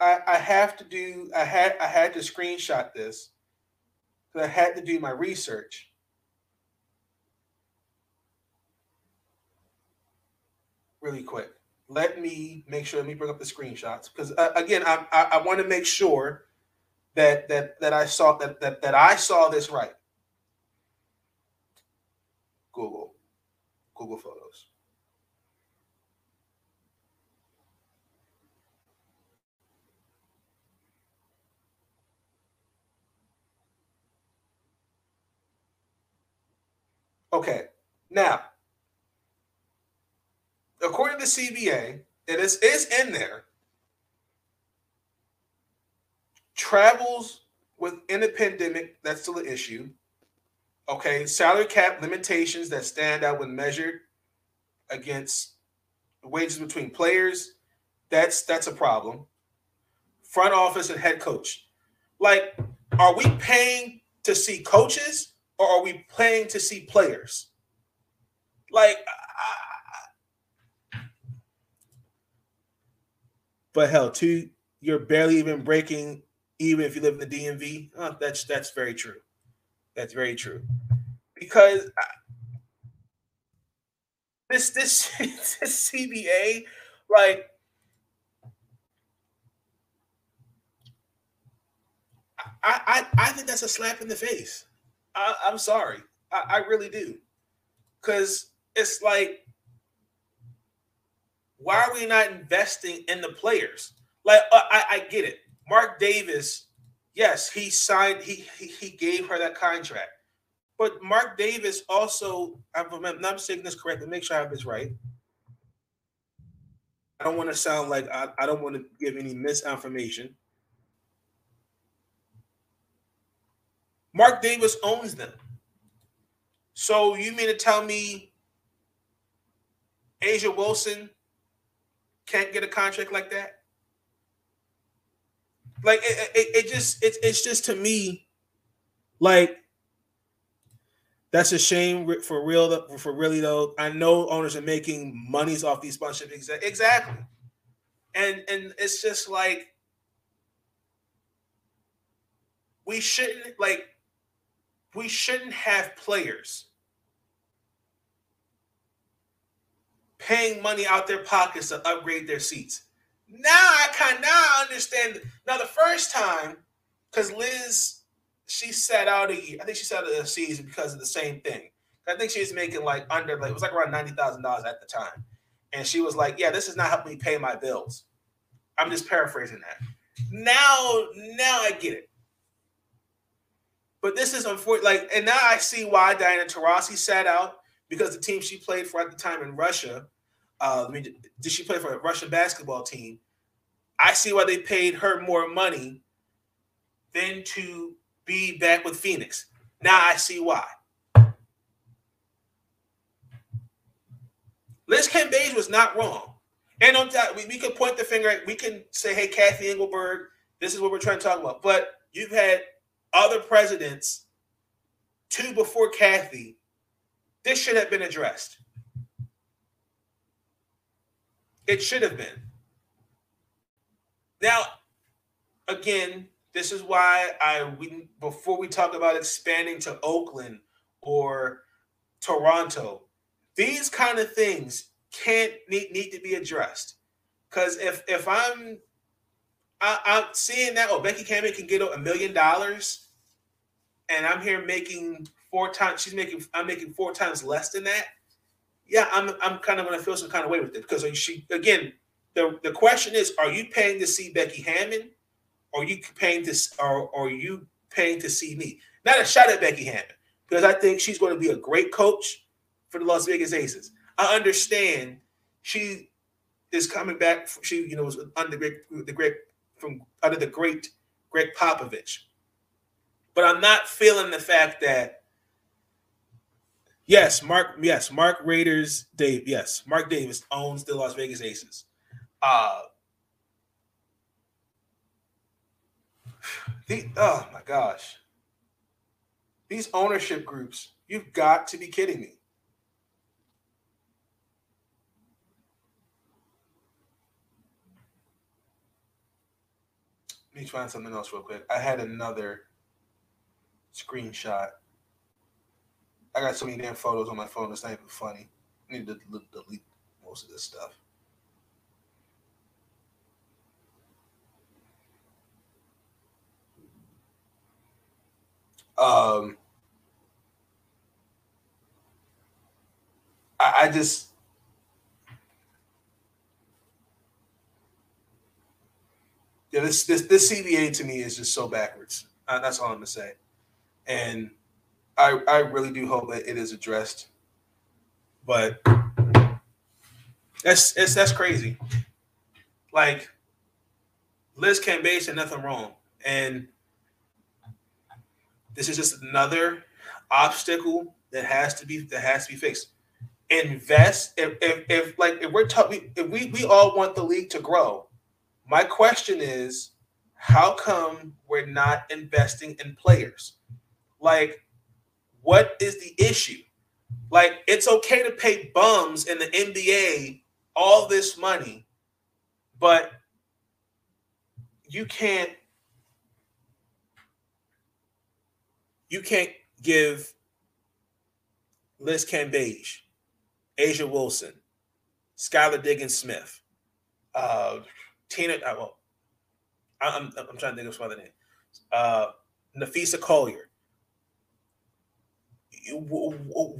I, I have to do I had I had to screenshot this because I had to do my research. Really quick let me make sure. Let me bring up the screenshots because uh, again, I, I, I want to make sure that that that I saw that that that I saw this right. Google, Google Photos. Okay, now according to CBA, it is, is in there. Travels within a pandemic, that's still an issue. Okay, salary cap limitations that stand out when measured against wages between players, that's that's a problem. Front office and head coach. Like, are we paying to see coaches or are we paying to see players? Like, but hell, two, you're barely even breaking even if you live in the DMV. Oh, that's that's very true. That's very true. Because this this this CBA, like I, I, I think that's a slap in the face. I, am sorry. I, I really do. Because it's like, why are we not investing in the players? Like, uh, I, I get it. Mark Davis, yes, he signed, he, he, he gave her that contract. But Mark Davis also, I'm not saying this correctly, make sure I have this right. I don't want to sound like I, I don't want to give any misinformation. Mark Davis owns them. So you mean to tell me A'ja Wilson can't get a contract like that? Like it, it, it just it's it's just to me like that's a shame for real for really though. I know owners are making monies off these sponsorships exactly, and and it's just like we shouldn't like we shouldn't have players paying money out their pockets to upgrade their seats. Now I kind of now I understand. Now the first time, because Liz, she sat out a year. I think she sat out a season because of the same thing. I think she was making like under like it was like around ninety thousand dollars at the time, and she was like, "Yeah, this is not helping me pay my bills." I'm just paraphrasing that. Now, now I get it. But this is unfortunate. Like, and now I see why Diana Taurasi sat out because the team she played for at the time in Russia. Uh, I mean, did she play for a Russian basketball team? I see why they paid her more money than to be back with Phoenix. Now I see why. Liz Cambage was not wrong. And on that, we, we could point the finger at, we can say, hey, Cathy Engelbert, this is what we're trying to talk about. But you've had other presidents, two before Cathy, this should have been addressed. It should have been. Now, again, this is why I we before we talk about expanding to Oakland or Toronto, these kind of things can't need, need to be addressed. Because if if I'm I, am seeing that oh Becky Hammon can get a million dollars, and I'm here making four times. She's making I'm making four times less than that. Yeah, I'm I'm kind of gonna feel some kind of way with it because she again the the question is: Are you paying to see Becky Hammon, or are you paying to or, are you paying to see me? Not a shot at Becky Hammon because I think she's going to be a great coach for the Las Vegas Aces. I understand she is coming back. She you know was under the great the great from under the great Gregg Popovich. But I'm not feeling the fact that yes, Mark, yes, Mark Raiders, Dave, yes, Mark Davis owns the Las Vegas Aces. Uh the oh my gosh. These ownership groups, you've got to be kidding me. Let me find something else real quick. I had another screenshot. I got so many damn photos on my phone. It's not even funny. I need to delete most of this stuff. Um, I, I just yeah, this this this CBA to me is just so backwards. Uh, that's all I'm gonna say. And I I really do hope that it is addressed, but that's it's that's crazy. Like Liz Cambage said nothing wrong, and this is just another obstacle that has to be that has to be fixed. Invest if if, if like if we're talking if we we all want the league to grow. My question is, how come we're not investing in players? Like, what is the issue? Like, it's okay to pay bums in the NBA all this money, but you can't you can't give Liz Cambage, A'ja Wilson, Skylar Diggins Smith, uh, Tina. Uh, well, I'm, I'm trying to think of some other names. Uh, Napheesa Collier.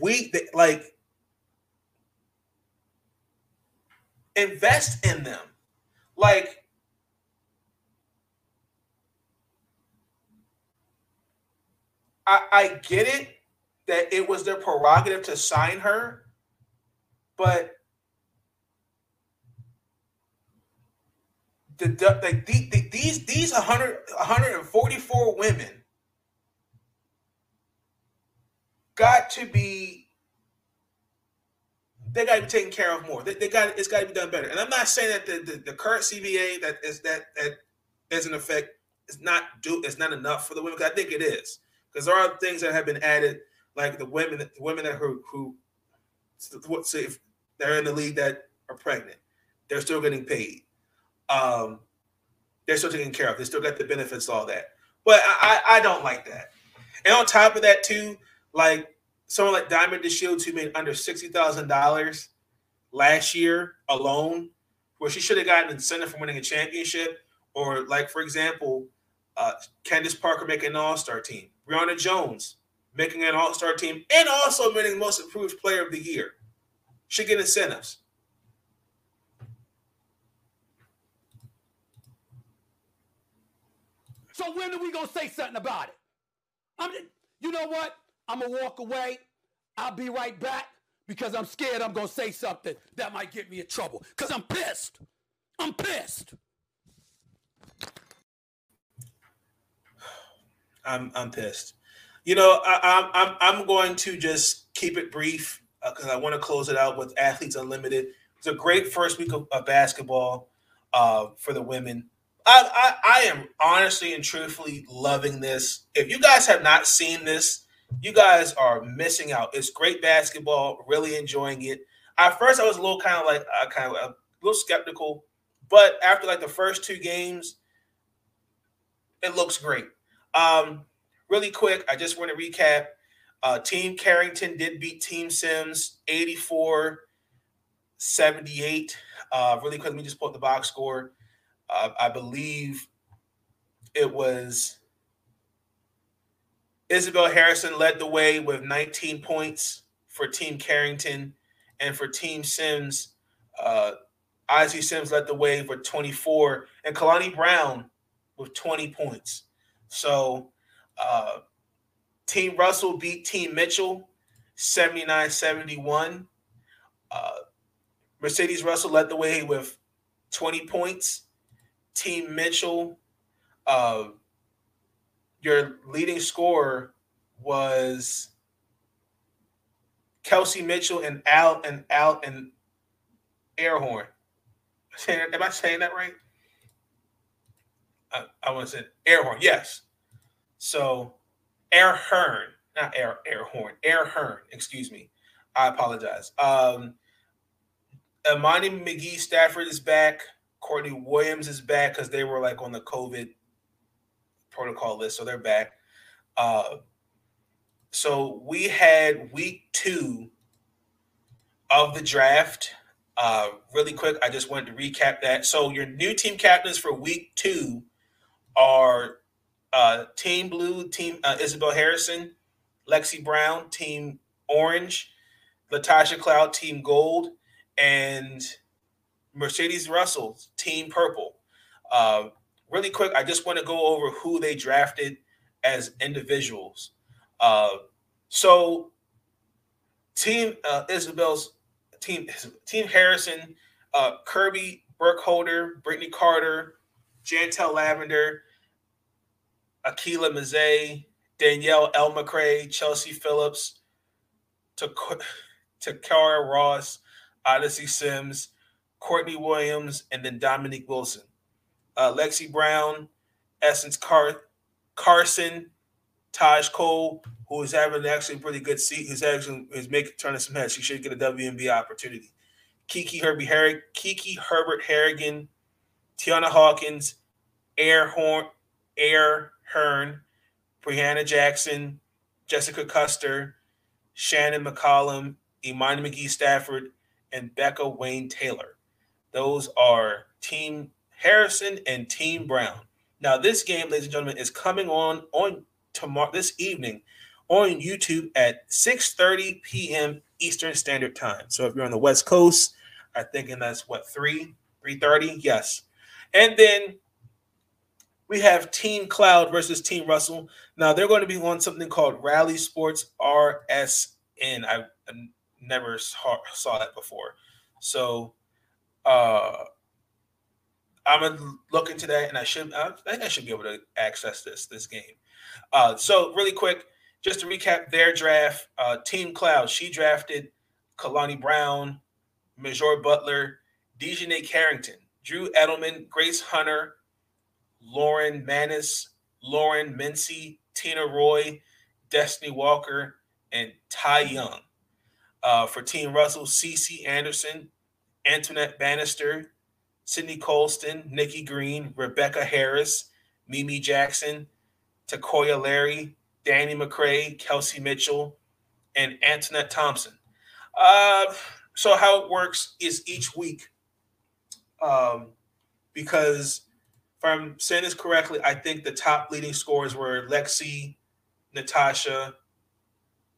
We like invest in them. Like I, I get it that it was their prerogative to sign her, but the, like the, the, these these 100 144 women got to be they got to be taken care of more. They, they got it's got to be done better. And I'm not saying that the, the, the current CBA that is that that is in effect is not do it's not enough for the women. I think it is because there are things that have been added, like the women, the women that who who say if they're in the league that are pregnant, they're still getting paid. Um, they're still taken care of. They still got the benefits, all that. But I, I, I don't like that. And on top of that, too, like someone like Diamond DeShields who made under sixty thousand dollars last year alone, where she should have gotten incentive from winning a championship, or like for example, uh, Candace Parker making an All Star team. Brionna Jones making an All Star team and also winning Most Improved Player of the Year. Should get incentives. So when are we gonna say something about it? I'm, you know what? I'm gonna walk away. I'll be right back because I'm scared I'm gonna say something that might get me in trouble. Cause I'm pissed. I'm pissed. I'm I'm pissed. You know, I, I'm I'm going to just keep it brief because uh, I want to close it out with Athletes Unlimited. It's a great first week of, of basketball uh, for the women. I, I, I am honestly and truthfully loving this. If you guys have not seen this, you guys are missing out. It's great basketball. Really enjoying it. At first, I was a little kind of like uh, kind of a little skeptical, but after like the first two games, it looks great. Um, really quick, I just want to recap. Uh, Team Carrington did beat Team Sims 84 78. Uh, really quick, let me just pull up the box score. Uh, I believe it was Isabelle Harrison led the way with 19 points for Team Carrington, and for Team Sims, uh, Ozzy Sims led the way with 24, and Kalani Brown with 20 points. So uh, Team Russell beat Team Mitchell 79 71. Uh, Mercedes Russell led the way with 20 points. Team Mitchell, uh, your leading scorer was Kelsey Mitchell and Al and Al and Airhorn. Am I saying that right? I, I want to say Airhorn. Yes. So Air Hearn, not Air Air Horn, Air Hearn, excuse me. I apologize. Um Imani McGee Stafford is back. Courtney Williams is back because they were like on the COVID protocol list, so they're back. Uh so we had week two of the draft. Uh, really quick, I just wanted to recap that. So your new team captains for week two are uh, Team Blue, Team uh, Isabelle Harrison, Lexie Brown, Team Orange, Natasha Cloud, Team Gold, and Mercedes Russell, Team Purple. Uh, really quick, I just want to go over who they drafted as individuals. Uh, So, Team uh, Isabelle's team, Team Harrison, uh, Kirby Burkholder, Brittany Carter, Jantel Lavender, Akela Maize, Danielle Elmacrae, Chelsea Phillips, Takara Ross, Odyssey Sims, Courtney Williams, and then Dominique Wilson. Uh, Lexie Brown, Essence Car- Carson, Taj Cole, who is having actually pretty good seat, who's actually is making turning some heads. She should get a WNBA opportunity. Kiki Herbie Harry, Kiki Herbert Harrigan, Tianna Hawkins, Air Horn, Air Hearn, Brianna Jackson, Jessica Custer, Shannon McCollum, Imani McGee Stafford, and Becca Wayne Taylor. Those are Team Harrison and Team Brown. Now, this game, ladies and gentlemen, is coming on on tomorrow this evening on YouTube at 6:30 p.m. Eastern Standard Time. So if you're on the West Coast, I think and that's what 3 3:30. Yes, and then we have Team Cloud versus Team Russell. Now they're going to be on something called Rally Sports RSN. I, never saw, saw that before, so uh, I'm gonna look into that, and I should I think I should be able to access this this game. Uh, so really quick, just to recap their draft, uh, Team Cloud she drafted Kalani Brown, Major Butler, DiJonai Carrington, Drew Edelman, Grace Hunter, Lauren Manis, Lauren Mincy, Tina Roy, Destiny Walker, and Ty Young. Uh, for Team Russell, CC Anderson, Antoinette Bannister, Sydney Colson, Nikki Green, Rebecca Harris, Mimi Jackson, Takoya Larry, Danny McCray, Kelsey Mitchell, and Antoinette Thompson. Uh, so how it works is each week, um, because if I'm saying this correctly, I think the top leading scorers were Lexie, Natasha,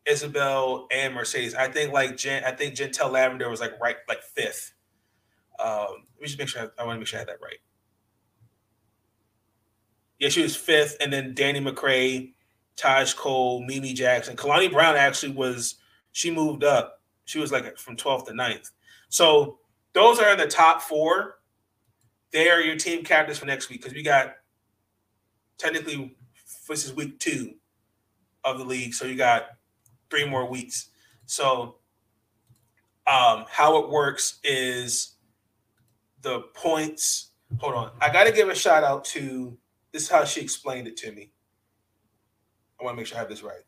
Isabelle, and Mercedes. I think like Jen, I think Jantel Lavender was like right like fifth. Um, let me just make sure I, I want to make sure I had that right. Yeah, she was fifth, and then Danny McCray, Taj Cole, Mimi Jackson, Kalani Brown actually was she moved up. She was like from 12th to 9th. So those are in the top four they are your team captains for next week because we got technically this is week two of the league, so you got three more weeks. So um, how it works is the points. Hold on, I got to give a shout out to this is how she explained it to me. I want to make sure I have this right.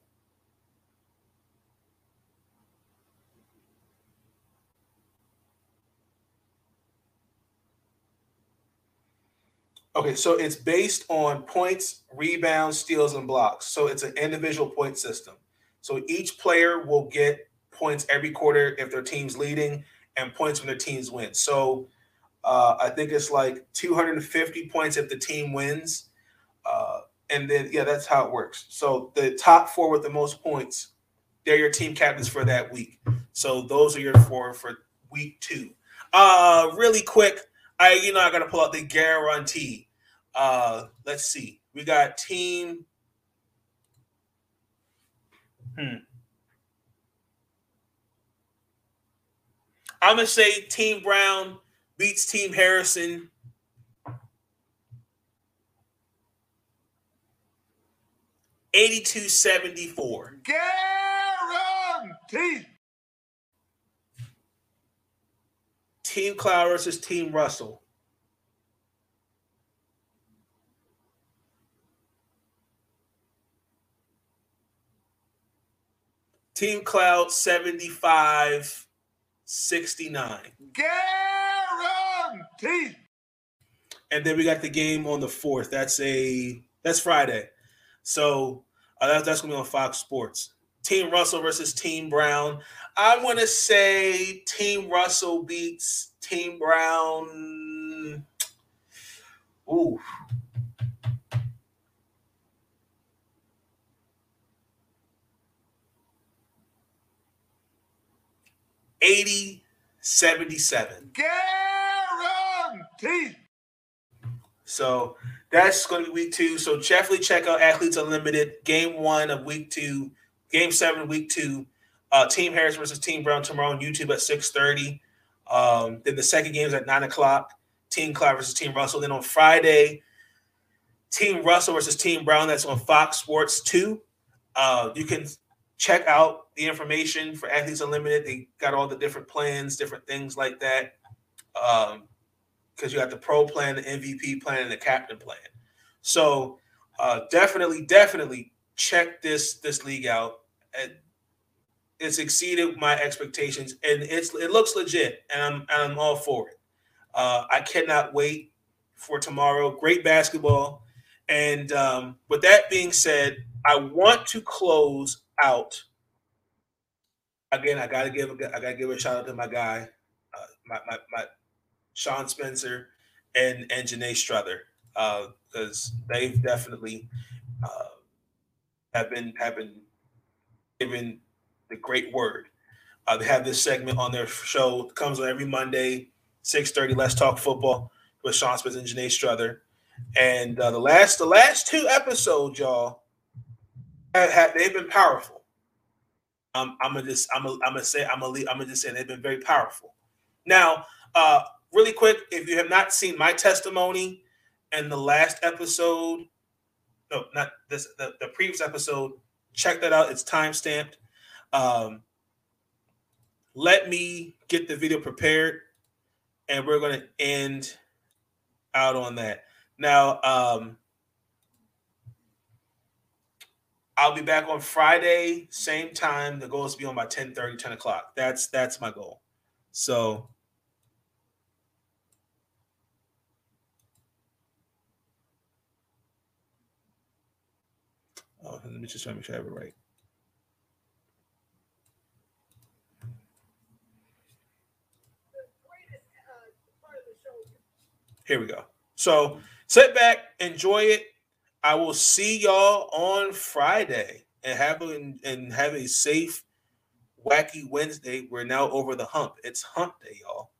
Okay, so it's based on points, rebounds, steals, and blocks. So it's an individual point system. So each player will get points every quarter if their team's leading, and points when their teams win. So uh, I think it's like 250 points if the team wins. Uh, and then, yeah, that's how it works. So the top four with the most points, they're your team captains for that week. So those are your four for week two. Uh, really quick, I you know I gotta pull out the guarantee. Uh, let's see. We got team. Hmm. I'm gonna say Team Brown beats Team Harrison. Eighty-two seventy-four. Guarantee. Team Cloud versus Team Russell. Team Cloud 75 69. Guarantee. And then we got the game on the 4th. That's a that's Friday. So uh, that, that's going to be on Fox Sports. Team Russell versus Team Brown. I want to say Team Russell beats Team Brown. Ooh. Eighty seventy-seven. Guarantee. So that's going to be week two. So definitely check out Athletes Unlimited, game one of week two Game seven, week two. Uh, Team Harris versus Team Brown tomorrow on YouTube at six thirty. Um, then the second game is at nine o'clock. Team Clyde versus Team Russell. Then on Friday, Team Russell versus Team Brown. That's on Fox Sports two. Uh, you can check out the information for Athletes Unlimited. They got all the different plans, different things like that. Um, because you got the pro plan, the MVP plan, and the captain plan. So uh, definitely, definitely check this this league out. It's exceeded my expectations, and it's it looks legit, and I'm and I'm all for it. Uh, I cannot wait for tomorrow. Great basketball, and um, with that being said, I want to close out. Again, I gotta give a, I gotta give a shout out to my guy, uh, my, my my Sean Spencer and and Janae Strother because uh, they've definitely uh, have been have been given the great word. Uh, they have this segment on their show it comes on every Monday, six thirty. Let's talk football with Sean Spencer and Janae Strother. And uh, the last the last two episodes, y'all, have, have they've been powerful. Um, I'm gonna just I'm gonna, I'm gonna say I'm gonna I'm gonna just say they've been very powerful. Now, uh, really quick, if you have not seen my testimony and the last episode, no, not this, the, the previous episode, check that out. It's time stamped. Um, let me get the video prepared and we're to end out on that. Now, um, I'll be back on Friday, same time. The goal is to be on by 10 30, 10 o'clock. That's that's my goal. So Oh, let me just try to make sure I have it right. Here we go. So sit back, enjoy it. I will see y'all on Friday and have a, and have a safe, wacky Wednesday. We're now over the hump. It's hump day, y'all.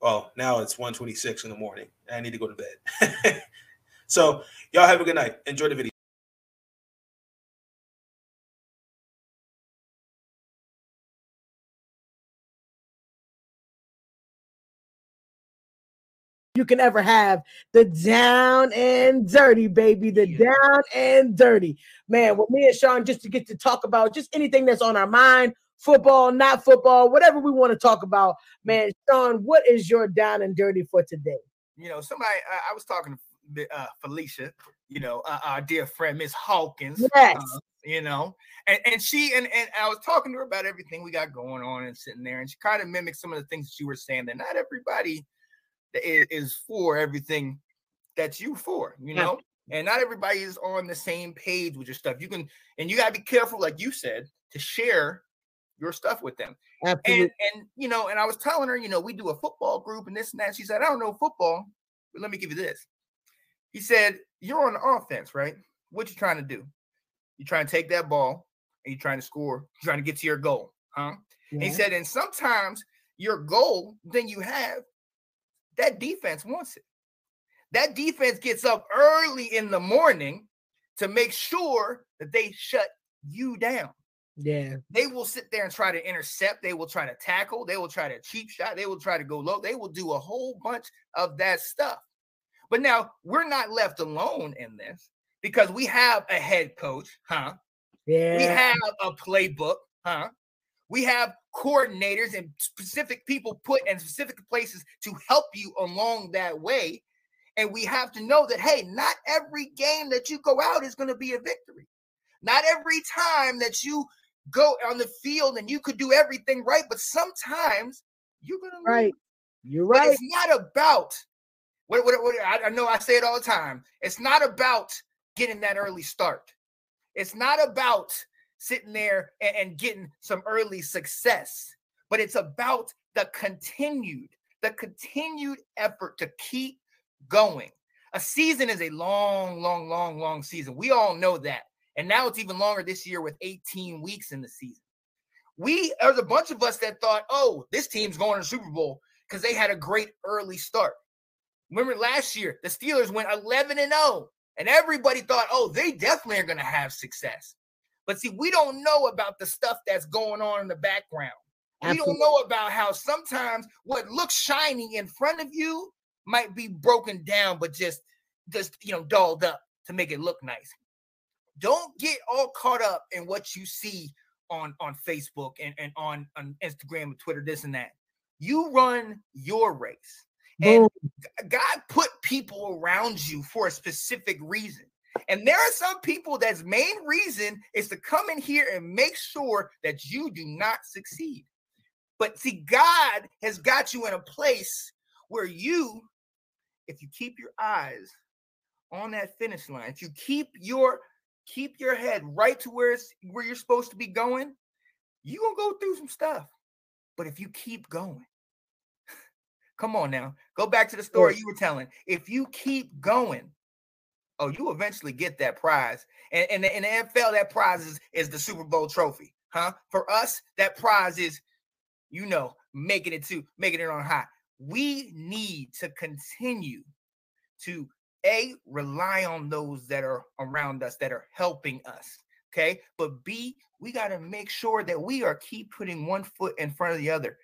Well, now it's 126 in the morning. I need to go to bed. so y'all have a good night. Enjoy the video. You can ever have the down and dirty, baby. The yeah. down and dirty. Man, with me and Sean, just to get to talk about just anything that's on our mind, football, not football, whatever we want to talk about. Man, Sean, what is your down and dirty for today? You know, somebody, I, I was talking to uh, Felicia, you know, uh, our dear friend, Miss Hawkins. Yes. Uh, you know, and, and she and, and I was talking to her about everything we got going on and sitting there, and she kind of mimicked some of the things that you were saying that not everybody is for everything that you for, you know. Yeah. And not everybody is on the same page with your stuff. You can, and you gotta be careful, like you said, to share your stuff with them. Absolutely. And and you know, and I was telling her, you know, we do a football group and this and that. She said, I don't know football, but let me give you this. He said, You're on the offense, right? What you trying to do? You're trying to take that ball and you're trying to score, you're trying to get to your goal, huh? Yeah. He said, and sometimes your goal then you have that defense wants it. That defense gets up early in the morning to make sure that they shut you down. Yeah. They will sit there and try to intercept. They will try to tackle. They will try to cheap shot. They will try to go low. They will do a whole bunch of that stuff. But now we're not left alone in this because we have a head coach, huh? Yeah. We have a playbook, huh? We have coordinators and specific people put in specific places to help you along that way. And we have to know that, hey, not every game that you go out is going to be a victory. Not every time that you go on the field and you could do everything right, but sometimes you're going to right. You're right. But it's not about what, what, what I, I know I say it all the time. It's not about getting that early start. It's not about sitting there and, and getting some early success, but it's about the continued, the continued effort to keep going. A season is a long, long, long, long season. We all know that. And now it's even longer this year with 18 weeks in the season. We, there's a bunch of us that thought, oh, this team's going to the Super Bowl because they had a great early start. Remember last year, the Steelers went 11 and 0, and everybody thought, oh, they definitely are going to have success. But see, we don't know about the stuff that's going on in the background. Absolutely. We don't know about how sometimes what looks shiny in front of you might be broken down, but just just you know dolled up to make it look nice. Don't get all caught up in what you see on on Facebook and, and on, on Instagram and Twitter, this and that. You run your race. And God put people around you for a specific reason. And there are some people that's main reason is to come in here and make sure that you do not succeed. But see, God has got you in a place where you, if you keep your eyes on that finish line, if you keep your keep your head right to where it's where you're supposed to be going, you gonna go through some stuff. But if you keep going, come on now, go back to the story you were telling. If you keep going, oh, you eventually get that prize. And, and in the NFL, that prize is, is the Super Bowl trophy, huh? For us, that prize is, you know, making it to making it on high. We need to continue to a rely on those that are around us that are helping us okay but b we got to make sure that we are keep putting one foot in front of the other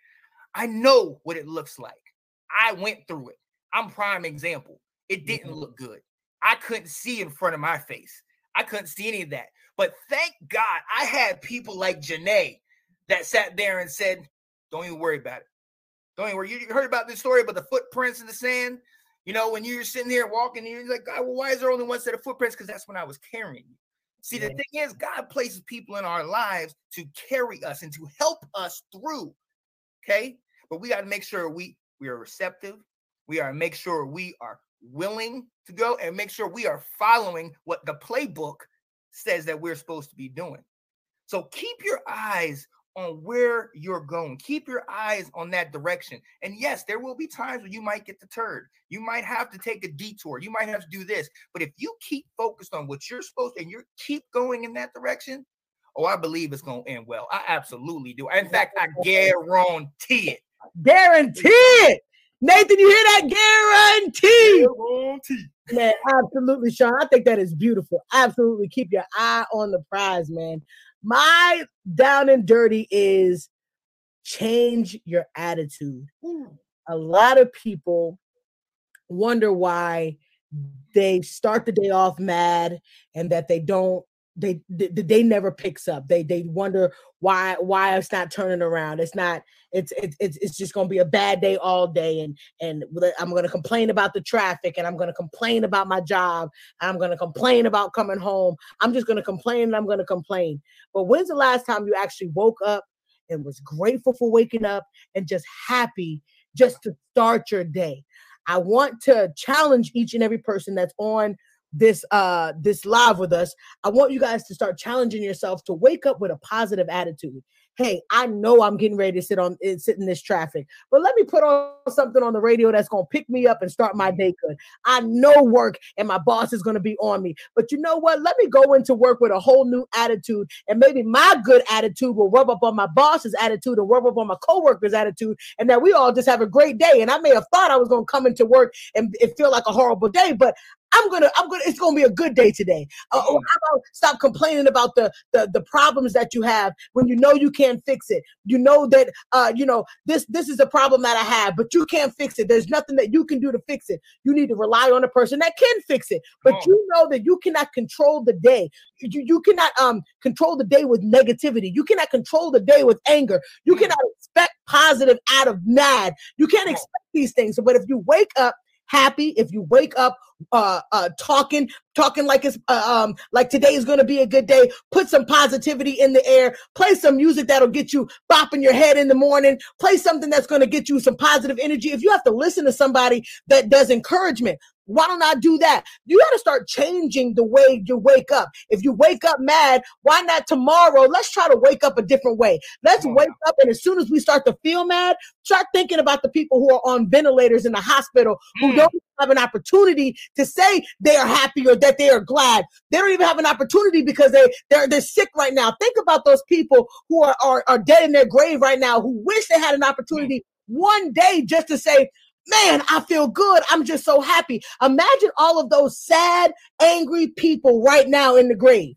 i know what it looks like i went through it i'm prime example it didn't mm-hmm. look good i couldn't see in front of my face i couldn't see any of that but thank god i had people like Janae that sat there and said don't even worry about it don't even worry you heard about this story about the footprints in the sand you know, when you're sitting there walking, and you're like, God, well, why is there only one set of footprints? Because that's when I was carrying you. See, the thing is, God places people in our lives to carry us and to help us through. Okay. But we got to make sure we we are receptive. We to make sure we are willing to go and make sure we are following what the playbook says that we're supposed to be doing. So keep your eyes on where you're going. Keep your eyes on that direction. And yes, there will be times when you might get deterred. You might have to take a detour. You might have to do this. But if you keep focused on what you're supposed to and you keep going in that direction, oh, I believe it's going to end well. I absolutely do. In fact, I guarantee it. Guarantee it. Nathan, you hear that? Guarantee. Guarantee. Man, absolutely, Sean. I think that is beautiful. Absolutely. Keep your eye on the prize, man. My down and dirty is change your attitude. Mm. A lot of people wonder why they start the day off mad and that they don't they the, the day never picks up. They they wonder why why it's not turning around. It's not it's it's it's, just to be a bad day all day and and i'm to complain about the traffic and i'm to complain about my job and i'm to complain about coming home. I'm just to complain and i'm to complain. But when's the last time you actually woke up and was grateful for waking up and just happy just to start your day? I want to challenge each and every person that's on this uh this live with us i want you guys to start challenging yourself to wake up with a positive attitude hey i know i'm getting ready to sit on eh, sit in this traffic but let me put on something on the radio that's going to pick me up and start my day good. I know work and my boss is going to be on me but you know what? Let me go into work with a whole new attitude and maybe my good attitude will rub up on my boss's attitude and rub up on my coworker's attitude and that we all just have a great day and i may have thought i was going to come into work and it feel like a horrible day but I'm gonna, I'm gonna, it's gonna be a good day today. Uh, or how about stop complaining about the, the the problems that you have when you know you can't fix it. You know that, uh, you know this this is a problem that I have, but you can't fix it. There's nothing that you can do to fix it. You need to rely on a person that can fix it. But you know that you cannot control the day. You, you cannot um control the day with negativity. You cannot control the day with anger. You cannot expect positive out of mad. You can't expect these things. But if you wake up happy if you wake up uh uh talking talking like it's uh, um like today is going to be a good day. Put some positivity in the air. Play some music that'll get you bopping your head in the morning. Play something that's going to get you some positive energy. If you have to listen to somebody that does encouragement why don't I do that? You got to start changing the way you wake up. If you wake up mad, why not tomorrow? Let's try to wake up a different way. Let's wake up, and as soon as we start to feel mad, start thinking about the people who are on ventilators in the hospital who don't have an opportunity to say they are happy or that they are glad. They don't even have an opportunity because they they're they're sick right now. Think about those people who are are, are dead in their grave right now who wish they had an opportunity one day just to say, man, I feel good. I'm just so happy. Imagine all of those sad, angry people right now in the grave.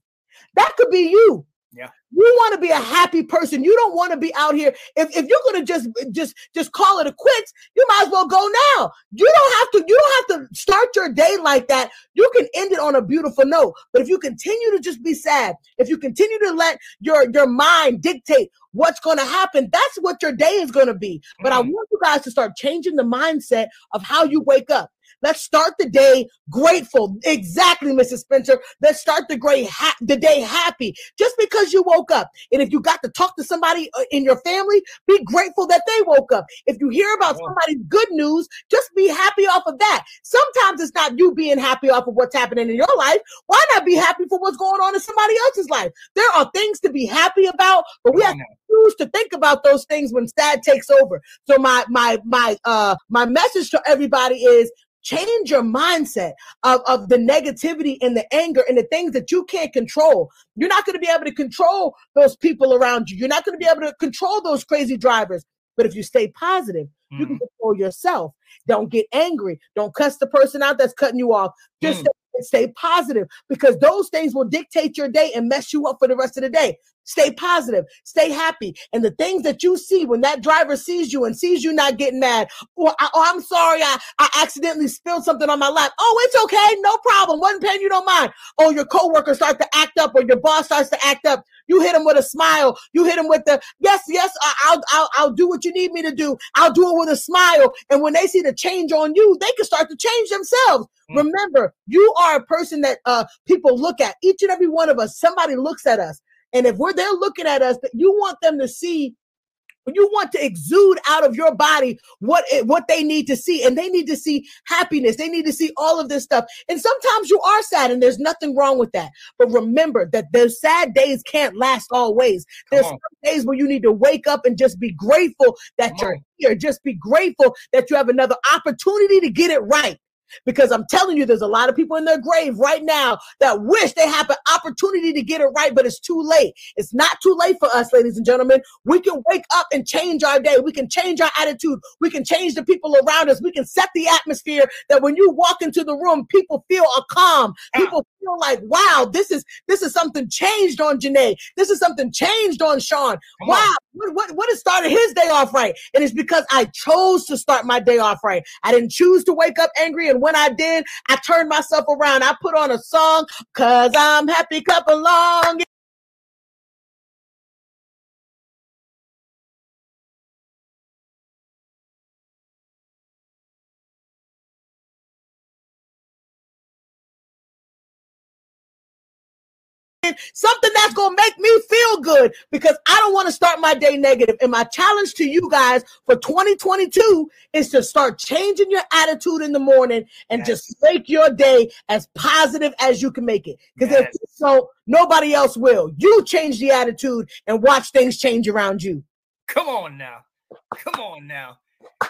That could be you. Yeah. You want to be a happy person. You don't want to be out here. If, if you're gonna just just just call it a quits, you might as well go now. You don't have to, you don't have to start your day like that. You can end it on a beautiful note. But if you continue to just be sad, if you continue to let your your mind dictate what's gonna happen, that's what your day is gonna be. But I Mm. want you guys to start changing the mindset of how you wake up. Let's start the day grateful. Exactly, Mrs. Spencer. Let's start the great ha- the day happy. Just because you woke up, and if you got to talk to somebody uh, in your family, be grateful that they woke up. If you hear about somebody's good news, just be happy off of that. Sometimes it's not you being happy off of what's happening in your life. Why not be happy for what's going on in somebody else's life? There are things to be happy about, but we have to choose to think about those things when sad takes over. So my my my uh my message to everybody is change your mindset of, of the negativity and the anger and the things that you can't control. You're not going to be able to control those people around you. You're not going to be able to control those crazy drivers. But if you stay positive, you can Mhm. control yourself. Don't get angry. Don't cuss the person out that's cutting you off. Just Mm. stay, stay positive because those things will dictate your day and mess you up for the rest of the day. Stay positive, stay happy. And the things that you see when that driver sees you and sees you not getting mad, or I, oh, I'm sorry, I, I accidentally spilled something on my lap. Oh, it's okay, no problem. One pen, you don't mind. Oh, your coworker starts to act up or your boss starts to act up. You hit him with a smile. You hit him with the yes, yes, I, I'll, I'll, I'll do what you need me to do. I'll do it with a smile. And when they see the change on you, they can start to change themselves. Mm. Remember, you are a person that uh, people look at. Each and every one of us, somebody looks at us. And if we're they're looking at us, that you want them to see, you want to exude out of your body what it, what they need to see, and they need to see happiness. They need to see all of this stuff. And sometimes you are sad, and there's nothing wrong with that. But remember that those sad days can't last always. There's Come days where you need to wake up and just be grateful that Come you're on. here. Just be grateful that you have another opportunity to get it right. Because I'm telling you, there's a lot of people in their grave right now that wish they have an opportunity to get it right, but it's too late. It's not too late for us, ladies and gentlemen. We can wake up and change our day. We can change our attitude. We can change the people around us. We can set the atmosphere that when you walk into the room, people feel a calm. People feel like, wow, this is this is something changed on Janae. This is something changed on Sean. Come wow, on. what, what, what has started his day off right? And it's because I chose to start my day off right. I didn't choose to wake up angry. And when I did, I turned myself around. I put on a song, cause I'm happy clap along. Something that's gonna make me feel good because I don't want to start my day negative. And my challenge to you guys for 2022 is to start changing your attitude in the morning and just make your day as positive as you can make it. Because if Yes. so, nobody else will. You change the attitude and watch things change around you. Come on now. Come on now.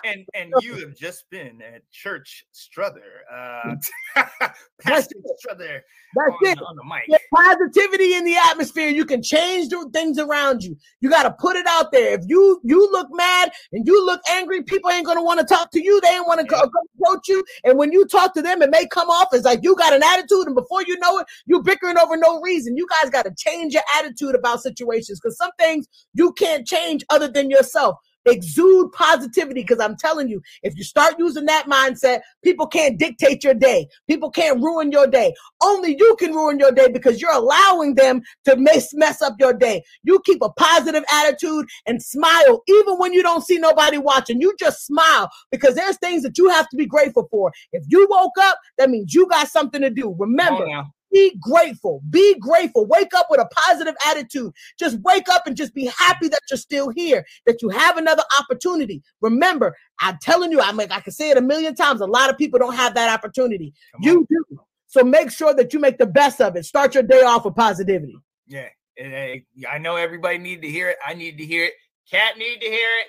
And and you have just been at Church Strother. Uh Pastor Strother That's on, it. on the mic. Get positivity in the atmosphere. You can change the things around you. You got to put it out there. If you you look mad and you look angry, people ain't gonna want to talk to you. They ain't want to Yeah. approach you. And when you talk to them, it may come off as like you got an attitude, and before you know it, you bickering over no reason. You guys got to change your attitude about situations because some things you can't change other than yourself. Exude positivity because I'm telling you, if you start using that mindset, people can't dictate your day. People can't ruin your day. Only you can ruin your day because you're allowing them to mess, mess up your day. You keep a positive attitude and smile even when you don't see nobody watching. You just smile because there's things that you have to be grateful for. If you woke up, that means you got something to do. Remember. Be grateful. Be grateful. Wake up with a positive attitude. Just wake up and just be happy that you're still here, that you have another opportunity. Remember, I'm telling you, I mean, I can say it a million times. A lot of people don't have that opportunity. Come You on. do. So make sure that you make the best of it. Start your day off with positivity. Yeah. I know everybody need to hear it. I need to hear it. Cat need to hear it.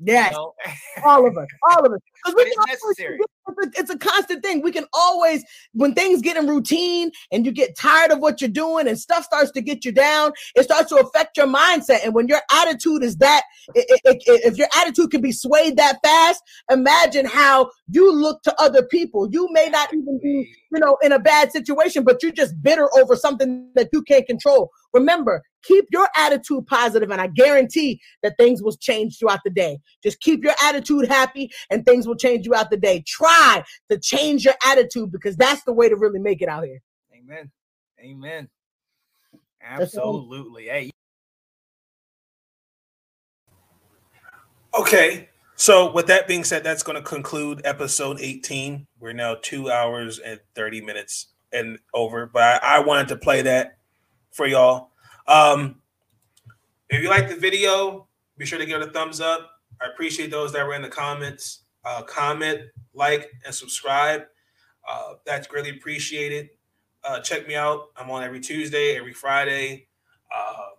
You Yes, know? all of us, all of us. Because But it's necessary. It's a, it's a constant thing. We can always, when things get in routine and you get tired of what you're doing and stuff starts to get you down, it starts to affect your mindset. And when your attitude is that, i- i- i- if your attitude can be swayed that fast, imagine how you look to other people. You may not even be, you know, in a bad situation, but you're just bitter over something that you can't control. Remember, keep your attitude positive, and I guarantee that things will change throughout the day. Just keep your attitude happy, and things will change throughout the day. Try to change your attitude because that's the way to really make it out here. Amen. Amen. Absolutely. Hey, Okay. So with that being said, that's going to conclude episode 18. We're now two hours and 30 minutes and over, but I, I wanted to play that for y'all. Um, if you like the video, be sure to give it a thumbs up. I appreciate those that were in the comments. Uh, comment, like, and subscribe. Uh, that's greatly appreciated. Uh, check me out. I'm on every Tuesday, every Friday. Uh,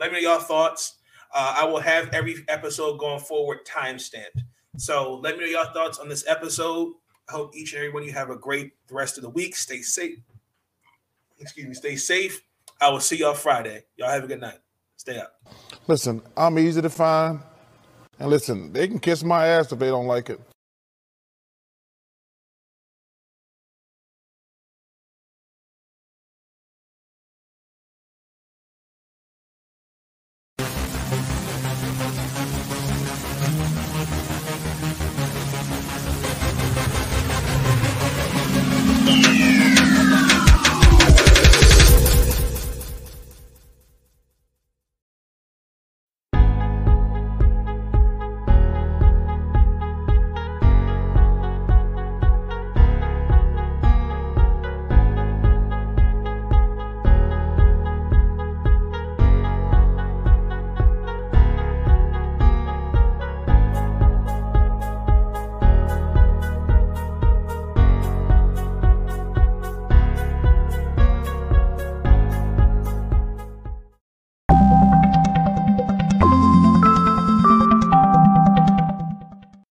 let me know your thoughts. Uh, I will have every episode going forward time stamped. So let me know your thoughts on this episode. I hope each and every one of you have a great rest of the week. Stay safe. Excuse me. Stay safe. I will see y'all Friday. Y'all have a good night. Stay up. Listen, I'm easy to find. And listen, they can kiss my ass if they don't like it.